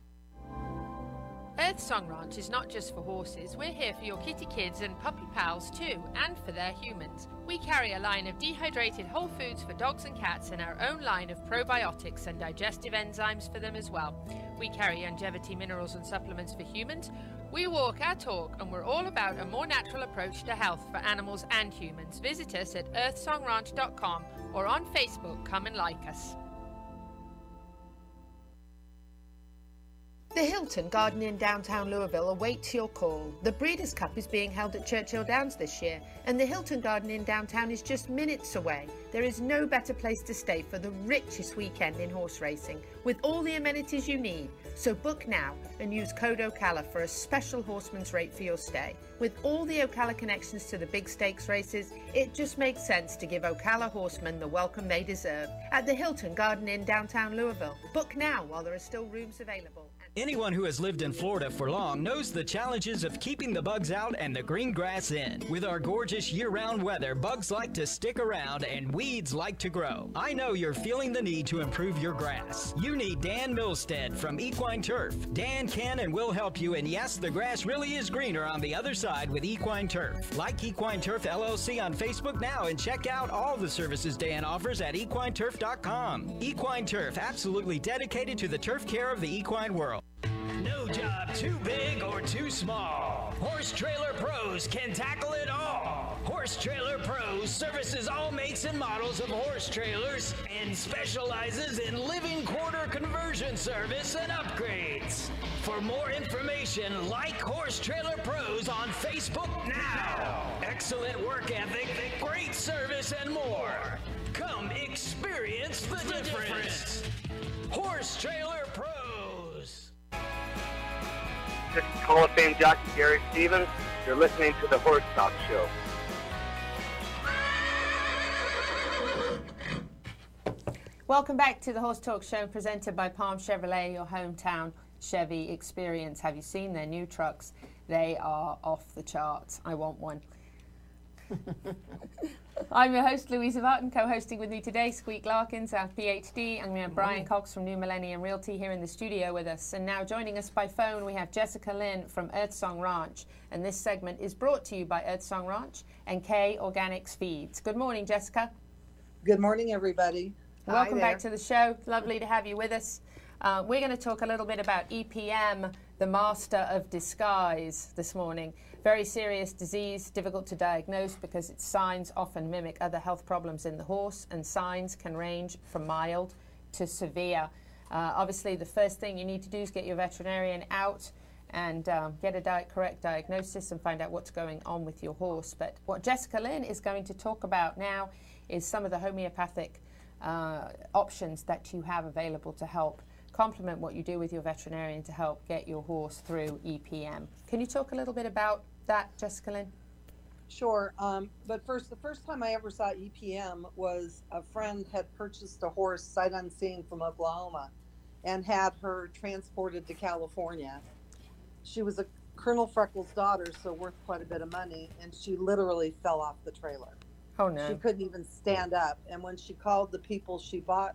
Speaker 13: Earth Song Ranch is not just for horses, we're here for your kitty kids and puppy pals too, and for their humans. We carry a line of dehydrated whole foods for dogs and cats and our own line of probiotics and digestive enzymes for them as well. We carry longevity minerals and supplements for humans. We walk our talk and we're all about a more natural approach to health for animals and humans. Visit us at earthsongranch.com or on Facebook. Come and like us.
Speaker 1: The Hilton Garden in downtown Louisville awaits your call. The Breeders' Cup is being held at Churchill Downs this year, and the Hilton Garden in downtown is just minutes away. There is no better place to stay for the richest weekend in horse racing, with all the amenities you need. So book now and use code Ocala for a special horseman's rate for your stay. With all the Ocala connections to the big stakes races, it just makes sense to give Ocala horsemen the welcome they deserve at the Hilton Garden in downtown Louisville. Book now while there are still rooms available.
Speaker 22: Anyone who has lived in Florida for long knows the challenges of keeping the bugs out and the green grass in. With our gorgeous year round weather, bugs like to stick around and weeds like to grow. I know you're feeling the need to improve your grass. You need Dan Milstead from Equine Turf. Dan can and will help you, and yes, the grass really is greener on the other side with Equine Turf. Like Equine Turf LLC on Facebook now and check out all the services Dan offers at equineturf.com. Equine Turf, absolutely dedicated to the turf care of the equine world.
Speaker 31: No job too big or too small. Horse Trailer Pros can tackle it all. Horse Trailer Pros services all makes and models of horse trailers and specializes in living quarter conversion service and upgrades. For more information, like Horse Trailer Pros on Facebook now. Excellent work ethic, great service, and more. Come experience the, difference. Horse Trailer Pros.
Speaker 32: This is Hall of Fame jockey Gary Stevens. You're listening to the Horse Talk Show.
Speaker 1: Welcome back to the Horse Talk Show presented by Palm Chevrolet, your hometown Chevy experience. Have you seen their new trucks? They are off the charts. I want one. I'm your host, Louisa Barton, co hosting with me today, Squeak Larkins, our PhD, and we have Brian Cox from New Millennium Realty here in the studio with us. And now joining us by phone, we have Jessica Lynn from Earthsong Ranch. And this segment is brought to you by Earthsong Ranch and K Organics Feeds. Good morning, Jessica.
Speaker 33: Good morning, everybody.
Speaker 1: Welcome back to the show. Lovely to have you with us. Uh, we're going to talk a little bit about EPM, the master of disguise, this morning. Very serious disease, difficult to diagnose because its signs often mimic other health problems in the horse, and signs can range from mild to severe. Uh, obviously, the first thing you need to do is get your veterinarian out and um, get a di- correct diagnosis and find out what's going on with your horse. But what Jessica Lynn is going to talk about now is some of the homeopathic uh, options that you have available to help complement what you do with your veterinarian to help get your horse through EPM. Can you talk a little bit about that, Jessica Lynn?
Speaker 33: Sure. Um, but first, the first time I ever saw EPM was a friend had purchased a horse sight unseen from Oklahoma. and had her transported to California. She was a Colonel Freckles' daughter, so worth quite a bit of money, and she literally fell off the trailer.
Speaker 1: Oh no.
Speaker 33: She couldn't even stand up. And when she called the people she bought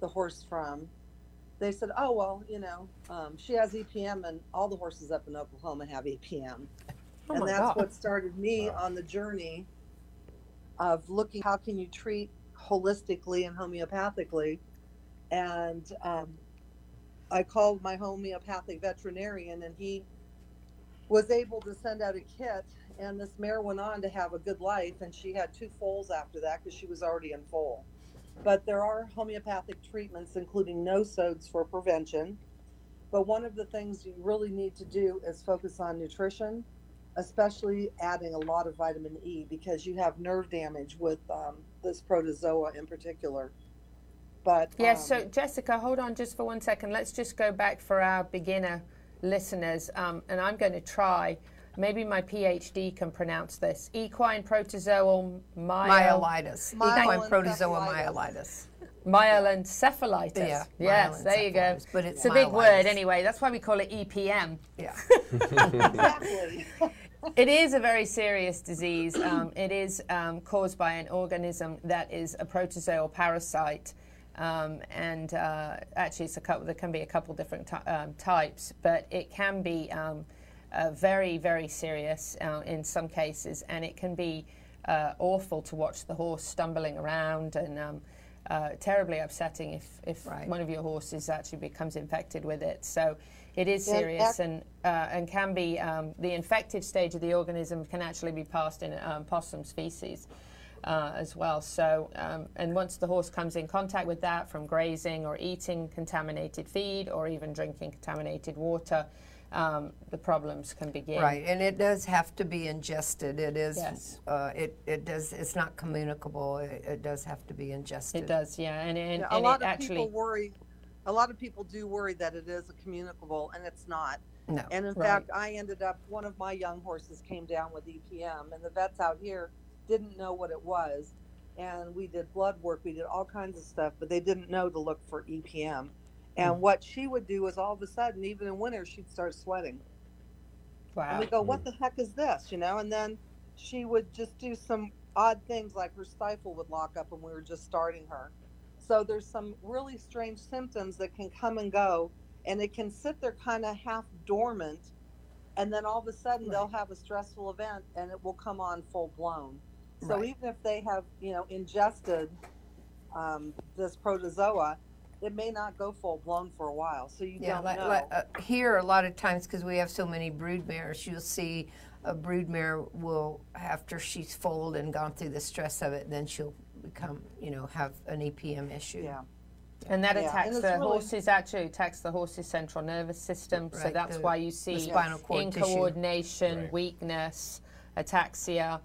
Speaker 33: the horse from, they said, "Oh well, you know, um, she has EPM, and all the horses up in Oklahoma have EPM."
Speaker 1: Oh
Speaker 33: and that's
Speaker 1: God.
Speaker 33: what started me on the journey of looking how can you treat holistically and homeopathically. And um, I called my homeopathic veterinarian, and he was able to send out a kit. And this mare went on to have a good life, and she had two foals after that because she was already in foal. But there are homeopathic treatments, including nosodes for prevention. But one of the things you really need to do is focus on nutrition, especially adding a lot of vitamin E because you have nerve damage with um, this protozoa in particular. But
Speaker 1: Yeah,
Speaker 33: um,
Speaker 1: so Jessica, hold on just for one second. Let's just go back for our beginner listeners, um, and I'm going to try. Maybe my PhD can pronounce this. Equine protozoal myel-
Speaker 2: Myelitis. Equine protozoa myelitis.
Speaker 1: Myelencephalitis.
Speaker 2: Yeah,
Speaker 1: Yes, there you go.
Speaker 2: but it's
Speaker 1: a big word anyway. That's why we call it EPM.
Speaker 2: Yeah.
Speaker 33: exactly.
Speaker 1: It is a very serious disease. Um, it is um, caused by an organism that is a protozoal parasite. Um, and uh, actually, it's a couple, there can be a couple different um, types, but it can be um, uh, very, very serious uh, in some cases, and it can be uh, awful to watch the horse stumbling around and um, uh, terribly upsetting if, if one of your horses actually becomes infected with it. So it is serious
Speaker 33: ac-
Speaker 1: and uh, and can be um, the infected stage of the organism can actually be passed in um, possum species. Uh, as well. So, um, and once the horse comes in contact with that from grazing or eating contaminated feed or even drinking contaminated water, um, the problems can begin.
Speaker 2: Right, and it does have to be ingested. It is.
Speaker 1: Yes.
Speaker 2: Uh, it it does. It's not communicable. It, it does have to be ingested.
Speaker 1: It does, yeah, and and,
Speaker 33: Yeah, a
Speaker 1: and
Speaker 33: lot
Speaker 1: it
Speaker 33: of
Speaker 1: actually
Speaker 33: people worry. A lot of people do worry that it is a communicable, and it's not.
Speaker 2: No.
Speaker 33: And in
Speaker 1: Right.
Speaker 33: fact, I ended up one of my young horses came down with EPM, and the vets out here didn't know what it was, and we did blood work, we did all kinds of stuff, but they didn't know to look for EPM. And
Speaker 1: Mm.
Speaker 33: what she would do is all of a sudden, even in winter, she'd start sweating.
Speaker 1: wow.
Speaker 33: And we go, what the heck is this? You know, and then she would just do some odd things like her stifle would lock up when we were just starting her. So there's some really strange symptoms that can come and go, and it can sit there kind of half dormant, and then all of a sudden they'll have a stressful event and it will come on full blown. So
Speaker 2: Right.
Speaker 33: even if they have, you know, ingested um, this protozoa, it may not go full blown for a while. So you
Speaker 2: Yeah,
Speaker 33: don't
Speaker 2: like,
Speaker 33: know.
Speaker 2: like, uh, here a lot of times because we have so many brood mares, you'll see a brood mare will after she's foaled and gone through the stress of it, then she'll become, you know, have an EPM issue.
Speaker 33: Yeah.
Speaker 1: And that
Speaker 33: Yeah,
Speaker 1: attacks
Speaker 33: and it's
Speaker 1: the
Speaker 33: really-
Speaker 1: horse's actually attacks the horse's central nervous system. so that's
Speaker 2: the-
Speaker 1: why you see
Speaker 2: spinal cord tissue.
Speaker 1: incoordination,
Speaker 2: Right.
Speaker 1: weakness, ataxia,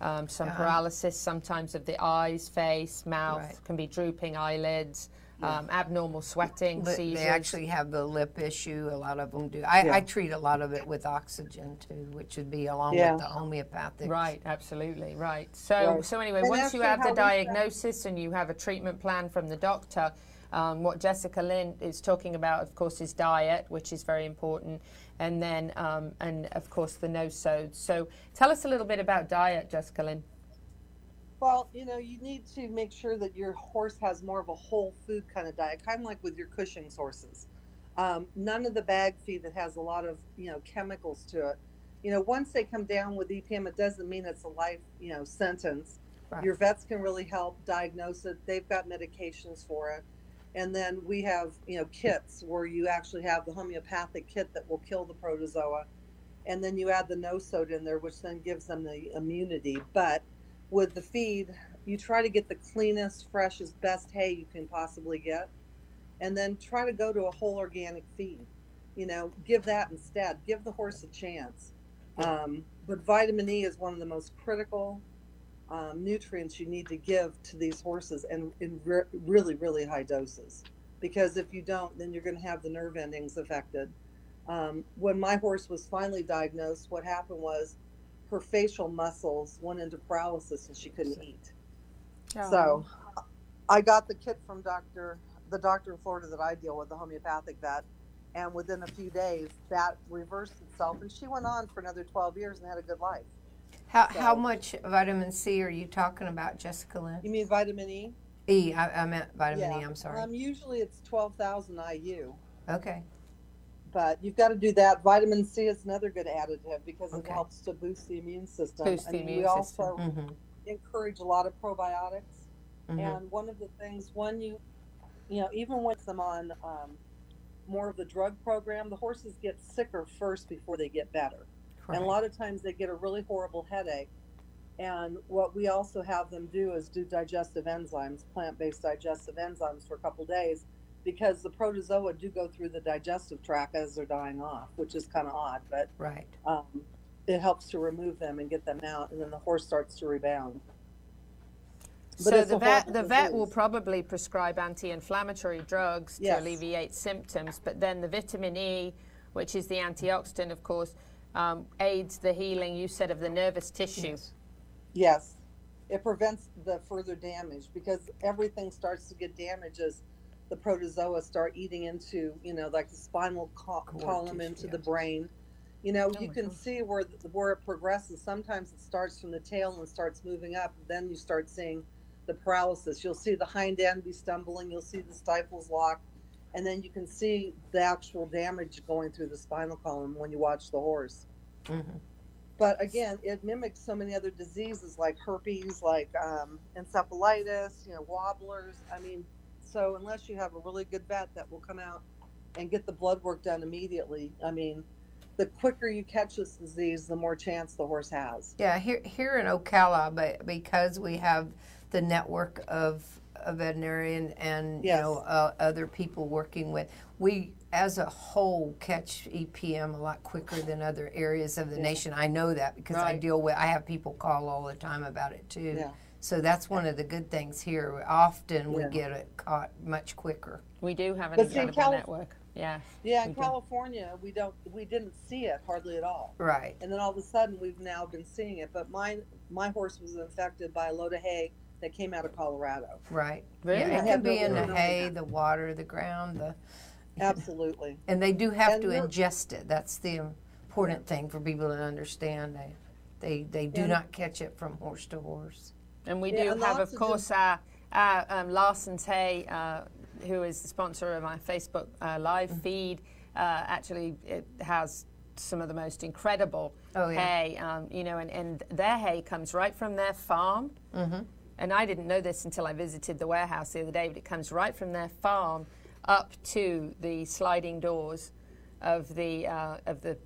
Speaker 1: um, some
Speaker 2: Yeah.
Speaker 1: paralysis sometimes of the eyes, face, mouth,
Speaker 2: Right.
Speaker 1: can be drooping eyelids, um, abnormal sweating,
Speaker 2: Lip-
Speaker 1: seizures.
Speaker 2: they actually have the lip issue. A lot of them do. I,
Speaker 1: Yeah.
Speaker 2: I treat a lot of it with oxygen too, which would be along
Speaker 1: Yeah.
Speaker 2: with the homeopathic.
Speaker 1: Right, absolutely, right. So,
Speaker 2: Right.
Speaker 1: so anyway,
Speaker 2: And
Speaker 1: once you
Speaker 2: actually
Speaker 1: have the
Speaker 2: how we found-
Speaker 1: diagnosis and you have a treatment plan from the doctor, um, what Jessica Lynn is talking about, of course, is diet, which is very important, and then, um, and of course, the nosodes. So, tell us a little bit about diet, Jessica Lynn.
Speaker 33: Well, you know, you need to make sure that your horse has more of a whole food kind of diet, kind of like with your Cushing's horses. Um, none of the bag feed that has a lot of, you know, chemicals to it. You know, once they come down with EPM, it doesn't mean it's a life, you know, sentence.
Speaker 2: Right.
Speaker 33: Your vets can really help diagnose it. They've got medications for it. And then we have, you know, kits where you actually have the homeopathic kit that will kill the protozoa. And then you add the nosode in there, which then gives them the immunity. But with the feed, you try to get the cleanest, freshest, best hay you can possibly get. And then try to go to a whole organic feed. You know, give that instead. Give the horse a chance. Um, but vitamin E is one of the most critical um, nutrients you need to give to these horses and in re- really, really high doses. Because if you don't, then you're going to have the nerve endings affected. Um, when my horse was finally diagnosed, what happened was her facial muscles went into paralysis and she couldn't eat. So I got the kit from Dr. the doctor in Florida that I deal with, the homeopathic vet, and within a few days that reversed itself, and she went on for another 12 years and had a good life.
Speaker 2: How,
Speaker 33: So-
Speaker 2: how much vitamin C are you talking about, Jessica Lynn?
Speaker 33: You mean vitamin E?
Speaker 2: E, I, I meant vitamin E,
Speaker 33: Yeah.
Speaker 2: I'm sorry.
Speaker 33: Um, usually it's 12,000 IU.
Speaker 2: Okay.
Speaker 33: But you've got to do that. Vitamin C is another good additive because
Speaker 2: Okay.
Speaker 33: it helps to boost the immune system.
Speaker 2: Boost
Speaker 33: I
Speaker 2: the
Speaker 33: mean,
Speaker 2: immune
Speaker 33: we
Speaker 2: system.
Speaker 33: also
Speaker 2: Mhm.
Speaker 33: encourage a lot of probiotics.
Speaker 2: Mhm.
Speaker 33: And one of the things when you, you know, even with them on um, more of the drug program, the horses get sicker first before they get better. And a lot of times they get a really horrible headache. And what we also have them do is do digestive enzymes, plant-based digestive enzymes for a couple days, because the protozoa do go through the digestive tract as they're dying off, which is kind of odd, but
Speaker 2: Right.
Speaker 33: um, it helps to remove them and get them out, and then the horse starts to rebound. But
Speaker 1: So the vet, the vet will probably prescribe anti-inflammatory drugs
Speaker 33: Yes.
Speaker 1: to alleviate symptoms, but then the vitamin E, which is the antioxidant, of course, um, aids the healing. You said of the nervous tissue.
Speaker 33: Yes, it prevents the further damage because everything starts to get damaged as the protozoa start eating into, you know, like the spinal co- column into the brain. You know, you can see where the, where it progresses. Sometimes it starts from the tail and starts moving up. Then you start seeing the paralysis. You'll see the hind end be stumbling. You'll see the stifles lock, and then you can see the actual damage going through the spinal column when you watch the horse. But again, it mimics so many other diseases like herpes, like um, encephalitis, you know, wobblers. I mean, so unless you have a really good vet that will come out and get the blood work done immediately, I mean, the quicker you catch this disease, the more chance the horse has.
Speaker 2: Yeah, here here in Ocala, but because we have the network of a veterinarian and you know uh, other people working with, we as a whole catch EPM a lot quicker than other areas of the
Speaker 33: Yeah.
Speaker 2: nation. I know that because I deal with. I have people call all the time about it too.
Speaker 33: Yeah.
Speaker 2: So that's one of the good things here. Often we
Speaker 33: Yeah.
Speaker 2: get it caught much quicker.
Speaker 1: We do have an
Speaker 33: But see, in
Speaker 1: incredible
Speaker 33: Calif-
Speaker 1: network. Yeah.
Speaker 33: Yeah, in
Speaker 1: we do.
Speaker 33: California, we don't, we didn't see it hardly at all.
Speaker 2: Right.
Speaker 33: And then all of a sudden, we've now been seeing it. But my my horse was infected by a load of hay that came out of Colorado.
Speaker 2: Right.
Speaker 33: Really?
Speaker 2: Yeah, it
Speaker 33: had
Speaker 2: can be in the hay, the water, the ground, the
Speaker 33: Absolutely.
Speaker 2: And they do have
Speaker 33: And
Speaker 2: to ingest it. That's the important thing for people to understand. They they, they do
Speaker 1: And-
Speaker 2: not catch it from horse to horse.
Speaker 1: And we
Speaker 2: Yeah,
Speaker 1: do have, of course, our, our um, Larson's Hay, uh, who is the sponsor of my Facebook uh, live
Speaker 2: Mm-hmm.
Speaker 1: feed. Uh, actually, it has some of the most incredible
Speaker 2: Oh, yeah.
Speaker 1: hay, um, you know, and, and their hay comes right from their farm.
Speaker 2: Mhm.
Speaker 1: And I didn't know this until I visited the warehouse the other day, but it comes right from their farm up to the sliding doors of the uh, of the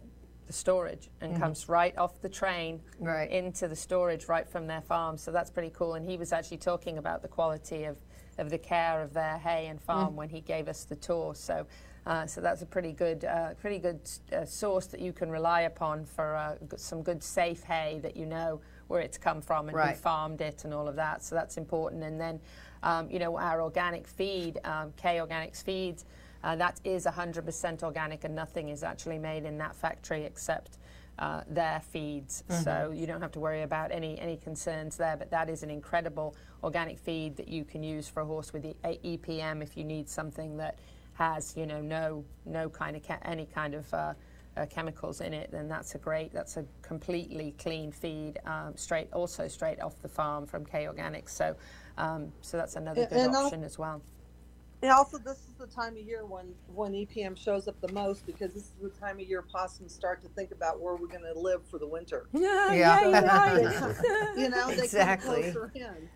Speaker 1: storage, and
Speaker 2: Mhm.
Speaker 1: comes right off the train
Speaker 2: Right.
Speaker 1: into the storage right from their farm. So that's pretty cool. And he was actually talking about the quality of, of the care of their hay and farm
Speaker 2: Mm.
Speaker 1: when he gave us the tour. So. Uh, so that's a pretty good, uh, pretty good uh, source that you can rely upon for uh, some good safe hay that you know where it's come from and who farmed it and all of that. So that's important. And then, um, you know, our organic feed, um, K Organics feeds, uh, that is 100% organic and nothing is actually made in that factory except uh, their feeds.
Speaker 2: Mhm.
Speaker 1: So you don't have to worry about any any concerns there. But that is an incredible organic feed that you can use for a horse with the EPM if you need something that has you know no no kind of any kind of uh, uh, chemicals in it, then that's a great, that's a completely clean feed, um, straight, also straight off the farm from K Organics. So, um, so that's another good
Speaker 33: and
Speaker 1: option as well.
Speaker 33: And also, this is the time of year when when EPM shows up the most because this is the time of year possums start to think about where we're going to live for the winter.
Speaker 2: Yeah, Yeah.
Speaker 33: So
Speaker 2: yeah,
Speaker 33: they- you know, they
Speaker 2: Exactly.
Speaker 33: come closer in.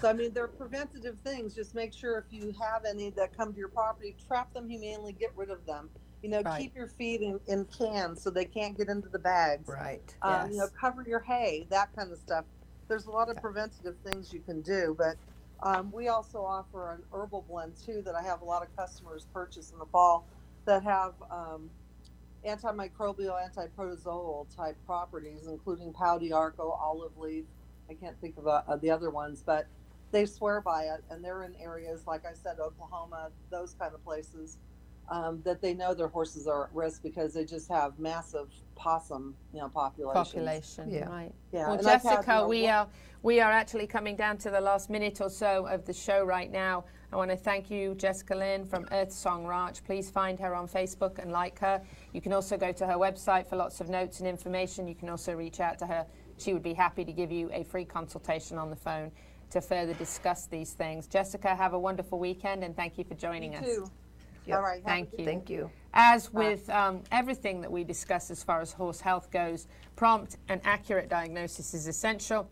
Speaker 33: So I mean, they're preventative things. Just make sure if you have any that come to your property, trap them humanely, get rid of them. You know,
Speaker 2: Right.
Speaker 33: keep your feed in, in cans so they can't get into the bags.
Speaker 2: Right.
Speaker 33: Um, You know, cover your hay, that kind of stuff. There's a lot of preventative things you can do, but um, we also offer an herbal blend too that I have a lot of customers purchase in the fall that have um, antimicrobial, antiprotozoal type properties, including Pau d'Arco, olive leaf. I can't think of uh, the other ones, but they swear by it, and they're in areas like I said, Oklahoma, those kind of places. um, that they know their horses are at risk because they just have massive possum, you know, populations.
Speaker 1: population, right?
Speaker 33: Yeah.
Speaker 1: Well,
Speaker 33: and I've had,
Speaker 1: Jessica,
Speaker 33: you know,
Speaker 1: we are we are actually coming down to the last minute or so of the show right now. I want to thank you, Jessica Lynn from Earth Song Ranch. Please find her on Facebook and like her. You can also go to her website for lots of notes and information. You can also reach out to her. She would be happy to give you a free consultation on the phone to further discuss these things. Jessica, have a wonderful weekend and thank you for joining us.
Speaker 33: too. All right.
Speaker 1: Thank you.
Speaker 2: Thank you.
Speaker 1: As with um, everything that we discuss as far as horse health goes, prompt and accurate diagnosis is essential,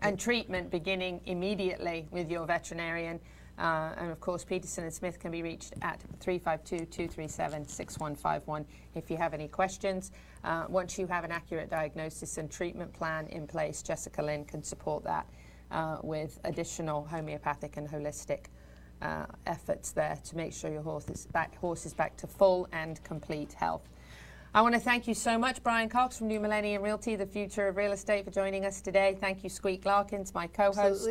Speaker 1: and treatment beginning immediately with your veterinarian. Uh, and of course, Peterson and Smith can be reached at 352 237 6151 if you have any questions. Uh, once you have an accurate diagnosis and treatment plan in place, Jessica Lynn can support that uh, with additional homeopathic and holistic uh, efforts there to make sure your horse is back, horse is back to full and complete health. I want to thank you so much, Brian Cox from New Millennium Realty, the future of real estate, for joining us today. Thank you, Squeak Larkins, my co-host,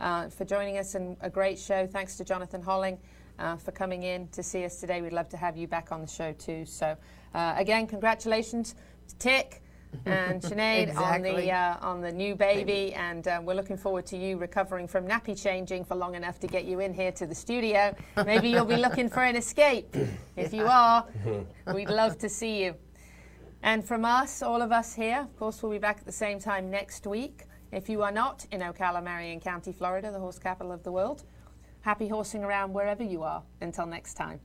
Speaker 1: uh, for joining us and a great show. Thanks to Jonathan Holling uh, for coming in to see us today. We'd love to have you back on the show too. So, uh, again, congratulations to Tik and Sinead on the uh, on the new baby, and uh, we're looking forward to you recovering from nappy changing for long enough to get you in here to the studio. Maybe you'll be looking for an escape. If you are, we'd love to see you. And from us, all of us here, of course, we'll be back at the same time next week. If you are not in Ocala, Marion County, Florida, the horse capital of the world, happy horsing around wherever you are. Until next time.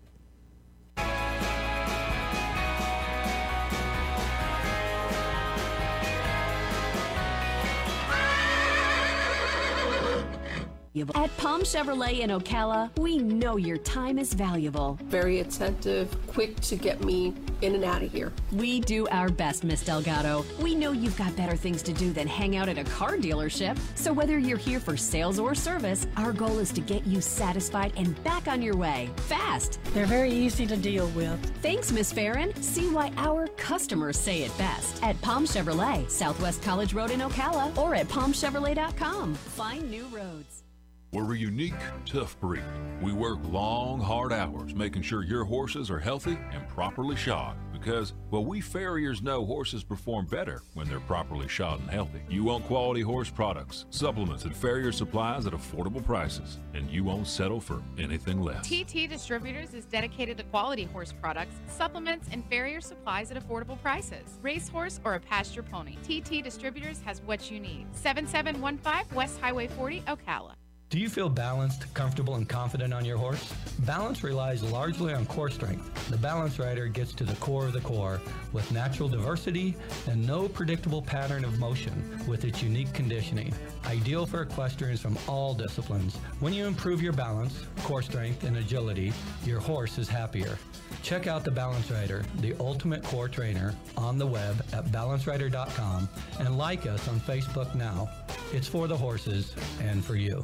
Speaker 26: At Palm Chevrolet in Ocala, we know your time is valuable.
Speaker 27: Very attentive, quick to get me in and out of here.
Speaker 26: We do our best, Miss Delgado. We know you've got better things to do than hang out at a car dealership. So whether you're here for sales or service, our goal is to get you satisfied and back on your way fast.
Speaker 28: They're very easy to deal with.
Speaker 26: Thanks, Miss Farron. See why our customers say it best at Palm Chevrolet, Southwest College Road in Ocala, or at palmchevrolet.com. Find new roads.
Speaker 29: We're a unique, tough breed. We work long, hard hours making sure your horses are healthy and properly shod because, well, we farriers know horses perform better when they're properly shod and healthy. You want quality horse products, supplements, and farrier supplies at affordable prices, and you won't settle for anything less.
Speaker 17: TT Distributors is dedicated to quality horse products, supplements, and farrier supplies at affordable prices. Racehorse or a pasture pony, TT Distributors has what you need. 7715 West Highway 40, Ocala.
Speaker 8: Do you feel balanced, comfortable, and confident on your horse? Balance relies largely on core strength. The Balance Rider gets to the core of the core with natural diversity and no predictable pattern of motion with its unique conditioning. Ideal for equestrians from all disciplines. When you improve your balance, core strength, and agility, your horse is happier. Check out the Balance Rider, the ultimate core trainer, on the web at balancerider.com and like us on Facebook now. It's for the horses and for you.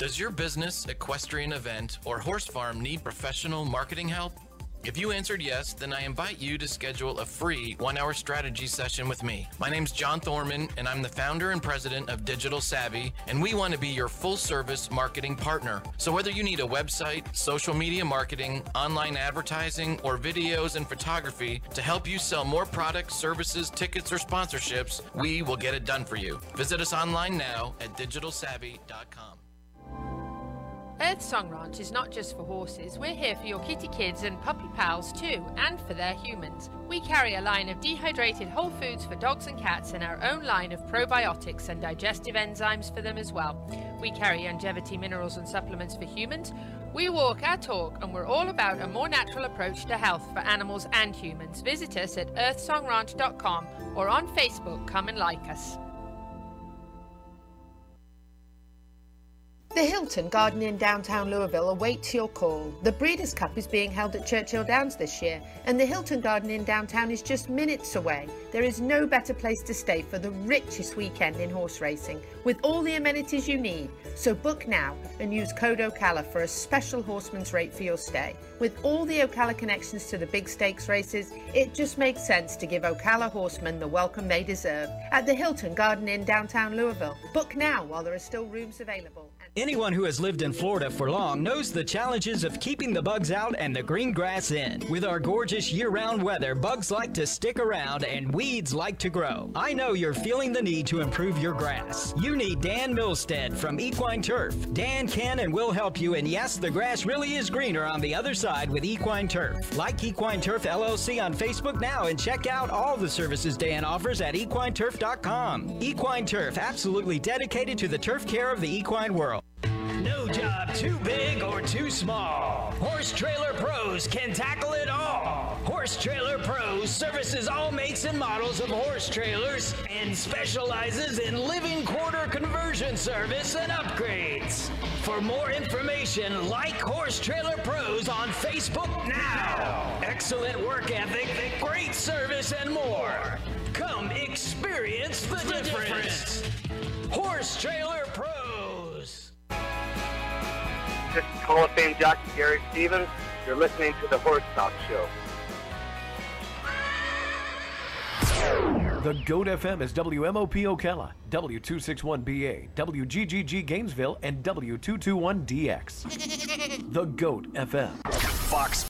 Speaker 30: Does your business, equestrian event, or horse farm need professional marketing help? If you answered yes, then I invite you to schedule a free one hour strategy session with me. My name's John Thorman, and I'm the founder and president of Digital Savvy, and we want to be your full service marketing partner. So, whether you need a website, social media marketing, online advertising, or videos and photography to help you sell more products, services, tickets, or sponsorships, we will get it done for you. Visit us online now at digitalsavvy.com.
Speaker 1: Earth Song Ranch is not just for horses. We're here for your kitty kids and puppy pals too, and for their humans. We carry a line of dehydrated whole foods for dogs and cats and our own line of probiotics and digestive enzymes for them as well. We carry longevity minerals and supplements for humans. We walk our talk and we're all about a more natural approach to health for animals and humans. Visit us at earthsongranch.com or on Facebook. Come and like us. The Hilton Garden in downtown Louisville awaits your call. The Breeders' Cup is being held at Churchill Downs this year, and the Hilton Garden in downtown is just minutes away. There is no better place to stay for the richest weekend in horse racing, with all the amenities you need. So book now and use code Ocala for a special horseman's rate for your stay. With all the Ocala connections to the big stakes races, it just makes sense to give Ocala horsemen the welcome they deserve at the Hilton Garden in downtown Louisville. Book now while there are still rooms available.
Speaker 22: Anyone who has lived in Florida for long knows the challenges of keeping the bugs out and the green grass in. With our gorgeous year round weather, bugs like to stick around and weeds like to grow. I know you're feeling the need to improve your grass. You need Dan Milstead from Equine Turf. Dan can and will help you, and yes, the grass really is greener on the other side with Equine Turf. Like Equine Turf LLC on Facebook now and check out all the services Dan offers at equineturf.com. Equine Turf, absolutely dedicated to the turf care of the equine world.
Speaker 31: No job too big or too small. Horse Trailer Pros can tackle it all. Horse Trailer Pros services all makes and models of horse trailers and specializes in living quarter conversion service and upgrades. For more information, like Horse Trailer Pros on Facebook now. Excellent work ethic, great service, and more. Come experience the, difference. Horse Trailer Pros.
Speaker 32: This is Hall of Fame jockey Gary Stevens. You're listening to the Horse Talk Show.
Speaker 19: The GOAT FM is WMOP Ocala, W261BA, WGGG Gainesville, and W221DX. The GOAT FM.
Speaker 34: Fox